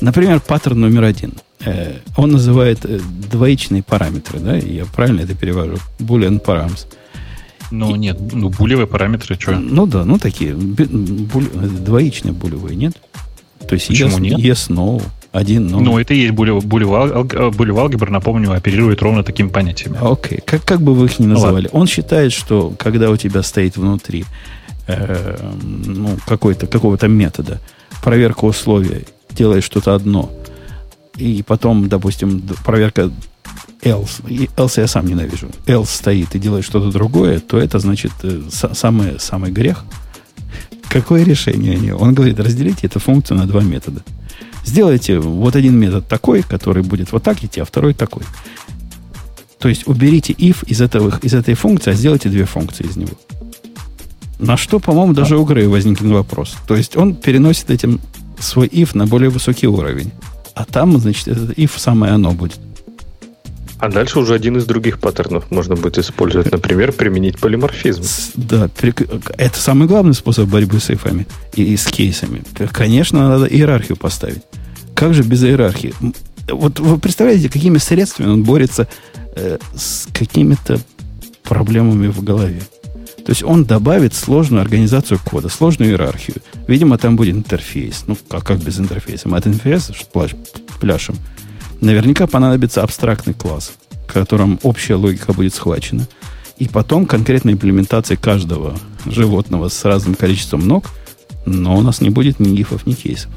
Speaker 1: Например, паттерн номер один. Э, он называет э, двоичные параметры, да? Я правильно это перевожу? Boolean params.
Speaker 4: Ну, нет, ну, булевые параметры, что?
Speaker 1: Ну да, ну такие, буль, двоичные булевые, нет? То есть
Speaker 4: Почему yes, нет?
Speaker 1: yes, no, один, no.
Speaker 4: Ну, это и есть булев, булев, алгебра, напомню, оперирует ровно такими понятиями.
Speaker 1: Окей, okay. как, как бы вы их ни называли. Ну, Он считает, что когда у тебя стоит внутри э, ну, какой-то, какого-то метода проверка условия, делает что-то одно, и потом, допустим, проверка else, и else я сам ненавижу, else стоит и делает что-то другое, то это значит э, самый, самый грех. Какое решение они? Он говорит, разделите эту функцию на два метода. Сделайте вот один метод такой, который будет вот так идти, а второй такой. То есть уберите if из, этого, из этой функции, а сделайте две функции из него. На что, по-моему, даже у Грея возникнет вопрос. То есть он переносит этим свой if на более высокий уровень. А там, значит, этот if самое оно будет.
Speaker 3: А дальше уже один из других паттернов можно будет использовать. Например, применить полиморфизм.
Speaker 1: Да, это самый главный способ борьбы с эйфами и с кейсами. Конечно, надо иерархию поставить. Как же без иерархии? Вот вы представляете, какими средствами он борется э, с какими-то проблемами в голове. То есть он добавит сложную организацию кода, сложную иерархию. Видимо, там будет интерфейс. Ну, как, как без интерфейса? Мы от интерфейса пляшем. Наверняка понадобится абстрактный класс, в котором общая логика будет схвачена. И потом конкретная имплементация каждого животного с разным количеством ног, но у нас не будет ни гифов, ни кейсов.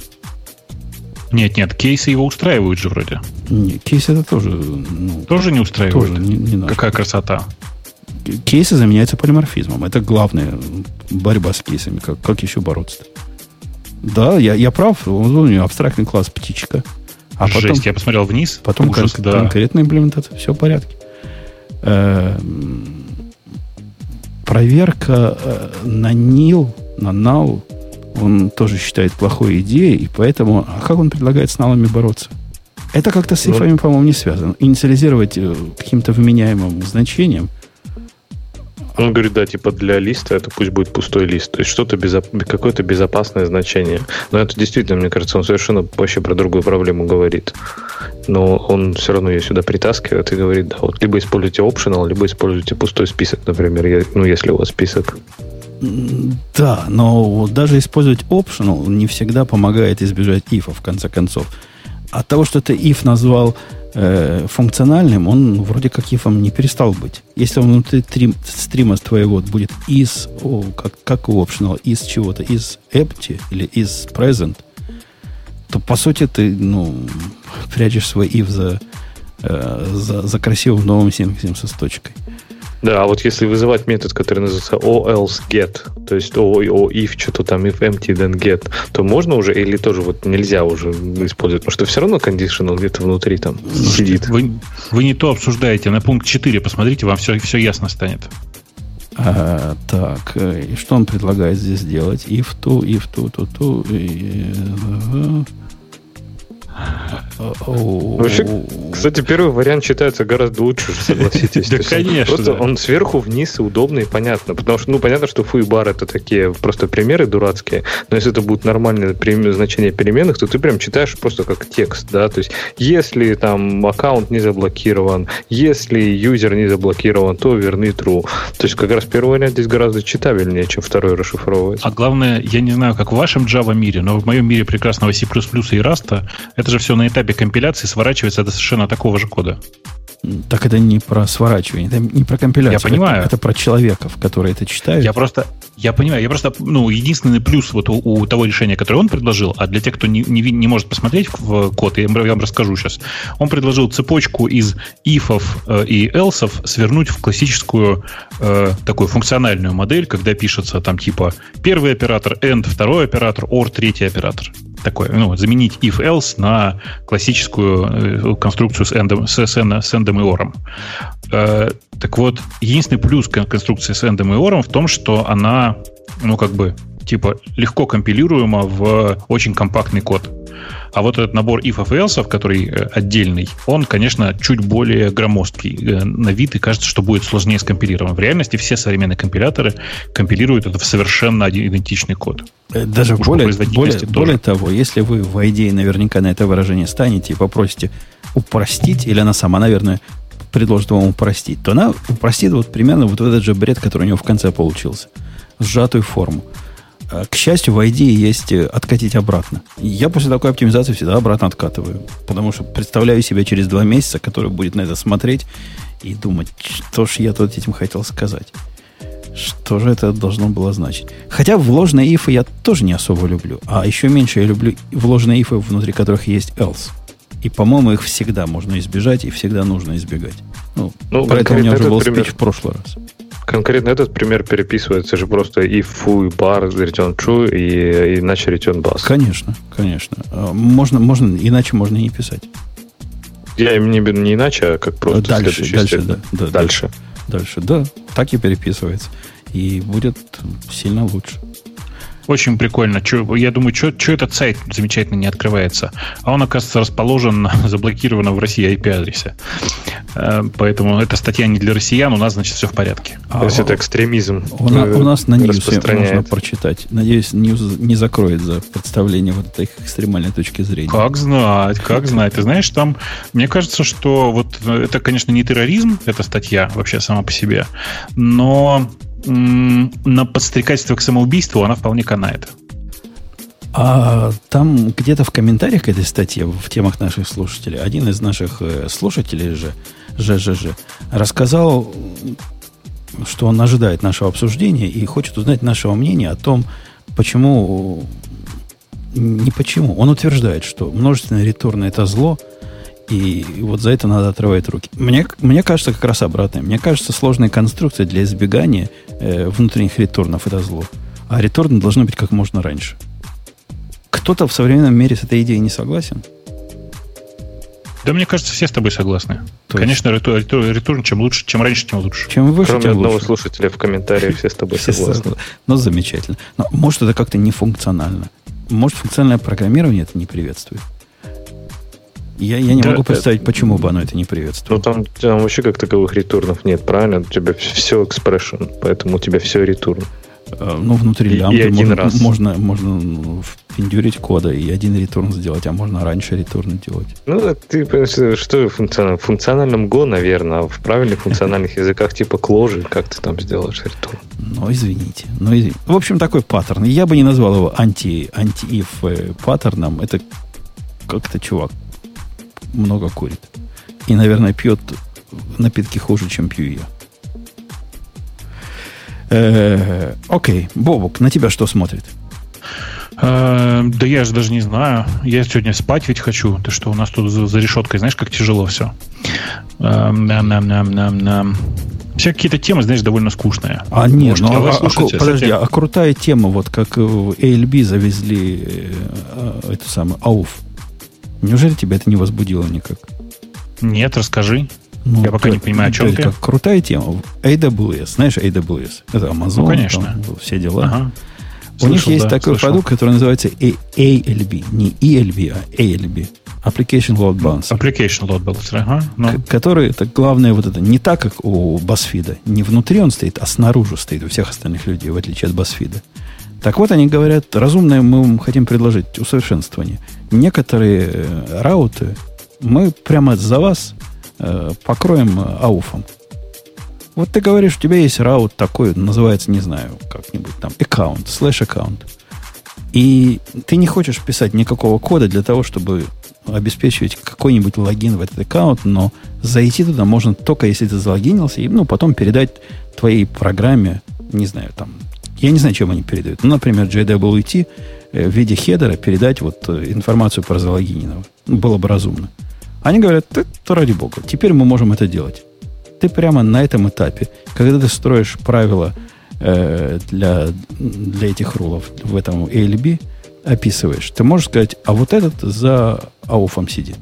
Speaker 4: Нет, нет, кейсы его устраивают же вроде.
Speaker 1: Не, кейсы это тоже... Ну,
Speaker 4: тоже не устраивают?
Speaker 1: Тоже не, не
Speaker 4: Какая красота.
Speaker 1: Кейсы заменяются полиморфизмом. Это главная борьба с кейсами. Как, как еще бороться-то? Да, я, я прав. У него абстрактный класс птичка.
Speaker 4: А Жесть, потом, я посмотрел вниз.
Speaker 1: Потом ужас, кон- да. конкретная имплементация. Все в порядке. Эм, проверка э, на NIL, на NAL, он тоже считает плохой идеей, и поэтому... А как он предлагает с налами бороться? Это как-то с ифами, по-моему, не связано. Инициализировать э, каким-то вменяемым значением –
Speaker 3: он говорит, да, типа для листа это пусть будет пустой лист. То есть что-то безоп... какое-то безопасное значение. Но это действительно, мне кажется, он совершенно вообще про другую проблему говорит. Но он все равно ее сюда притаскивает и говорит, да, вот либо используйте optional, либо используйте пустой список, например, ну, если у вас список.
Speaker 1: Да, но даже использовать optional не всегда помогает избежать if, в конце концов. От того, что ты if назвал э, функциональным, он вроде как ифом не перестал быть. Если он внутри трим, стрима твоего будет из, о, как, как у optional, из чего-то, из empty или из present, то по сути ты ну, прячешь свой if за, э, за, за красивым новым синксом со точкой.
Speaker 3: Да, а вот если вызывать метод, который называется o else get, то есть o, o if что-то там if empty then get, то можно уже или тоже вот нельзя уже использовать, потому что все равно conditional где-то внутри там сидит.
Speaker 4: Вы, вы не то обсуждаете. На пункт 4 посмотрите, вам все, все ясно станет.
Speaker 1: А, так, э, и что он предлагает здесь делать? If to, if to, to, to. И, uh,
Speaker 3: Вообще, кстати, первый вариант считается гораздо лучше, согласитесь. [laughs]
Speaker 4: Да, конечно.
Speaker 3: Просто он сверху вниз и удобно и понятно. Потому что, ну, понятно, что фу и бар это такие просто примеры дурацкие, но если это будет нормальное значение переменных, то ты прям читаешь просто как текст, да, то есть если там аккаунт не заблокирован, если юзер не заблокирован, то верни true. То есть как раз первый вариант здесь гораздо читабельнее, чем второй расшифровывать.
Speaker 4: А главное, я не знаю, как в вашем Java мире, но в моем мире прекрасного C++ и Rust это же все на этапе компиляции сворачивается до совершенно такого же кода.
Speaker 1: Так это не про сворачивание, это не про компиляцию.
Speaker 4: Я понимаю.
Speaker 1: Это, это про человеков, которые это читают.
Speaker 4: Я просто, я понимаю, я просто, ну, единственный плюс вот у, у того решения, которое он предложил, а для тех, кто не, не, не может посмотреть в код, я, я вам расскажу сейчас, он предложил цепочку из ифов э, и элсов свернуть в классическую э, такую функциональную модель, когда пишется там типа первый оператор, end, второй оператор, or, третий оператор такое, ну, заменить if-else на классическую э, конструкцию с эндом, с, с, с эндом и ором. Э, так вот, единственный плюс конструкции с эндом и ором в том, что она, ну, как бы, типа, легко компилируема в очень компактный код. А вот этот набор if и else, который э, отдельный, он, конечно, чуть более громоздкий э, на вид, и кажется, что будет сложнее скомпилирован. В реальности все современные компиляторы компилируют это в совершенно идентичный код.
Speaker 1: Э, даже Уж более, более, более того, если вы в идее наверняка на это выражение станете и попросите упростить, или она сама, наверное, предложит вам упростить, то она упростит вот примерно вот этот же бред, который у него в конце получился. Сжатую форму. А, к счастью, в ID есть э, откатить обратно. Я после такой оптимизации всегда обратно откатываю. Потому что представляю себя через два месяца, который будет на это смотреть и думать, что ж я тут этим хотел сказать. Что же это должно было значить? Хотя вложенные ифы я тоже не особо люблю. А еще меньше я люблю вложенные ифы, внутри которых есть else. И, по-моему, их всегда можно избежать и всегда нужно избегать. Ну, ну про это у меня уже был пример. спич в прошлый раз.
Speaker 3: Конкретно этот пример переписывается же просто if foo bar return true и иначе return bus.
Speaker 1: Конечно, конечно. А, можно, можно, иначе можно и не писать.
Speaker 3: Я не, не иначе, а как просто
Speaker 1: дальше, дальше, да, да,
Speaker 3: дальше.
Speaker 1: Дальше, да. Так и переписывается. И будет сильно лучше.
Speaker 4: Очень прикольно. Чё, я думаю, что этот сайт замечательно не открывается. А он, оказывается, расположен на [laughs] заблокированном в России IP-адресе. Э, поэтому эта статья не для россиян, у нас, значит, все в порядке.
Speaker 3: А, То есть это экстремизм.
Speaker 1: У, на, у нас на Ньюсе можно прочитать. Надеюсь, Ньюс не закроет за представление вот этой экстремальной точки зрения.
Speaker 4: Как знать, как знать. Ты знаешь, там, мне кажется, что вот э, это, конечно, не терроризм, эта статья вообще сама по себе, но на подстрекательство к самоубийству она вполне канает.
Speaker 1: А там где-то в комментариях к этой статье, в темах наших слушателей, один из наших э, слушателей же, ЖЖЖ, рассказал, что он ожидает нашего обсуждения и хочет узнать нашего мнения о том, почему Не почему. Он утверждает, что множественные ретурны это зло, и вот за это надо отрывать руки. Мне, мне кажется, как раз обратное. Мне кажется, сложная конструкция для избегания э, внутренних ретурнов это зло. А ретурны должны быть как можно раньше. Кто-то в современном мире с этой идеей не согласен?
Speaker 4: Да, мне кажется, все с тобой согласны.
Speaker 1: То
Speaker 4: Конечно, ретур, ретур, ретурн, чем лучше, чем раньше, тем лучше.
Speaker 1: Чем выше,
Speaker 3: Кроме
Speaker 1: тем
Speaker 3: одного
Speaker 1: лучше.
Speaker 3: слушателя в комментариях все с тобой [laughs]
Speaker 1: Все
Speaker 3: согласны.
Speaker 1: согласны. Ну, замечательно. Но может, это как-то нефункционально. Может, функциональное программирование это не приветствует. Я, я не
Speaker 4: Да,
Speaker 1: могу представить, почему бы оно это не
Speaker 3: Ну,
Speaker 1: приветствовало.
Speaker 3: там, там вообще как таковых ретурнов нет, правильно? У тебя все expression, поэтому у тебя все ретурн.
Speaker 1: Э, Ну, внутри
Speaker 3: И- и
Speaker 1: лямбды
Speaker 3: один
Speaker 1: можно,
Speaker 3: раз.
Speaker 1: можно, можно ну, впендюрить кода и один ретурн сделать, а можно раньше ретурн делать.
Speaker 3: Ну, ты что функционально? В функциональном Go, наверное, а в правильных функциональных языках типа Clojure, как ты там сделаешь ретурн?
Speaker 1: Ну, извините. Ну, извините. В общем, такой паттерн. Я бы не назвал его анти, анти-if э, паттерном. Это как-то чувак много курит. И, наверное, пьет напитки хуже, чем пью я. Э, Окей, Бобук, на тебя что смотрит?
Speaker 4: Э, да я же даже не знаю. Я сегодня спать ведь хочу. Ты что, у нас тут за, за решеткой, знаешь, как тяжело все. Нам-нам-нам-нам-нам. Все какие-то темы, знаешь, довольно скучные.
Speaker 1: А нет,
Speaker 2: Может,
Speaker 1: ну, а- а,
Speaker 2: слушать,
Speaker 1: ку- подожди,
Speaker 2: кстати.
Speaker 1: а крутая тема, вот как в ALB завезли э, э, эту самую АУФ. Неужели тебя это не возбудило никак?
Speaker 4: Нет, расскажи.
Speaker 1: Ну,
Speaker 4: Я пока не понимаю, о чем
Speaker 1: это
Speaker 4: ты.
Speaker 1: Как крутая тема. AWS, знаешь AWS? Это Amazon,
Speaker 4: Ну, конечно.
Speaker 1: там все дела.
Speaker 4: Ага.
Speaker 1: У них
Speaker 4: Слышал,
Speaker 1: есть
Speaker 4: да,
Speaker 1: такой
Speaker 4: слышал.
Speaker 1: продукт, который называется ALB. Не ELB, а ALB. Application Load Balancer.
Speaker 4: Application Load Balancer. Ага. Ну,
Speaker 1: который, это главное вот это, не так, как у BuzzFeed. Не внутри он стоит, а снаружи стоит у всех остальных людей, в отличие от BuzzFeed. Так вот, они говорят, разумное мы вам хотим предложить усовершенствование. Некоторые э, рауты мы прямо за вас э, покроем э, ауфом. Вот ты говоришь, у тебя есть раут такой, называется, не знаю, как-нибудь там, аккаунт, слэш аккаунт. И ты не хочешь писать никакого кода для того, чтобы обеспечивать какой-нибудь логин в этот аккаунт, но зайти туда можно только если ты залогинился, и ну, потом передать твоей программе, не знаю, там, я не знаю, чем они передают. Ну, например, JWT э, в виде хедера передать вот э, информацию про залогиненного. Ну, было бы разумно. Они говорят, «Да, то ради бога, теперь мы можем это делать. Ты прямо на этом этапе, когда ты строишь правила э, для, для этих рулов в этом ALB, описываешь, ты можешь сказать, а вот этот за ауфом сидит.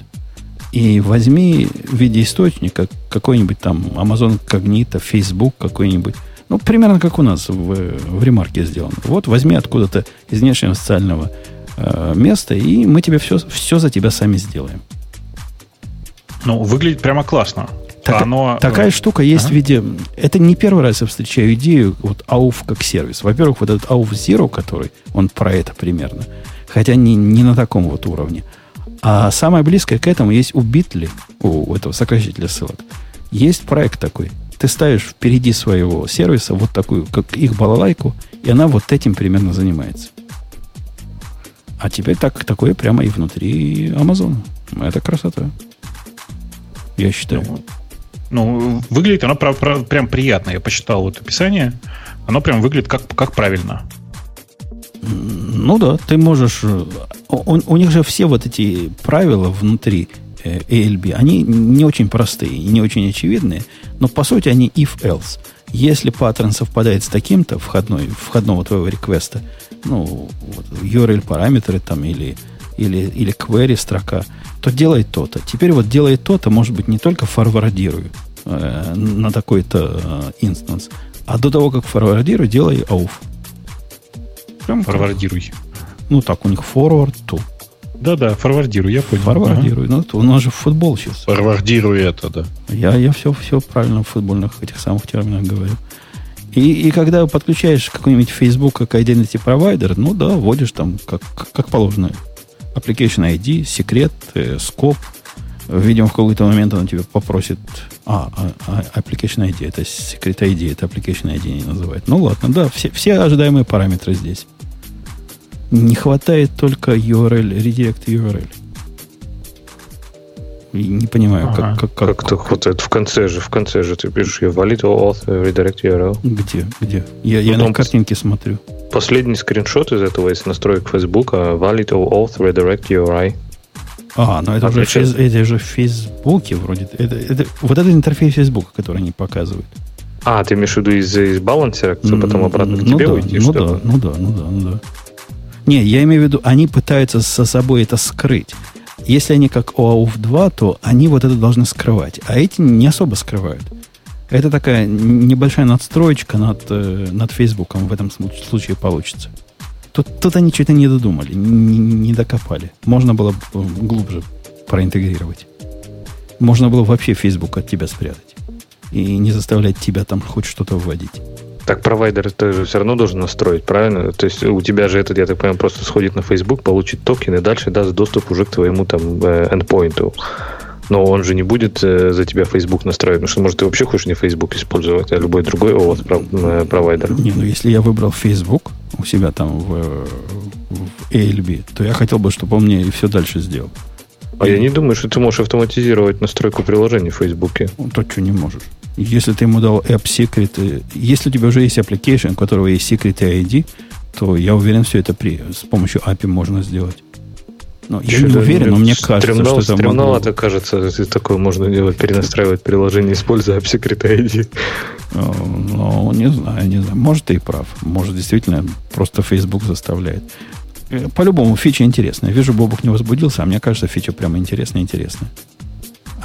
Speaker 1: И возьми в виде источника какой-нибудь там Amazon Cognito, Facebook какой-нибудь. Ну, примерно как у нас в, в ремарке сделано. Вот возьми откуда-то из внешнего социального э, места, и мы тебе все, все за тебя сами сделаем.
Speaker 4: ну, выглядит прямо классно.
Speaker 1: Так-
Speaker 4: Оно,
Speaker 1: Такая
Speaker 4: э,
Speaker 1: штука есть
Speaker 4: ага.
Speaker 1: в виде... Это не первый раз я встречаю идею вот AUF как сервис. Во-первых, вот этот AUF Zero, который, он про это примерно. Хотя не, не на таком вот уровне. А самое близкое к этому есть у Bitly, у этого сокращителя ссылок. Есть проект такой. Ты ставишь впереди своего сервиса вот такую, как их балалайку, и она вот этим примерно занимается. А теперь так, такое прямо и внутри Амазона. Это красота. Я считаю.
Speaker 4: Ну, выглядит оно пра- пра- прям приятно. Я посчитал вот описание. Оно прям выглядит как, как правильно.
Speaker 1: Ну да, ты можешь... э, У, них же все вот эти правила внутри ALB, они не очень простые и не очень очевидные, но по сути они if-else. Если паттерн совпадает с таким-то входной, входного твоего реквеста, ну, вот, URL параметры там или, или, или query строка, то делай то-то. Теперь вот делай то-то, может быть, не только форвардирую э, на такой-то э, инстанс, а до того, как форвардирую, делай auth. Прям
Speaker 4: Форвардируй.
Speaker 1: ну так, у них forward to.
Speaker 4: Да-да, форвардируй, я понял.
Speaker 1: Форвардируй. Ну, это у нас же футбол сейчас.
Speaker 2: Форвардируй это, да.
Speaker 1: Я, я все, все правильно в футбольных этих самых терминах говорю. И, и когда подключаешь какой-нибудь Facebook как identity provider, ну да, вводишь там как, как положено. Application ID, секрет, э, скоп. Видимо, в какой-то момент он тебе попросит... А, а, а, Application ID, это секрет ID, это Application ID не называют. Ну ладно, да, все, все ожидаемые параметры здесь. Не хватает только URL, redirect URL. И не понимаю,
Speaker 4: Ага.
Speaker 1: как, как,
Speaker 3: Как-то вот это в конце же, в конце же ты пишешь, я valid auth redirect URL.
Speaker 1: Где? Где? Я, я
Speaker 3: Ну,
Speaker 1: на картинке смотрю.
Speaker 3: последний скриншот из этого из настроек Facebook valid or auth redirect URI.
Speaker 1: А, ну это, уже, фейс, это же в Фейсбуке вроде. Это, это, вот это интерфейс Фейсбука, который они показывают.
Speaker 3: А, ты имеешь в виду из, из балансера, mm, потом обратно к
Speaker 1: ну
Speaker 3: тебе
Speaker 1: да,
Speaker 3: уйти?
Speaker 1: Ну да, ну да, ну да, ну да. Не, я имею в виду, они пытаются со собой это скрыть. Если они как OAuth 2, то они вот это должны скрывать. А эти не особо скрывают. Это такая небольшая надстроечка над, э, над Фейсбуком в этом случае получится. Тут, тут они что-то не додумали, не, не докопали. Можно было э, глубже проинтегрировать. Можно было вообще Facebook от тебя спрятать. И не заставлять тебя там хоть что-то вводить.
Speaker 3: Так провайдер ты все равно должен настроить, правильно? То есть у тебя же этот, я так понимаю, просто сходит на Facebook, получит токен и дальше даст доступ уже к твоему там э, эндпоинту но он же не будет э, за тебя Facebook настраивать, потому что, может, ты вообще хочешь не Facebook использовать, а любой другой OAuth э, провайдер.
Speaker 1: Не, ну если я выбрал Facebook у себя там в, в ALB, то я хотел бы, чтобы он мне и все дальше сделал.
Speaker 3: А и... я не думаю, что ты можешь автоматизировать настройку приложений в Фейсбуке.
Speaker 1: Ну, то что не можешь. Если ты ему дал App Secret, э, если у тебя уже есть application, у которого есть Secret и ID, то я уверен, все это при, с помощью API можно сделать. Ну, я не уверен, но мне кажется,
Speaker 3: стремнал,
Speaker 1: что это
Speaker 3: могло... кажется, если такое можно делать, перенастраивать приложение, используя Secret ID.
Speaker 1: Ну, не знаю, не знаю. Может, ты и прав. Может, действительно, просто Facebook заставляет. Э, по-любому, фича интересная. Вижу, Бобук не возбудился, а мне кажется, фича прямо интересная, интересная.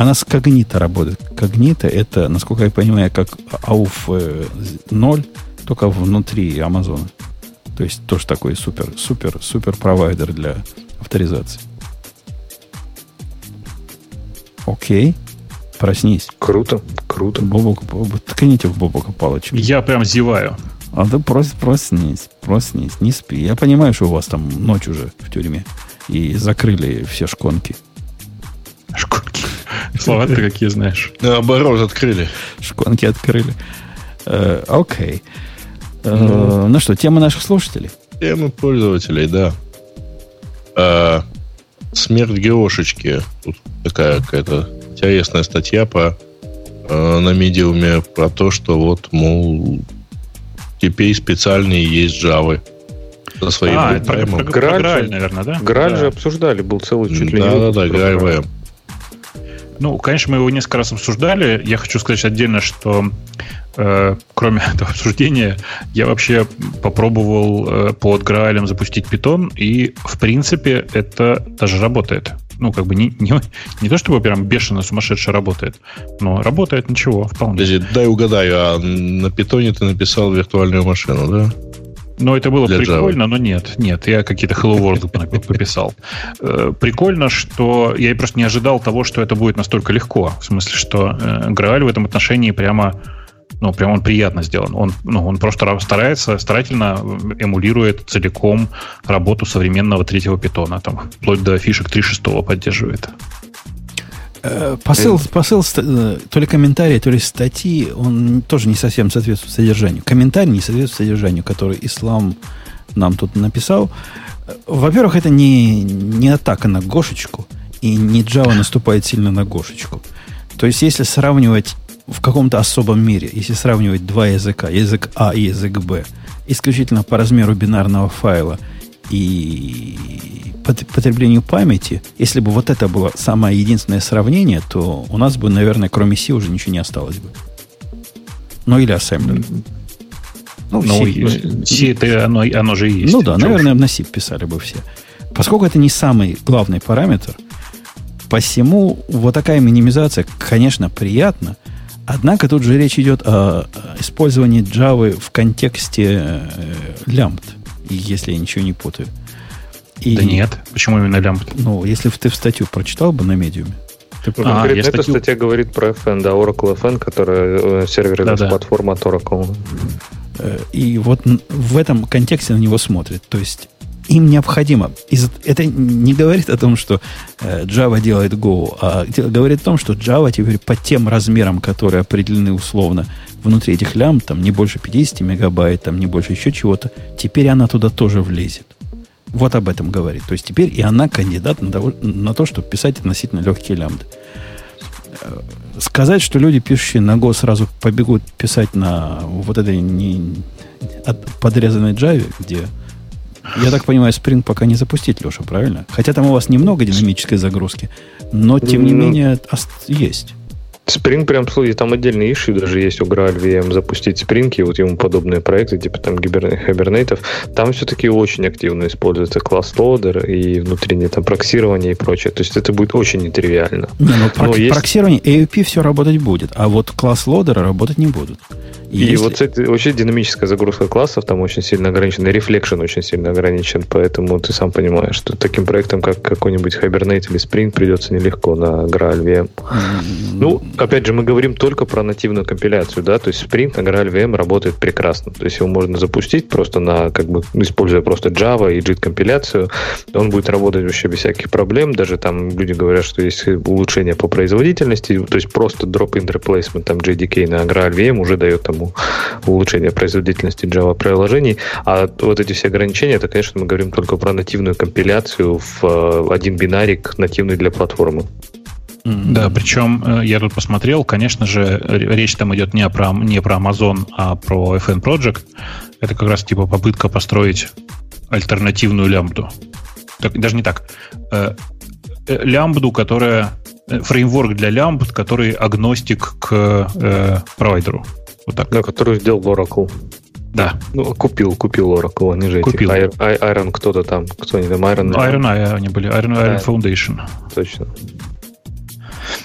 Speaker 1: Она с когнита работает. Когнита это, насколько я понимаю, как AUF 0, только внутри Амазона. То есть тоже такой супер, супер, супер провайдер для авторизации. Окей. Проснись.
Speaker 3: Круто, круто.
Speaker 1: Бобок, бобок, ткните в Бобока палочку.
Speaker 4: Я прям зеваю.
Speaker 1: А ты прос, проснись, проснись, не спи. Я понимаю, что у вас там ночь уже в тюрьме. И закрыли все шконки.
Speaker 4: Шконки. Слова ты какие знаешь.
Speaker 2: Наоборот, открыли.
Speaker 1: Шконки открыли. Э, окей. Э, ну. ну что, тема наших слушателей?
Speaker 2: Темы пользователей, да э, смерть Геошечки. Тут такая какая-то интересная статья по, на медиуме про то, что вот, мол, теперь специальные есть Java
Speaker 3: со своим а, это про, про, Граль, Граль, наверное, да? Граль да. же обсуждали, был целый чуть ли
Speaker 2: да, не Да, да, Граль VM.
Speaker 4: Ну, конечно, мы его несколько раз обсуждали. Я хочу сказать отдельно, что э, кроме [laughs] этого обсуждения, я вообще попробовал э, под Граалем запустить Python, и, в принципе, это даже работает. Ну, как бы не, [laughs] не, не то, чтобы прям бешено сумасшедше работает, но работает ничего, вполне.
Speaker 2: Дай угадаю, а на питоне ты написал виртуальную машину, да?
Speaker 4: Ну, это было прикольно, Java. но нет, нет, я какие-то Hello World пописал. Э, прикольно, что я просто не ожидал того, что это будет настолько легко. В смысле, что э, Грааль в этом отношении прямо ну, прям он приятно сделан. Он, ну, он просто старается, старательно эмулирует целиком работу современного третьего питона. Там, вплоть до фишек 3.6 поддерживает.
Speaker 1: Э, посыл, посыл, э, то ли комментарий, то ли статьи, он тоже не совсем соответствует содержанию. Комментарий не соответствует содержанию, который Ислам нам тут написал. Во-первых, это не, не атака на Гошечку, и не Java наступает сильно на Гошечку. То есть, если сравнивать в каком-то особом мире, если сравнивать два языка, язык А и язык Б, исключительно по размеру бинарного файла и потреблению памяти, если бы вот это было самое единственное сравнение, то у нас бы, наверное, кроме C уже ничего не осталось бы. Ну, или ассемблер.
Speaker 4: Ну, ну, C, C это оно, оно же есть.
Speaker 1: Ну да, наверное, на C писали бы все. Поскольку это не самый главный параметр, посему вот такая минимизация, конечно, приятна, однако тут же речь идет о использовании Java в контексте э, лямбд, если я ничего не путаю.
Speaker 4: И, да нет, почему именно лямбд?
Speaker 1: Ну, если бы ты в статью прочитал бы на медиуме.
Speaker 3: Ты а, конкретно эта статью... статья говорит про FN, да, Oracle FN, которая э, серверная да, платформа от Oracle.
Speaker 1: Э, и вот в этом контексте на него смотрят. То есть им необходимо. Это не говорит о том, что э, Java делает Go, а говорит о том, что Java теперь по тем размерам, которые определены условно внутри этих лям, там не больше 50 мегабайт, там не больше еще чего-то, теперь она туда тоже влезет. Вот об этом говорит. То есть теперь и она кандидат на, того, на то, чтобы писать относительно легкие лямбды. Э, сказать, что люди, пишущие на Go, сразу побегут писать на вот этой не, подрезанной Java, где, я так понимаю, Spring пока не запустить, Леша, правильно? Хотя там у вас немного динамической загрузки, но тем не менее есть.
Speaker 3: Spring прям, слушай, там отдельные иши даже есть у Graal VM запустить Spring и вот ему подобные проекты, типа там Hibernate. Там все-таки очень активно используется class loader и внутреннее там проксирование и прочее. То есть это будет очень нетривиально.
Speaker 1: Не, ну, прок- есть... проксирование AOP все работать будет, а вот class loader а работать не будут.
Speaker 3: И, и если... вот кстати, вообще динамическая загрузка классов там очень сильно ограничена, reflection очень сильно ограничен, поэтому ты сам понимаешь, что таким проектом, как какой-нибудь Hibernate или Spring, придется нелегко на Graal VM. Mm-hmm. Ну, опять же, мы говорим только про нативную компиляцию, да, то есть Spring на Graal VM работает прекрасно, то есть его можно запустить просто на, как бы, используя просто Java и JIT компиляцию, он будет работать вообще без всяких проблем, даже там люди говорят, что есть улучшение по производительности, то есть просто drop-in replacement там JDK на Graal VM уже дает там тему улучшения производительности Java приложений. А вот эти все ограничения, это, конечно, мы говорим только про нативную компиляцию в э, один бинарик нативный для платформы.
Speaker 4: Да, причем э, я тут посмотрел, конечно же, речь там идет не про, не про Amazon, а про FN Project. Это как раз типа попытка построить альтернативную лямбду. Так, даже не так. Э, лямбду, которая фреймворк для лямбд, который агностик к э, провайдеру.
Speaker 3: Вот так. Да, который сделал Oracle.
Speaker 4: Да.
Speaker 3: Ну, купил, купил Oracle, они же
Speaker 4: купил.
Speaker 3: эти Iron, Iron кто-то там, кто они там,
Speaker 4: Iron... Iron, Iron они были, Iron, Iron Foundation.
Speaker 3: Точно.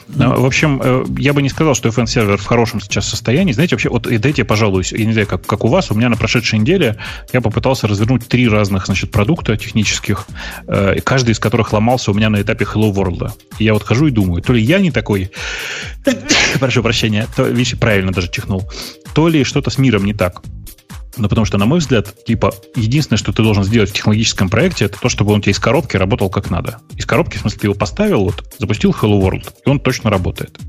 Speaker 4: Ну, в общем, э, я бы не сказал, что FN сервер в хорошем сейчас состоянии. Знаете, вообще, вот и дайте, пожалуй, я не знаю, как, как у вас, у меня на прошедшей неделе я попытался развернуть три разных, значит, продукта технических, э, каждый из которых ломался у меня на этапе Hello World. И я вот хожу и думаю, то ли я не такой, [coughs] прошу прощения, то, видишь, правильно даже чихнул, то ли что-то с миром не так. Ну, потому что, на мой взгляд, типа, единственное, что ты должен сделать в технологическом проекте, это то, чтобы он тебе из коробки работал как надо. Из коробки, в смысле, ты его поставил, вот, запустил Hello World, и он точно работает.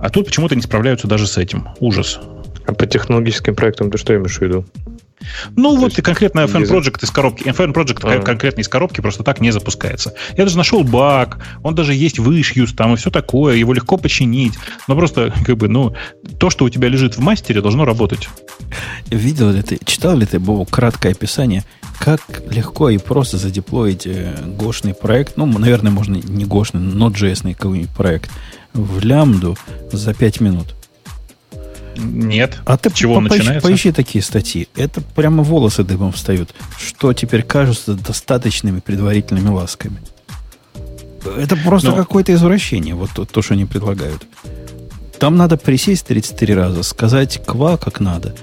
Speaker 4: А тут почему-то не справляются даже с этим. Ужас.
Speaker 3: А по технологическим проектам ты что имеешь в виду?
Speaker 4: Ну, То вот и конкретно FN Project из коробки. FN Project а. конкретно из коробки просто так не запускается. Я даже нашел баг, он даже есть в issues, там и все такое, его легко починить. Но просто, как бы, ну, то, что у тебя лежит в мастере, должно работать.
Speaker 1: Видел ли ты, читал ли ты, Бобу, краткое описание, как легко и просто задеплоить э, гошный проект, ну, наверное, можно не гошный, но JS какой-нибудь проект, в лямбду за 5 минут?
Speaker 4: Нет.
Speaker 1: А ты чего поищи, начинается? Поищи такие статьи. Это прямо волосы дыбом встают. Что теперь кажутся достаточными предварительными ласками. Это просто Но... какое-то извращение, вот то, то, что они предлагают. Там надо присесть 33 раза, сказать ква как надо,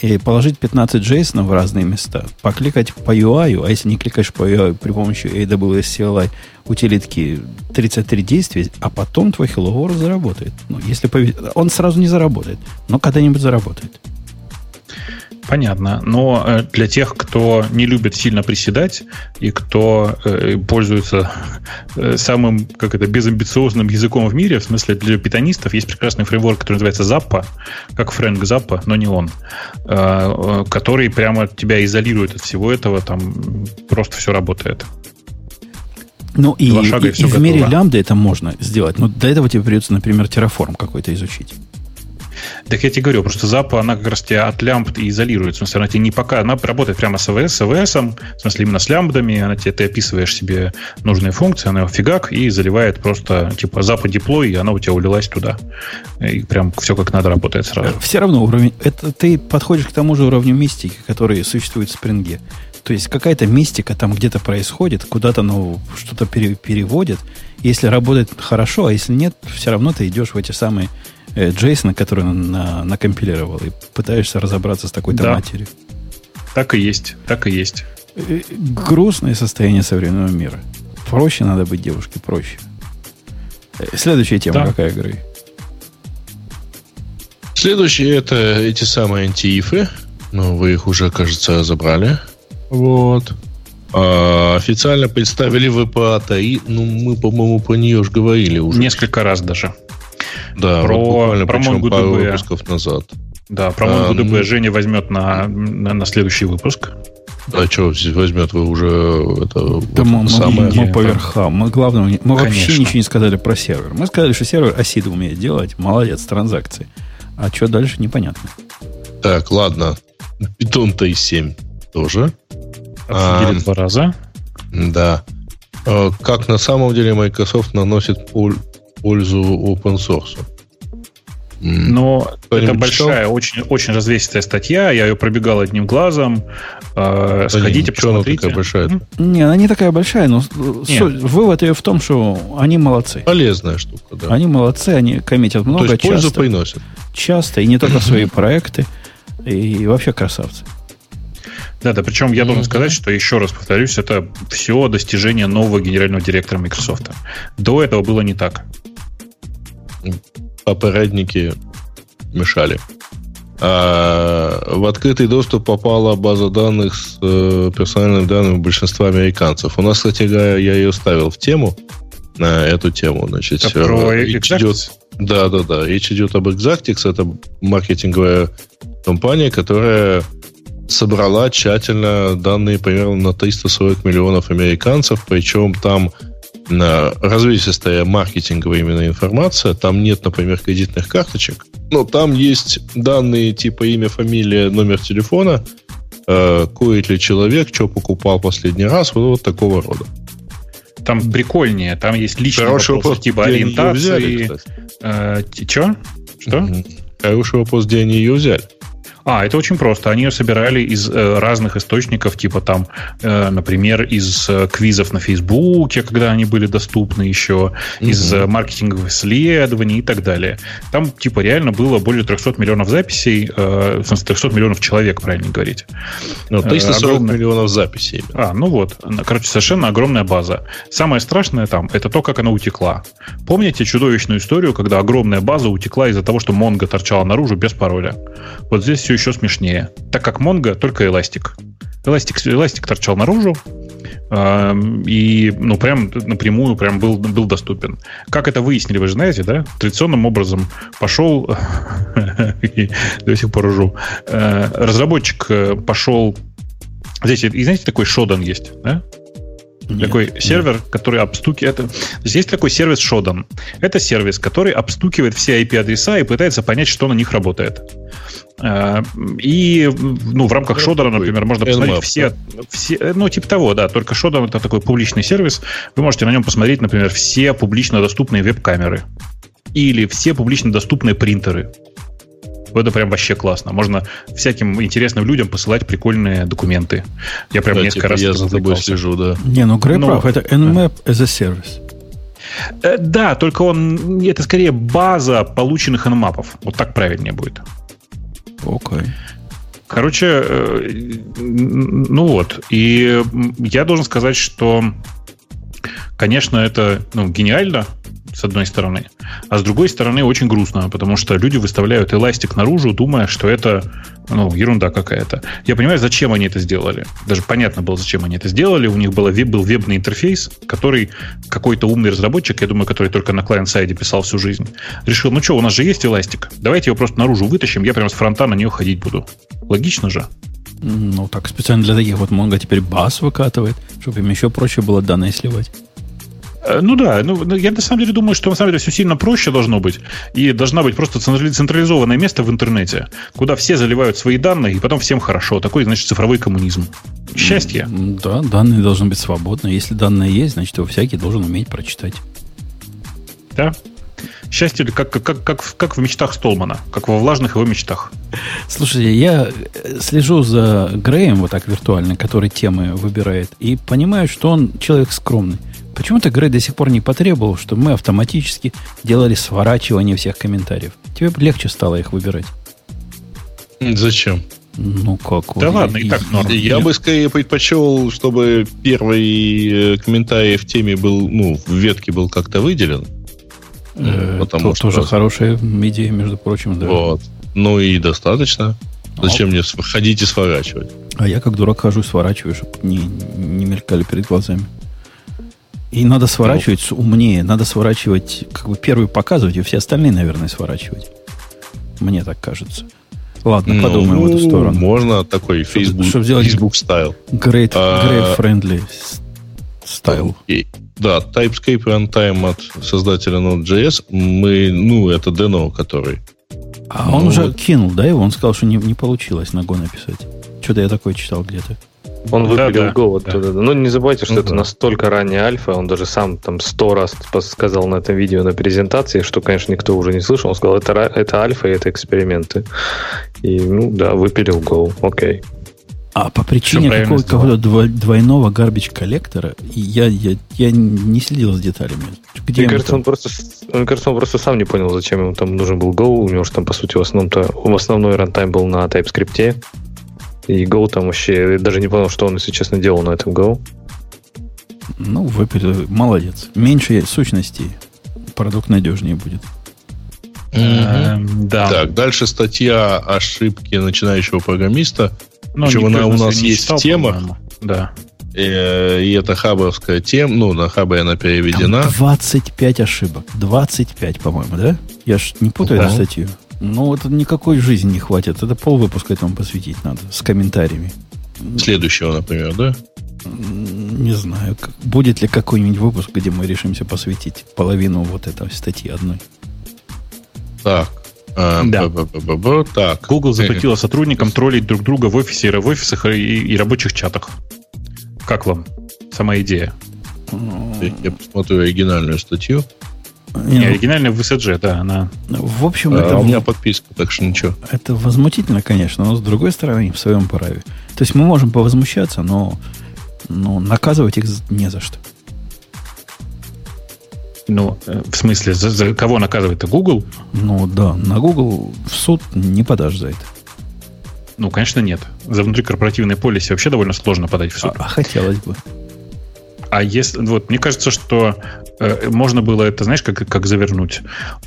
Speaker 1: и положить 15 JSON в разные места, покликать по UI, а если не кликаешь по UI при помощи AWS CLI утилитки 33 действия, а потом твой Hello World заработает. Ну, если повезет, он сразу не заработает, но когда-нибудь заработает.
Speaker 4: Понятно. Но э, для тех, кто не любит сильно приседать и кто э, пользуется э, самым, как это, безамбициозным языком в мире, в смысле для питанистов, есть прекрасный фреймворк, который называется Zappa, как Фрэнк Заппа, но не он, который прямо тебя изолирует от всего этого, там просто все работает.
Speaker 1: Ну и, и, и, и в мире лямбда это можно сделать, но для этого тебе придется, например, Terraform какой-то изучить.
Speaker 4: Так я тебе говорю, просто запа, она как раз тебя от лямбд и изолирует. В смысле, она тебе не пока, она работает прямо с АВС, с АВС, в смысле, именно с лямбдами, она тебе, ты описываешь себе нужные функции, она фигак и заливает просто, типа, запа деплой, и она у тебя улилась туда. И прям все как надо работает сразу.
Speaker 1: Все равно уровень, это ты подходишь к тому же уровню мистики, который существует в спринге. То есть какая-то мистика там где-то происходит, куда-то ну, что-то пере, переводит. Если работает хорошо, а если нет, все равно ты идешь в эти самые Джейсона, который он на, накомпилировал, и пытаешься разобраться с такой-то да. матерью.
Speaker 4: Так и есть, так и есть.
Speaker 1: Э, грустное состояние современного мира. Проще надо быть девушке, проще. Э, следующая тема да. какая, Грей?
Speaker 2: Следующие это эти самые антиифы. Ну, вы их уже, кажется, забрали. Вот. А, официально представили и ну, мы, по-моему, про нее же говорили уже.
Speaker 4: Несколько раз даже.
Speaker 2: Да, про, вот буквально про причем пару выпусков назад.
Speaker 4: Да, про MongoDB а, Женя возьмет на, на, на следующий выпуск.
Speaker 2: А что возьмет вы уже это
Speaker 1: да вот мы, самое? Мы, мы по верхам. Мы главное, мы Конечно. вообще ничего не сказали про сервер. Мы сказали, что сервер осида умеет делать. Молодец, транзакции. А что дальше, непонятно.
Speaker 2: Так, ладно. Python 7 тоже.
Speaker 4: Обсудили а, два раза.
Speaker 2: Да. А, как на самом деле Microsoft наносит пользу open source.
Speaker 4: Но это большая, очень, очень развесистая статья. Я ее пробегал одним глазом. Э, сходите,
Speaker 2: посмотрите. Она такая большая?
Speaker 1: Не, она не такая большая, но суть, вывод ее в том, что они молодцы.
Speaker 2: Полезная штука, да.
Speaker 1: Они молодцы, они коммитят много, То есть
Speaker 2: часто, пользу приносят.
Speaker 1: Часто, и не только свои проекты, и вообще красавцы.
Speaker 4: Да, да, причем я должен сказать, что еще раз повторюсь, это все достижение нового генерального директора Microsoft. До этого было не так
Speaker 2: попередники мешали. А в открытый доступ попала база данных с э, персональными данными большинства американцев. У нас, кстати говоря, я ее ставил в тему, на эту тему. Значит,
Speaker 4: это про э, речь идет,
Speaker 2: да, да, да. Речь идет об Exactix. Это маркетинговая компания, которая собрала тщательно данные примерно на 340 миллионов американцев, причем там развесистая маркетинговая именно информация. Там нет, например, кредитных карточек, но там есть данные типа имя, фамилия, номер телефона, э, курит ли человек, что покупал последний раз, вот, вот такого рода.
Speaker 4: Там прикольнее, там есть личные Хороший вопросы, вопрос, типа ориентации. Взяли, э, Че? Что?
Speaker 2: Хороший вопрос, где они ее взяли.
Speaker 4: А, это очень просто. Они ее собирали из э, разных источников, типа там, э, например, из э, квизов на Фейсбуке, когда они были доступны еще, угу. из э, маркетинговых исследований и так далее. Там, типа, реально было более 300 миллионов записей, э, в смысле, 300 миллионов человек, правильно говорить.
Speaker 2: Ну, 340 э, огромная... миллионов записей.
Speaker 4: А, ну вот. Короче, совершенно огромная база. Самое страшное там, это то, как она утекла. Помните чудовищную историю, когда огромная база утекла из-за того, что Монго торчала наружу без пароля? Вот здесь все еще смешнее. Так как Mongo только эластик. Эластик, эластик торчал наружу, и, ну, прям напрямую прям был, был доступен. Как это выяснили, вы же знаете, да? Традиционным образом пошел, [laughs] до сих пор ржу, э, разработчик э, пошел, здесь, и знаете, такой шодан есть, да? Нет, такой сервер, нет. который обстукивает. То есть есть такой сервис Shodan. Это сервис, который обстукивает все IP-адреса и пытается понять, что на них работает. Э, и ну, в рамках Шодера, например, можно посмотреть все, все, ну, типа того, да, только Шодер это такой публичный сервис. Вы можете на нем посмотреть, например, все публично доступные веб-камеры или все публично доступные принтеры. Это прям вообще классно. Можно всяким интересным людям посылать прикольные документы. Я прям да, несколько типа раз
Speaker 2: я за тобой слежу, да.
Speaker 1: Не, ну Грей прав, это Nmap as a service.
Speaker 4: Э, да, только он это скорее база полученных nmap. Вот так правильнее будет.
Speaker 1: Окей. Okay.
Speaker 4: Короче, э, ну вот. И я должен сказать, что, конечно, это ну, гениально, с одной стороны. А с другой стороны, очень грустно, потому что люди выставляют эластик наружу, думая, что это ну, ерунда какая-то. Я понимаю, зачем они это сделали. Даже понятно было, зачем они это сделали. У них было, был вебный интерфейс, который какой-то умный разработчик, я думаю, который только на клиент-сайде писал всю жизнь, решил, ну что, у нас же есть эластик, давайте его просто наружу вытащим, я прямо с фронта на нее ходить буду. Логично же.
Speaker 1: Ну, так специально для таких вот Mongo теперь бас выкатывает, чтобы им еще проще было данные сливать.
Speaker 4: Э, ну да, ну, ну, я на самом деле думаю, что на самом деле все сильно проще должно быть. И должна быть просто централизованное место в интернете, куда все заливают свои данные, и потом всем хорошо. Такой, значит, цифровой коммунизм. Счастье.
Speaker 1: Да, данные должны быть свободны. Если данные есть, значит, его всякий должен уметь прочитать.
Speaker 4: Да. Счастье как, как, как, как в мечтах Столмана, как во влажных его мечтах.
Speaker 1: Слушайте, я слежу за Греем, вот так виртуально, который темы выбирает, и понимаю, что он человек скромный. Почему-то Грей до сих пор не потребовал, чтобы мы автоматически делали сворачивание всех комментариев. Тебе легче стало их выбирать.
Speaker 2: Зачем?
Speaker 1: Ну как?
Speaker 4: Да ладно, и, так норм.
Speaker 2: Я Нет. бы скорее предпочел, чтобы первый э, комментарий в теме был, ну, в ветке был как-то выделен.
Speaker 1: Э, потому то, что тоже хорошая идея, между прочим, да.
Speaker 2: Вот. Ну и достаточно. Зачем а. мне ходить и сворачивать?
Speaker 1: А я как дурак хожу и сворачиваю, чтобы не, не мелькали перед глазами. И надо сворачивать ну. умнее. Надо сворачивать, как бы первый показывать, и все остальные, наверное, сворачивать. Мне так кажется. Ладно, ну, подумаем в эту сторону.
Speaker 2: Можно такой Facebook, чтобы сделать Facebook стайл.
Speaker 1: Great, а, great friendly стайл.
Speaker 2: Да, TypeScape Runtime от создателя Node.js. Мы, ну, это Deno, который
Speaker 1: А он уже кинул, да, его? Он сказал, что не, не получилось на Go написать. Что-то я такое читал где-то.
Speaker 3: Он выпилил
Speaker 4: да,
Speaker 3: Go
Speaker 4: да.
Speaker 3: оттуда. Ну, не забывайте, что
Speaker 2: Ну
Speaker 3: это
Speaker 2: да.
Speaker 3: настолько ранняя альфа. Он даже сам там сто раз сказал на этом видео на презентации, что, конечно, никто уже не слышал. Он сказал, это, это альфа и это эксперименты. И, ну, да, выпилил Go. Окей.
Speaker 1: А по причине какого-то дво- двойного гарбич коллектора, я, я, я не следил за деталями. Где
Speaker 3: Мне кажется,
Speaker 1: там?
Speaker 3: он просто, мне кажется, он просто сам не понял, зачем ему там нужен был Go. У него же там, по сути, в основном-то, в основной рантайм был на TypeScript. И Go там вообще, я даже не понял, что он, если честно, делал на этом Go.
Speaker 1: Ну, выпили. Молодец. Меньше сущностей. Продукт надежнее будет.
Speaker 4: Эм, Да.
Speaker 2: Так, дальше статья ошибки начинающего программиста.
Speaker 4: Но
Speaker 2: Причем она у нас есть
Speaker 4: читал,
Speaker 2: в темах.
Speaker 4: по-моему. Да.
Speaker 2: Э, И это хабовская тема. Ну, на хабе она
Speaker 1: Там
Speaker 2: переведена.
Speaker 1: 25 ошибок. 25, по-моему, да? Я ж не путаю
Speaker 2: Да.
Speaker 1: эту статью. Ну, это никакой жизни не хватит. Это пол выпуска этому посвятить надо. С комментариями.
Speaker 2: Следующего, например, да?
Speaker 1: Не знаю, будет ли какой-нибудь выпуск, где мы решимся посвятить половину вот этой статьи одной.
Speaker 2: Так. а,
Speaker 4: Да.
Speaker 2: б-б-б-б-б, Так.
Speaker 4: Google запретила сотрудникам троллить друг друга в офисе, в офисах и, и рабочих чатах. Как вам сама идея?
Speaker 2: Я- Я посмотрю оригинальную статью.
Speaker 1: Не,
Speaker 4: оригинальная в SG, да, она...
Speaker 1: в общем,
Speaker 2: А,
Speaker 1: это,
Speaker 2: у меня подписка, так что ничего.
Speaker 1: это возмутительно, конечно, но с другой стороны, в своем праве. То есть мы можем повозмущаться, но, но наказывать их не за что.
Speaker 4: Ну, э, в смысле, за, за кого наказывает-то Google?
Speaker 1: Ну да, на Google в суд не подашь за это.
Speaker 4: Ну, конечно, нет. За внутрикорпоративное полиси вообще довольно сложно подать в суд.
Speaker 1: А, а хотелось бы.
Speaker 4: А если, вот, мне кажется, что э, можно было это, знаешь, как, как завернуть.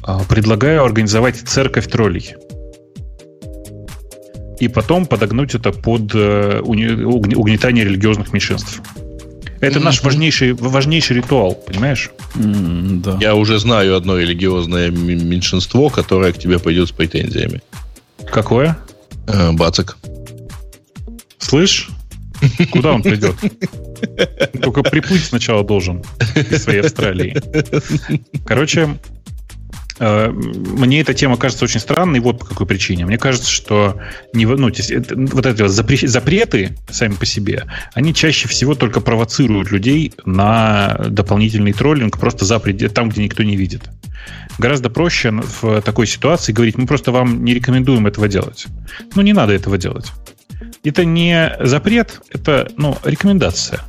Speaker 4: А, предлагаю организовать церковь троллей. И потом подогнуть это под э, угнетание религиозных меньшинств. Это наш важнейший, важнейший ритуал, понимаешь?
Speaker 1: М, да.
Speaker 2: Я уже знаю одно религиозное меньшинство, которое к тебе пойдет с претензиями.
Speaker 4: Какое?
Speaker 2: Э, Бацик.
Speaker 4: Слышь? Куда он придет? [laughs] [laughs] Только приплыть сначала должен из своей Австралии. Короче, э, мне эта тема кажется очень странной, вот по какой причине. Мне кажется, что не, ну, вот эти вот запре- запреты сами по себе, они чаще всего только провоцируют людей на дополнительный троллинг просто за преде- там, где никто не видит. Гораздо проще в такой ситуации говорить, мы просто вам не рекомендуем этого делать. Ну, не надо этого делать. Это не запрет, это ну, рекомендация.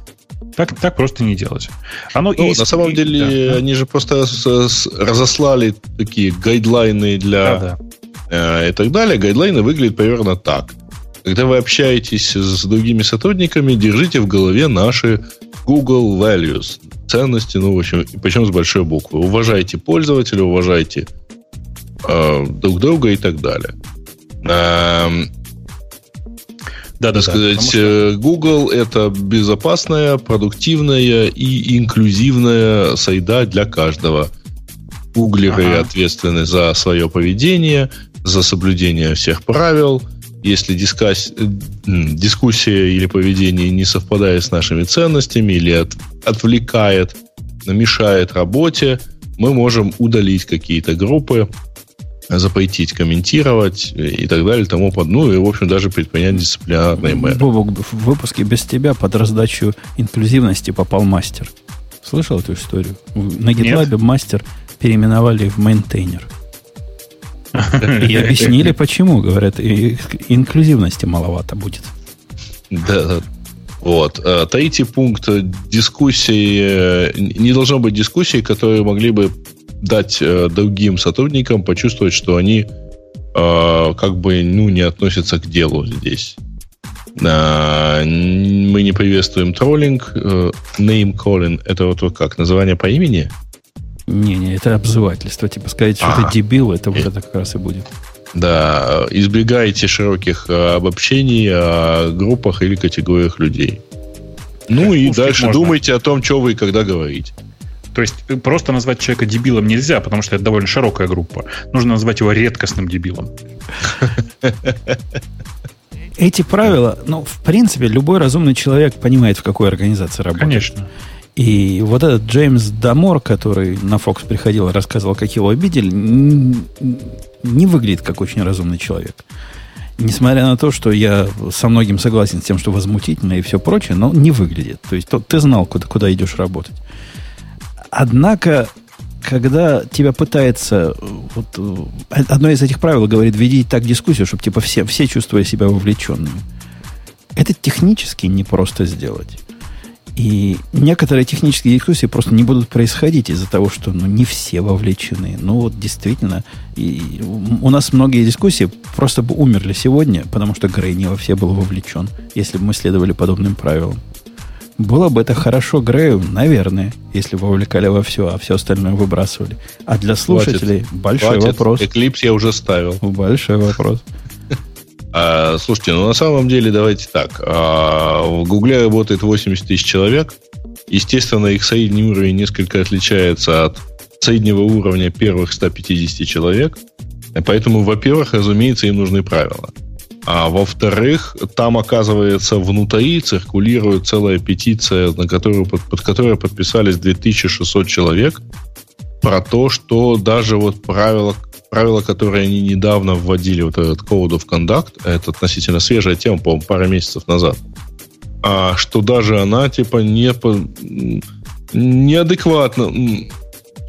Speaker 4: Так, так просто не делать. Оно
Speaker 2: Ну,
Speaker 4: и-
Speaker 2: на самом деле,
Speaker 4: да,
Speaker 2: они же просто с- с- разослали такие гайдлайны для
Speaker 4: да, да.
Speaker 2: э, и так далее. Гайдлайны выглядят примерно так. Когда вы общаетесь с другими сотрудниками, держите в голове наши Google values, ценности, ну, в общем, причем с большой буквы. Уважайте пользователя, уважайте э, друг друга и так далее. Эм,
Speaker 4: Да, да,
Speaker 2: так сказать, э, Google это безопасная, продуктивная и инклюзивная среда для каждого. Гуглеры
Speaker 4: Ага.
Speaker 2: ответственны за свое поведение, за соблюдение всех правил. Если дискас- э, дискуссия или поведение не совпадает с нашими ценностями или от- отвлекает, мешает работе, мы можем удалить какие-то группы, запретить комментировать и так далее, тому под... Ну и, в общем, даже предпринять дисциплинарные меры.
Speaker 1: Бобок, в выпуске без тебя под раздачу инклюзивности попал мастер. Слышал эту историю? На GitLab мастер переименовали в мейнтейнер. [laughs] И объяснили, почему. Говорят, и- инклюзивности маловато будет.
Speaker 2: Да, да. Вот. А, Третий пункт э, дискуссии. э, Не должно быть дискуссий, которые могли бы дать э, другим сотрудникам почувствовать, что они э, как бы ну, не относятся к делу здесь. А, н- Мы не приветствуем троллинг. э, Name calling это вот, вот как? Название по имени?
Speaker 1: Не-не, это обзывательство. Типа сказать, что
Speaker 2: А.
Speaker 1: ты дебил, это вот это как раз и будет.
Speaker 2: Да, избегайте широких э, обобщений о группах или категориях людей. Ну и
Speaker 4: Пушкин
Speaker 2: дальше
Speaker 4: можно.
Speaker 2: думайте о том, что вы и когда говорите.
Speaker 4: То есть э, просто назвать человека дебилом нельзя, потому что это довольно широкая группа. Нужно назвать его редкостным дебилом.
Speaker 1: Эти правила, ну, в принципе, любой разумный человек понимает, в какой организации работает.
Speaker 4: Конечно.
Speaker 1: И вот этот Джеймс Дамор, который на Fox приходил и рассказывал, как его обидели, не выглядит как очень разумный человек. Несмотря на то, что я со многим согласен с тем, что возмутительно и все прочее, но не выглядит. То есть ты знал, куда, куда идешь работать. Однако, когда тебя пытается... Вот, одно из этих правил говорит, веди так дискуссию, чтобы типа все, все чувствовали себя вовлеченными. Это технически непросто сделать. И некоторые технические дискуссии просто не будут происходить из-за того, что ну, не все вовлечены. Ну вот действительно, и у нас многие дискуссии просто бы умерли сегодня, потому что Грей не во все был вовлечен, если бы мы следовали подобным правилам. Было бы это хорошо Грею, наверное, если бы вовлекали во все, а все остальное выбрасывали. А для слушателей Хватит. большой Хватит. вопрос.
Speaker 2: Эклипс я уже ставил.
Speaker 1: Большой вопрос. [laughs]
Speaker 2: А, слушайте, ну на самом деле давайте так. А, в Гугле работает 80 тысяч человек. Естественно, их средний уровень несколько отличается от среднего уровня первых 150 человек. Поэтому, во-первых, разумеется, им нужны правила. А во-вторых, там, оказывается, внутри циркулирует целая петиция, на которую, под, под которой подписались 2600 человек, про то, что даже вот правила, правила, которые они недавно вводили, вот этот Code of Conduct, это относительно свежая тема, по-моему, пара месяцев назад, а что даже она, типа, не по, неадекватно,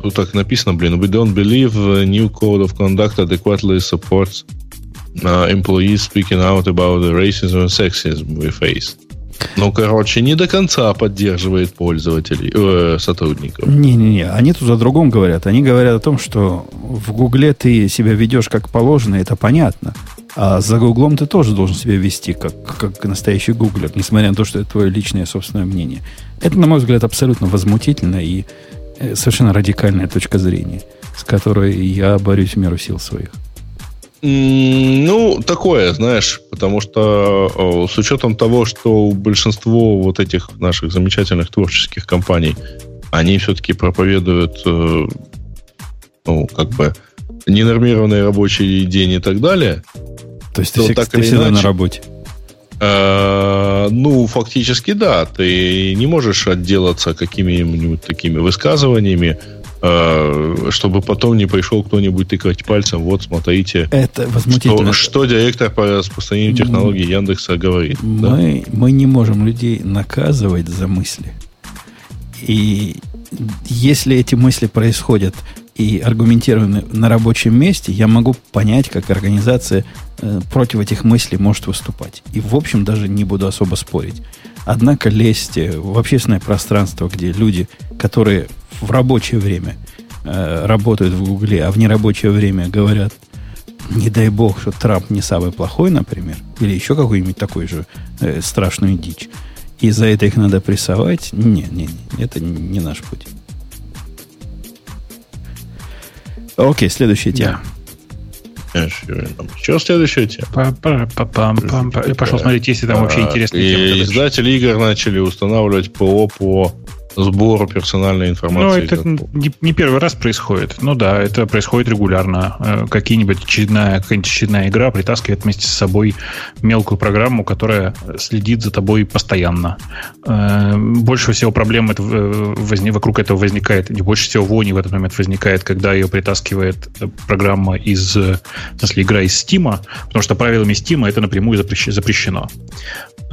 Speaker 2: тут так написано, блин, we don't believe new Code of Conduct adequately supports uh, employees speaking out about the racism and sexism we face. Ну, короче, не до конца поддерживает пользователей, э, сотрудников.
Speaker 1: Не-не-не, они тут о другом говорят. Они говорят о том, что в Гугле ты себя ведешь как положено, это понятно. А за Гуглом ты тоже должен себя вести как, как настоящий гуглер, несмотря на то, что это твое личное собственное мнение. Это, на мой взгляд, абсолютно возмутительно и э, совершенно радикальная точка зрения, с которой я борюсь в меру сил своих.
Speaker 2: Ну, такое, знаешь, потому что с учетом того, что большинство вот этих наших замечательных творческих компаний, они все-таки проповедуют, э, ну, как бы, ненормированный рабочий день и так далее.
Speaker 1: То есть то ты, так ты всегда иначе, на работе?
Speaker 2: Э, ну, фактически да. Ты не можешь отделаться какими-нибудь такими высказываниями, Э, чтобы потом не пришел кто-нибудь тыкать пальцем, вот смотрите,
Speaker 1: это возмутительно.
Speaker 2: Что, что директор по распространению технологий Яндекса говорит.
Speaker 1: Мы, да? мы не можем людей наказывать за мысли. И если эти мысли происходят и аргументированы на рабочем месте, я могу понять, как организация э, против этих мыслей может выступать. И, в общем, даже не буду особо спорить. Однако лезть в общественное пространство, где люди, которые в рабочее время э, работают в Гугле, а в нерабочее время говорят, не дай бог, что Трамп не самый плохой, например, или еще какую-нибудь такую же э, страшную дичь, и за это их надо прессовать, не, не, не, это не наш путь. Окей, следующая тема.
Speaker 2: Что следующая тема?
Speaker 4: Я пошел смотреть, если там вообще интересные
Speaker 2: темы. Издатели игр начали устанавливать ПО по сбору персональной информации.
Speaker 4: Ну, это не, не первый раз происходит. Ну да, это происходит регулярно. Э, какие-нибудь очередная, какая-нибудь очередная игра притаскивает вместе с собой мелкую программу, которая следит за тобой постоянно. Э, больше всего проблем это, возник, вокруг этого возникает, не больше всего вони в этот момент возникает, когда ее притаскивает программа из, в смысле, игра из Steam, потому что правилами Steam это напрямую запрещено.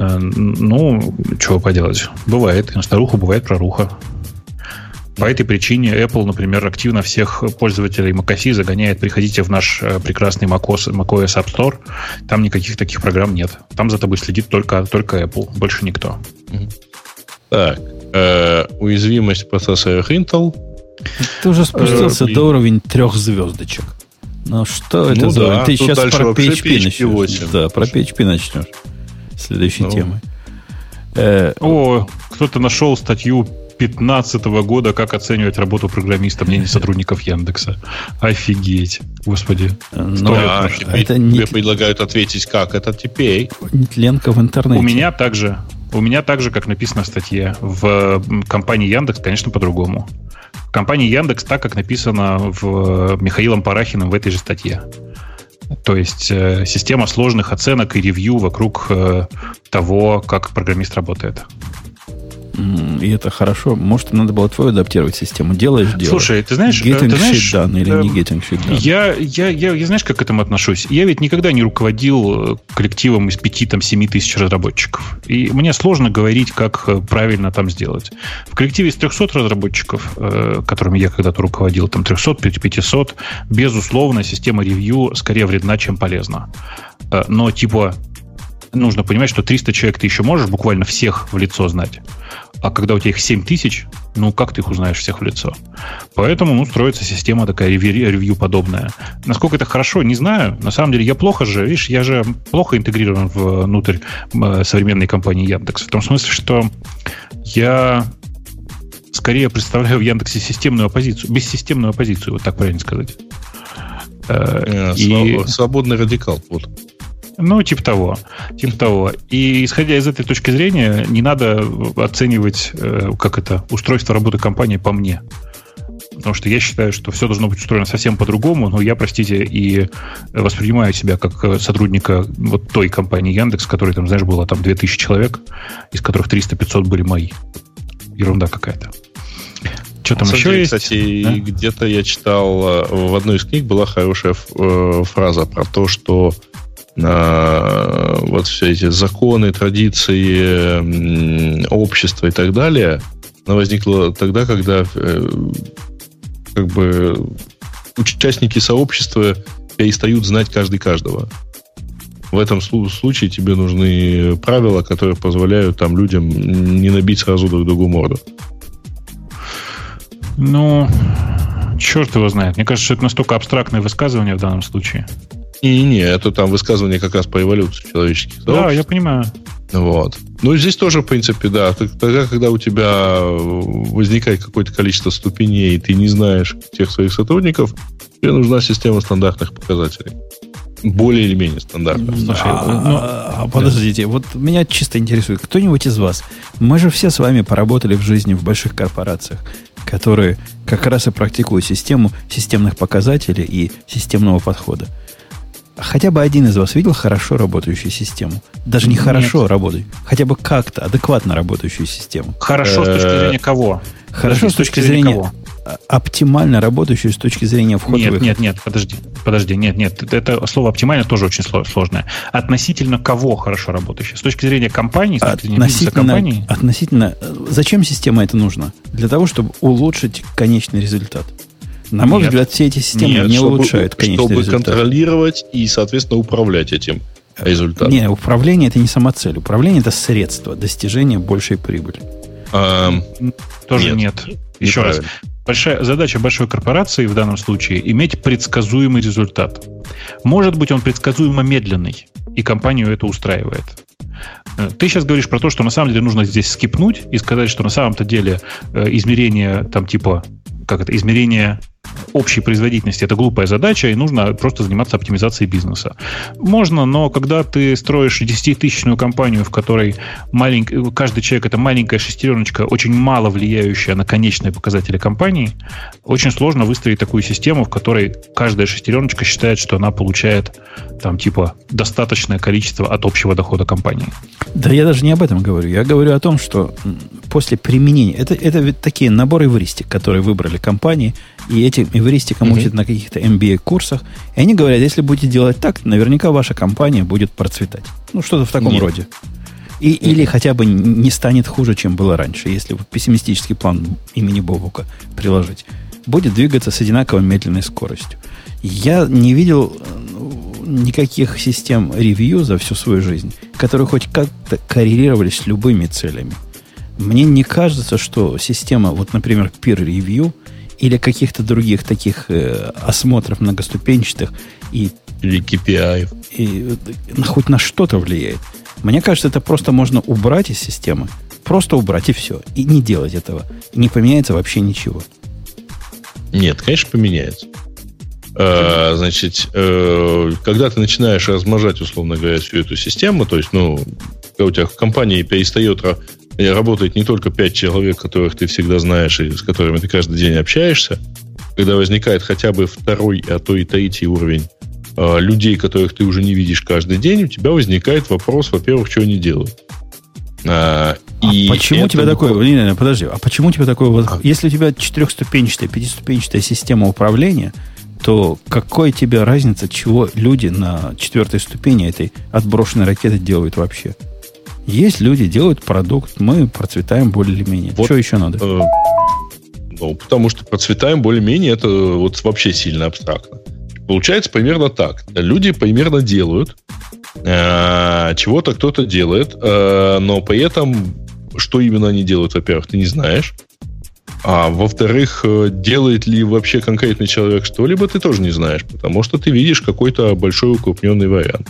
Speaker 4: Э, ну, чего поделать. Бывает. На старуху бывает проруха. По этой причине Apple, например, активно всех пользователей macOS загоняет, приходите в наш э, прекрасный macOS, macOS App Store, там никаких таких программ нет. Там за тобой следит только, только Apple, больше никто.
Speaker 2: Так, э, уязвимость процессора Intel.
Speaker 1: Ты уже спустился э, до уровня трех звездочек. Ну что это ну, за... Да, Ты сейчас про PHP, PHP начнешь. 8. Да, про PHP начнешь следующей ну. темы.
Speaker 4: Э, О, кто-то нашел статью 2015 года, как оценивать работу программиста, мнение сотрудников Яндекса. Офигеть, господи.
Speaker 2: Ну, а, это не... Тебе предлагают ответить, как это теперь.
Speaker 1: Нетленка в интернете.
Speaker 4: У меня также, у меня также, как написано в статье, в компании Яндекс, конечно, по-другому. В компании Яндекс так, как написано в Михаилом Парахиным в этой же статье. То есть э, система сложных оценок и ревью вокруг э, того, как программист работает.
Speaker 1: И это хорошо. Может, надо было твою адаптировать систему. Делаешь дело.
Speaker 4: Слушай, ты знаешь...
Speaker 1: Getting
Speaker 4: ты знаешь,
Speaker 1: done или
Speaker 4: э,
Speaker 1: не getting shit done?
Speaker 4: Я, я, я, я знаешь, как к этому отношусь? Я ведь никогда не руководил э, коллективом из 5-7 тысяч разработчиков. И мне сложно говорить, как э, правильно там сделать. В коллективе из 300 разработчиков, э, которыми я когда-то руководил, там 300, 500, безусловно, система ревью скорее вредна, чем полезна. Э, Но типа нужно понимать, что 300 человек ты еще можешь буквально всех в лицо знать. А когда у тебя их 7 тысяч, ну как ты их узнаешь всех в лицо? Поэтому ну, строится система такая ревью подобная. Насколько это хорошо, не знаю. На самом деле я плохо же, видишь, я же плохо интегрирован внутрь э, современной компании Яндекс. В том смысле, что я скорее представляю в Яндексе системную оппозицию, бессистемную оппозицию, вот так правильно сказать.
Speaker 2: Э, и... Свободный радикал. Вот.
Speaker 4: Ну, типа того. Типа того. И исходя из этой точки зрения, не надо оценивать, э, как это, устройство работы компании по мне. Потому что я считаю, что все должно быть устроено совсем по-другому, но я, простите, и воспринимаю себя как сотрудника вот той компании Яндекс, которой там, знаешь, было там 2000 человек, из которых 300-500 были мои. Ерунда какая-то.
Speaker 2: Что там еще деле, есть? Кстати, да? где-то я читал, э, в одной из книг была хорошая э, фраза про то, что э, вот все эти законы, традиции, общества и так далее, она возникла тогда, когда как бы участники сообщества перестают знать каждый каждого. В этом случае тебе нужны правила, которые позволяют там людям не набить сразу друг другу морду.
Speaker 4: Ну, черт его знает. Мне кажется, что это настолько абстрактное высказывание в данном случае.
Speaker 2: Не-не, это там высказывание как раз по эволюции человеческих
Speaker 4: Да, я понимаю.
Speaker 2: Вот. Ну, здесь тоже, в принципе, да. Тогда, когда у тебя возникает какое-то количество ступеней, и ты не знаешь тех своих сотрудников, тебе нужна система стандартных показателей. Более или менее стандартных.
Speaker 1: Слушай, а, ну, а, подождите, вот меня чисто интересует, кто-нибудь из вас, мы же все с вами поработали в жизни в больших корпорациях, которые как раз и практикуют систему системных показателей и системного подхода хотя бы один из вас видел хорошо работающую систему? Даже не хорошо работающую, хотя бы как-то адекватно работающую систему.
Speaker 4: Хорошо с точки э, зрения кого?
Speaker 1: Хорошо с точки зрения кого? оптимально работающую с точки зрения входа
Speaker 4: Нет, нет, нет, подожди, подожди, нет, нет, это слово оптимально тоже очень сложное. Относительно кого хорошо работающая? С точки зрения компании, с точки
Speaker 1: зрения относительно, компании? Относительно, э, зачем система это нужна? Для того, чтобы улучшить конечный результат. На мой Нет. взгляд, все эти системы Нет, не чтобы, улучшают конечный
Speaker 2: Чтобы
Speaker 1: результат.
Speaker 2: контролировать и, соответственно, управлять этим результатом.
Speaker 1: Не, управление это не самоцель. Управление это средство достижения большей прибыли.
Speaker 4: А, Тоже нет. нет. Еще раз. Большая, задача большой корпорации в данном случае иметь предсказуемый результат. Может быть, он предсказуемо медленный, и компанию это устраивает. Э, ты сейчас говоришь про то, что на самом деле нужно здесь скипнуть и сказать, что на самом-то деле э, измерение там типа как это, измерение общей производительности это глупая задача, и нужно просто заниматься оптимизацией бизнеса. Можно, но когда ты строишь 10-тысячную компанию, в которой маленький, каждый человек это маленькая шестереночка, очень мало влияющая на конечные показатели компании, очень сложно выстроить такую систему, в которой каждая шестереночка считает, что она получает там типа достаточное количество от общего дохода компании.
Speaker 1: Да я даже не об этом говорю. Я говорю о том, что после применения, это, это такие наборы эвристик, которые выбрали компании, и этим эвристикам mm-hmm. учат на каких-то MBA-курсах. И они говорят, если будете делать так, наверняка ваша компания будет процветать. Ну, что-то в таком Нет. роде. И, mm-hmm. Или хотя бы не станет хуже, чем было раньше, если пессимистический план имени Бобука приложить. Будет двигаться с одинаково медленной скоростью. Я не видел э, никаких систем ревью за всю свою жизнь, которые хоть как-то коррелировались с любыми целями. Мне не кажется, что система, вот, например, peer review или каких-то других таких э, осмотров многоступенчатых и
Speaker 2: или KPI.
Speaker 1: И, и, хоть на что-то влияет. Мне кажется, это просто можно убрать из системы. Просто убрать и все. И не делать этого. Не поменяется вообще ничего.
Speaker 2: Нет, конечно, поменяется. Э, значит, э, когда ты начинаешь размножать, условно говоря, всю эту систему, то есть, ну, когда у тебя в компании перестает работает не только пять человек, которых ты всегда знаешь и с которыми ты каждый день общаешься, когда возникает хотя бы второй, а то и третий уровень э, людей, которых ты уже не видишь каждый день, у тебя возникает вопрос, во-первых, что они делают. А,
Speaker 1: А и почему у тебя такое... Не, не, не, подожди, а почему у тебя такое... А. Если у тебя четырехступенчатая, пятиступенчатая система управления, то какой тебе разница, чего люди на четвертой ступени этой отброшенной ракеты делают вообще? Есть люди, делают продукт, мы процветаем более-менее. Вот, что еще надо? Э,
Speaker 2: ну, потому что процветаем более-менее, это вот вообще сильно абстрактно. Получается примерно так. Люди примерно делают, э, чего-то кто-то делает, э, но при этом, что именно они делают, во-первых, ты не знаешь. А во-вторых, э, делает ли вообще конкретный человек что-либо, ты тоже не знаешь, потому что ты видишь какой-то большой укрупненный вариант.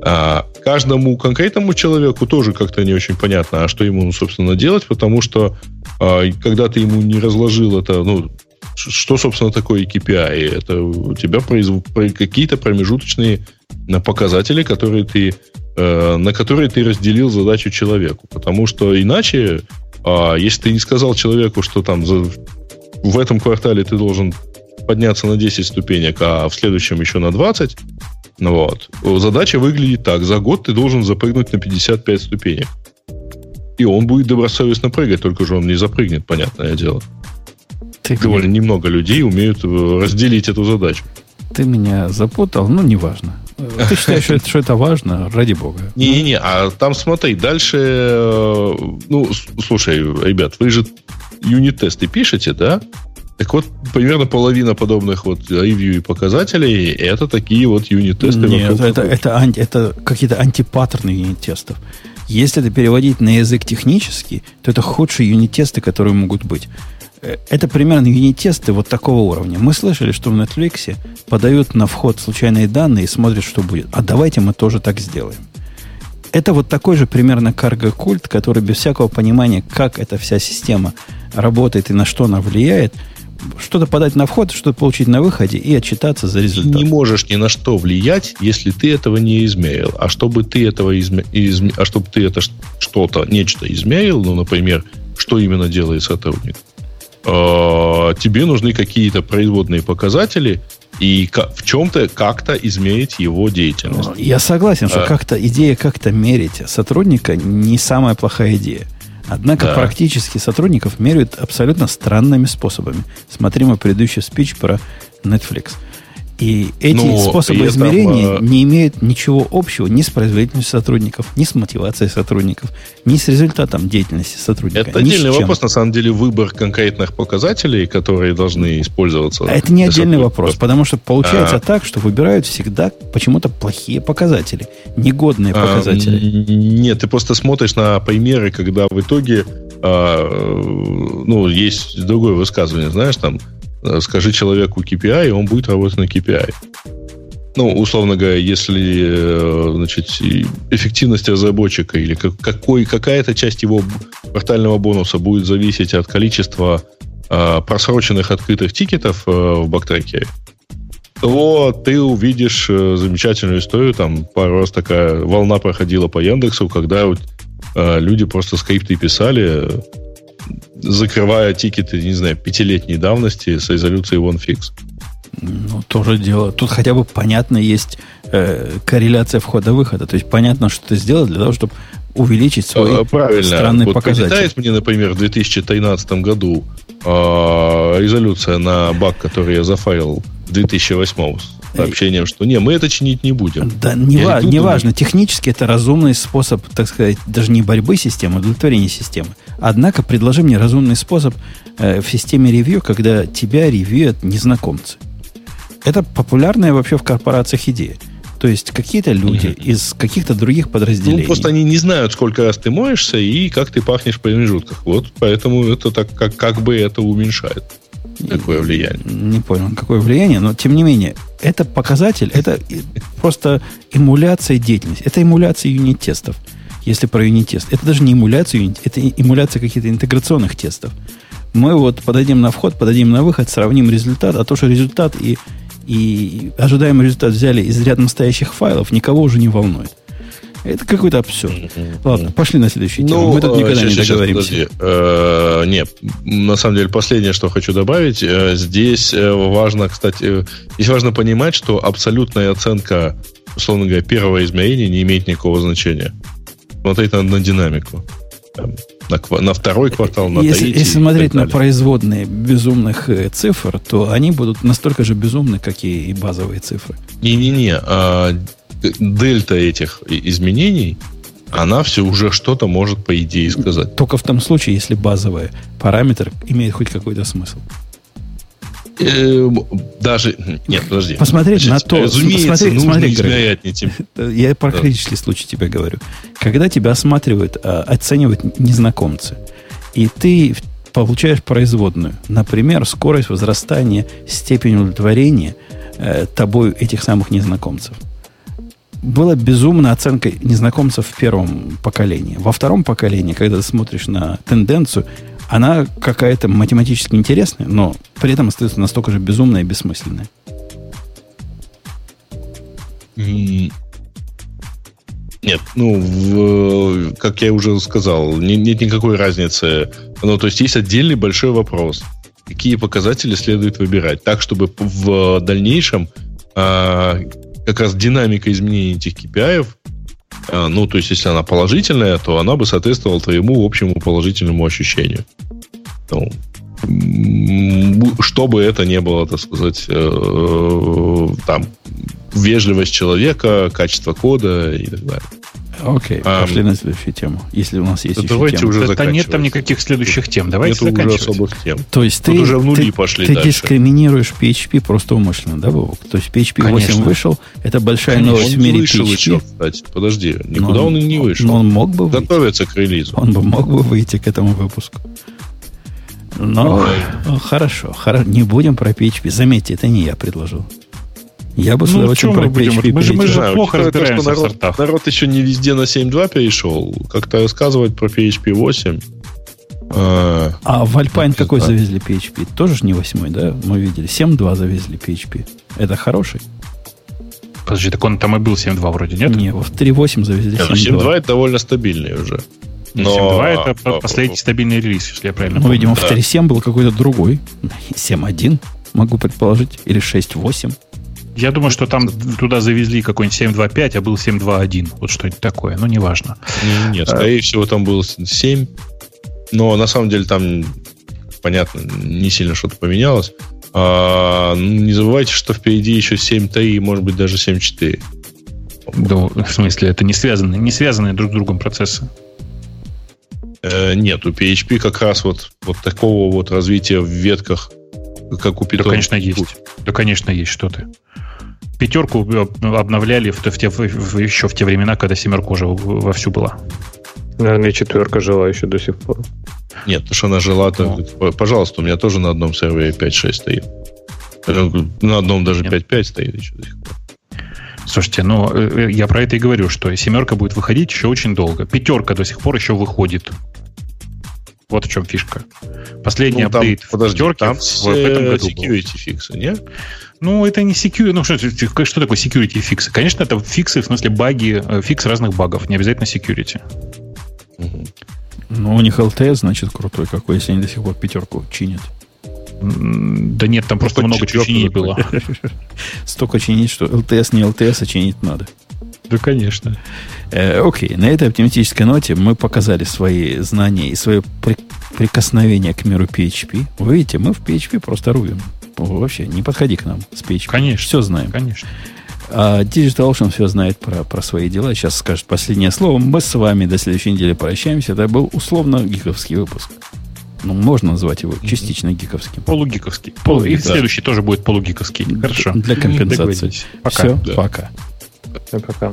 Speaker 2: А каждому конкретному человеку тоже как-то не очень понятно, а что ему, собственно, делать, потому что а, когда ты ему не разложил это, ну, что, собственно, такое KPI? Это у тебя произв... какие-то промежуточные показатели, которые ты, на которые ты разделил задачу человеку. Потому что иначе а если ты не сказал человеку, что там в этом квартале ты должен подняться на 10 ступенек, а в следующем еще на 20, ну вот, задача выглядит так. За год ты должен запрыгнуть на 55 ступенек. И он будет добросовестно прыгать, только же он не запрыгнет, понятное дело. Ты Довольно меня... немного людей умеют э, разделить эту задачу.
Speaker 1: Ты меня запутал, ну, неважно. Ты считаешь, что это, что это важно? Ради бога.
Speaker 2: Не-не-не, а там смотри, дальше... Э, ну, слушай, ребят, вы же юнит-тесты пишете, да? Так вот, примерно половина подобных вот ревью и показателей это такие вот юнит-тесты.
Speaker 1: Нет, это, это, анти, это какие-то антипаттерны юнит-тестов. Если это переводить на язык технический, то это худшие юнит-тесты, которые могут быть. Это примерно юнит-тесты вот такого уровня. Мы слышали, что в Netflix подают на вход случайные данные и смотрят, что будет. А давайте мы тоже так сделаем. Это вот такой же примерно карго-культ, который без всякого понимания, как эта вся система работает и на что она влияет, что-то подать на вход, что-то получить на выходе и отчитаться за результат.
Speaker 2: Не можешь ни на что влиять, если ты этого не измерил. А чтобы ты этого изме... изме... а чтобы ты это что-то, нечто измерил, ну, например, что именно делает сотрудник, тебе нужны какие-то производные показатели, и в чем-то как-то измерить его деятельность.
Speaker 1: Я согласен, что а. как-то идея как-то мерить сотрудника не самая плохая идея. Однако да. практически сотрудников меряют абсолютно странными способами. Смотри мой предыдущий спич про Netflix. И эти ну, способы измерения там, не имеют ничего общего ни с производительностью сотрудников, ни с мотивацией сотрудников, ни с результатом деятельности сотрудника.
Speaker 2: Это отдельный вопрос, на самом деле, выбор конкретных показателей, которые должны использоваться.
Speaker 1: А это не отдельный вопрос, потому что получается а, так, что выбирают всегда почему-то плохие показатели, негодные а, показатели.
Speaker 2: Нет, ты просто смотришь на примеры, когда в итоге а, ну, есть другое высказывание, знаешь, там, Э, скажи человеку KPI, и он будет работать на KPI. Ну, условно говоря, если э, значит, эффективность разработчика или какой, какая-то часть его квартального бонуса будет зависеть от количества э, просроченных открытых тикетов э, в бактрекере, то ты увидишь э, замечательную историю. Там пару раз такая волна проходила по Яндексу, когда э, люди просто скрипты писали, закрывая тикеты, не знаю, пятилетней давности с резолюцией OneFix.
Speaker 1: Ну, тоже дело. Тут хотя бы понятно есть э, корреляция входа-выхода. То есть понятно, что ты сделал для того, чтобы увеличить свой
Speaker 2: а, Правильно. странный вот показатель. Прилетает мне, например, в 2013 году э, резолюция на баг, который я зафайлил в 2008 сообщением, что не, мы это чинить не будем.
Speaker 1: Да, не, ва- не важно. Технически это разумный способ, так сказать, даже не борьбы системы, а удовлетворения системы. Однако предложи мне разумный способ э, в системе ревью, когда тебя ревьюют незнакомцы. Это популярная вообще в корпорациях идея. То есть какие-то люди mm-hmm. из каких-то других подразделений. Ну,
Speaker 2: просто они не знают, сколько раз ты моешься и как ты пахнешь в промежутках. Вот поэтому это так, как, как бы это уменьшает. Какое влияние?
Speaker 1: Не понял, какое влияние, но тем не менее, это показатель, это просто эмуляция деятельности. Это эмуляция юнит-тестов если про юнит-тест. Это даже не эмуляция юнит, это эмуляция каких-то интеграционных тестов. Мы вот подадим на вход, подадим на выход, сравним результат, а то, что результат и, и ожидаемый результат взяли из рядом стоящих файлов, никого уже не волнует. Это какой-то абсурд. Ладно, пошли на следующую тему.
Speaker 2: Ну, Мы тут никогда сейчас, не договоримся. Э, нет, на самом деле, последнее, что хочу добавить, э, здесь э, важно, кстати, здесь важно понимать, что абсолютная оценка, условно говоря, первого измерения не имеет никакого значения смотреть надо на динамику. на, на второй квартал, на
Speaker 1: если,
Speaker 2: третий.
Speaker 1: Если смотреть на производные безумных цифр, то они будут настолько же безумны, как и, и базовые цифры.
Speaker 2: Не-не-не, а дельта этих изменений, она все уже что-то может, по идее, сказать.
Speaker 1: Только в том случае, если базовый параметр имеет хоть какой-то смысл.
Speaker 2: Э, даже... Нет, подожди.
Speaker 1: Посмотреть Значит, на то...
Speaker 2: Разумеется, смотри, нужно смотри, измерять [laughs]
Speaker 1: Я про да. критический случай тебе говорю. Когда тебя осматривают, а, оценивают незнакомцы, и ты получаешь производную, например, скорость возрастания, степень удовлетворения э, тобой этих самых незнакомцев. Была безумная оценка незнакомцев в первом поколении. Во втором поколении, когда ты смотришь на тенденцию, она какая-то математически интересная, но при этом остается настолько же безумная и бессмысленная.
Speaker 2: Нет, ну, в, как я уже сказал, не, нет никакой разницы. Ну, то есть есть отдельный большой вопрос. Какие показатели следует выбирать? Так, чтобы в дальнейшем а, как раз динамика изменения этих KPI а, ну, то есть, если она положительная, то она бы соответствовала твоему общему положительному ощущению. Ну, чтобы это не было, так сказать, э, там, вежливость человека, качество кода и так далее.
Speaker 1: Окей, а, пошли на следующую тему. Если у нас есть еще
Speaker 2: давайте
Speaker 1: тема.
Speaker 2: уже
Speaker 4: да, нет там никаких следующих тем. Давайте
Speaker 2: Нет уже особых тем.
Speaker 1: То есть
Speaker 2: Тут
Speaker 1: ты,
Speaker 2: уже в нули
Speaker 1: ты,
Speaker 2: пошли
Speaker 1: ты
Speaker 2: дальше.
Speaker 1: дискриминируешь PHP просто умышленно, да, Вовок? То есть PHP
Speaker 4: Конечно.
Speaker 1: 8 вышел, это большая
Speaker 2: Конечно,
Speaker 1: новость
Speaker 2: он
Speaker 1: в мире
Speaker 2: вышел
Speaker 1: PHP.
Speaker 2: еще, кстати. Подожди, никуда
Speaker 1: Но
Speaker 2: он, и не вышел.
Speaker 1: Но он мог бы выйти.
Speaker 2: Готовится к релизу.
Speaker 1: Он бы мог бы выйти к этому выпуску. Но хорошо, хоро- не будем про PHP. Заметьте, это не я предложил. Я бы с
Speaker 4: Ну,
Speaker 1: удовольствием
Speaker 4: чё
Speaker 1: про
Speaker 4: мы будем?
Speaker 1: PHP
Speaker 4: Мы же- мы же
Speaker 2: знаю,
Speaker 4: плохо
Speaker 2: учитывая то,
Speaker 4: разбираемся
Speaker 2: что
Speaker 4: в
Speaker 2: народ,
Speaker 4: сортах.
Speaker 2: народ еще не везде на 7.2 перешел. Как-то рассказывать про PHP 8. э,
Speaker 1: А в Alpine какой
Speaker 2: знаю.
Speaker 1: завезли PHP? Тоже ж не восьмой, да? Мы видели. 7.2 завезли PHP. Это хороший?
Speaker 4: Подожди, так он там и был 7.2 вроде, нет?
Speaker 1: Не, в 3.8 завезли
Speaker 2: не, ну,
Speaker 1: 7.2.
Speaker 2: 7.2 это довольно стабильный уже.
Speaker 4: Ну,
Speaker 2: Но-
Speaker 4: 7.2 это
Speaker 2: а,
Speaker 4: по- последний стабильный релиз, если я правильно
Speaker 1: Ну,
Speaker 4: помню.
Speaker 1: видимо, в
Speaker 2: да.
Speaker 1: 3.7 был какой-то другой. [laughs] 7.1, могу предположить. Или 6.8.
Speaker 4: Я думаю, что там туда завезли какой-нибудь 7.2.5, а был 7.2.1. Вот что-нибудь такое. Ну, неважно.
Speaker 2: Не- Нет, скорее всего, там было 7. Но на самом деле там, понятно, не сильно что-то поменялось. А, ну, не забывайте, что впереди еще 7.3 и, может быть, даже 7.4.
Speaker 4: Да, в смысле, это не связанные, не связанные друг с другом процессы.
Speaker 2: Э, нет, у PHP как раз вот, вот такого вот развития в ветках, как у Python.
Speaker 4: Да, конечно, есть. Да, конечно, есть. Что ты? Пятерку об- обновляли в, в те- в- в- еще в те времена, когда семерка уже вовсю была.
Speaker 3: Наверное, четверка жила еще до сих пор.
Speaker 2: Нет, потому что она жила... то-
Speaker 4: Ну.
Speaker 2: Пожалуйста, у меня тоже на одном сервере 5.6 стоит. Э, На одном даже
Speaker 4: Нет.
Speaker 2: 5.5 стоит еще до сих пор.
Speaker 4: Слушайте, ну, э, я про это и говорю, что семерка будет выходить еще очень долго. Пятерка до сих пор еще выходит. Вот в чем фишка. Последний
Speaker 2: Ну, там,
Speaker 4: апдейт в
Speaker 2: подожди,
Speaker 4: пятерке
Speaker 2: там
Speaker 4: в, в этом году был.
Speaker 2: security фиксы, не?
Speaker 4: Ну, это не security. Ну, что, что такое security фиксы? Конечно, это фиксы, в смысле баги, э, фикс разных багов, не обязательно security.
Speaker 1: Ну, у них LTS, значит, крутой какой, если они до сих пор пятерку чинят.
Speaker 4: Да нет, там просто
Speaker 2: хоть
Speaker 4: много чинить было. [laughs]
Speaker 1: Столько чинить, что LTS не LTS, а чинить надо.
Speaker 4: Да, конечно.
Speaker 1: Э, окей, на этой оптимистической ноте мы показали свои знания и свое при- прикосновение к миру PHP. Вы видите, мы в PHP просто рубим. Вообще, не подходи к нам с PHP.
Speaker 4: Конечно.
Speaker 1: Все знаем.
Speaker 4: Конечно.
Speaker 1: А Digital Ocean все знает про, про свои дела. Сейчас скажет последнее слово. Мы с вами до следующей недели прощаемся. Это был условно гиковский выпуск. Ну, можно назвать его частично гиковским.
Speaker 4: Полугиковский. Полу... И
Speaker 1: Да.
Speaker 4: следующий тоже будет полугиковский. Хорошо.
Speaker 1: Для компенсации.
Speaker 4: Пока.
Speaker 1: Все,
Speaker 2: Да.
Speaker 1: пока.
Speaker 3: Всем пока.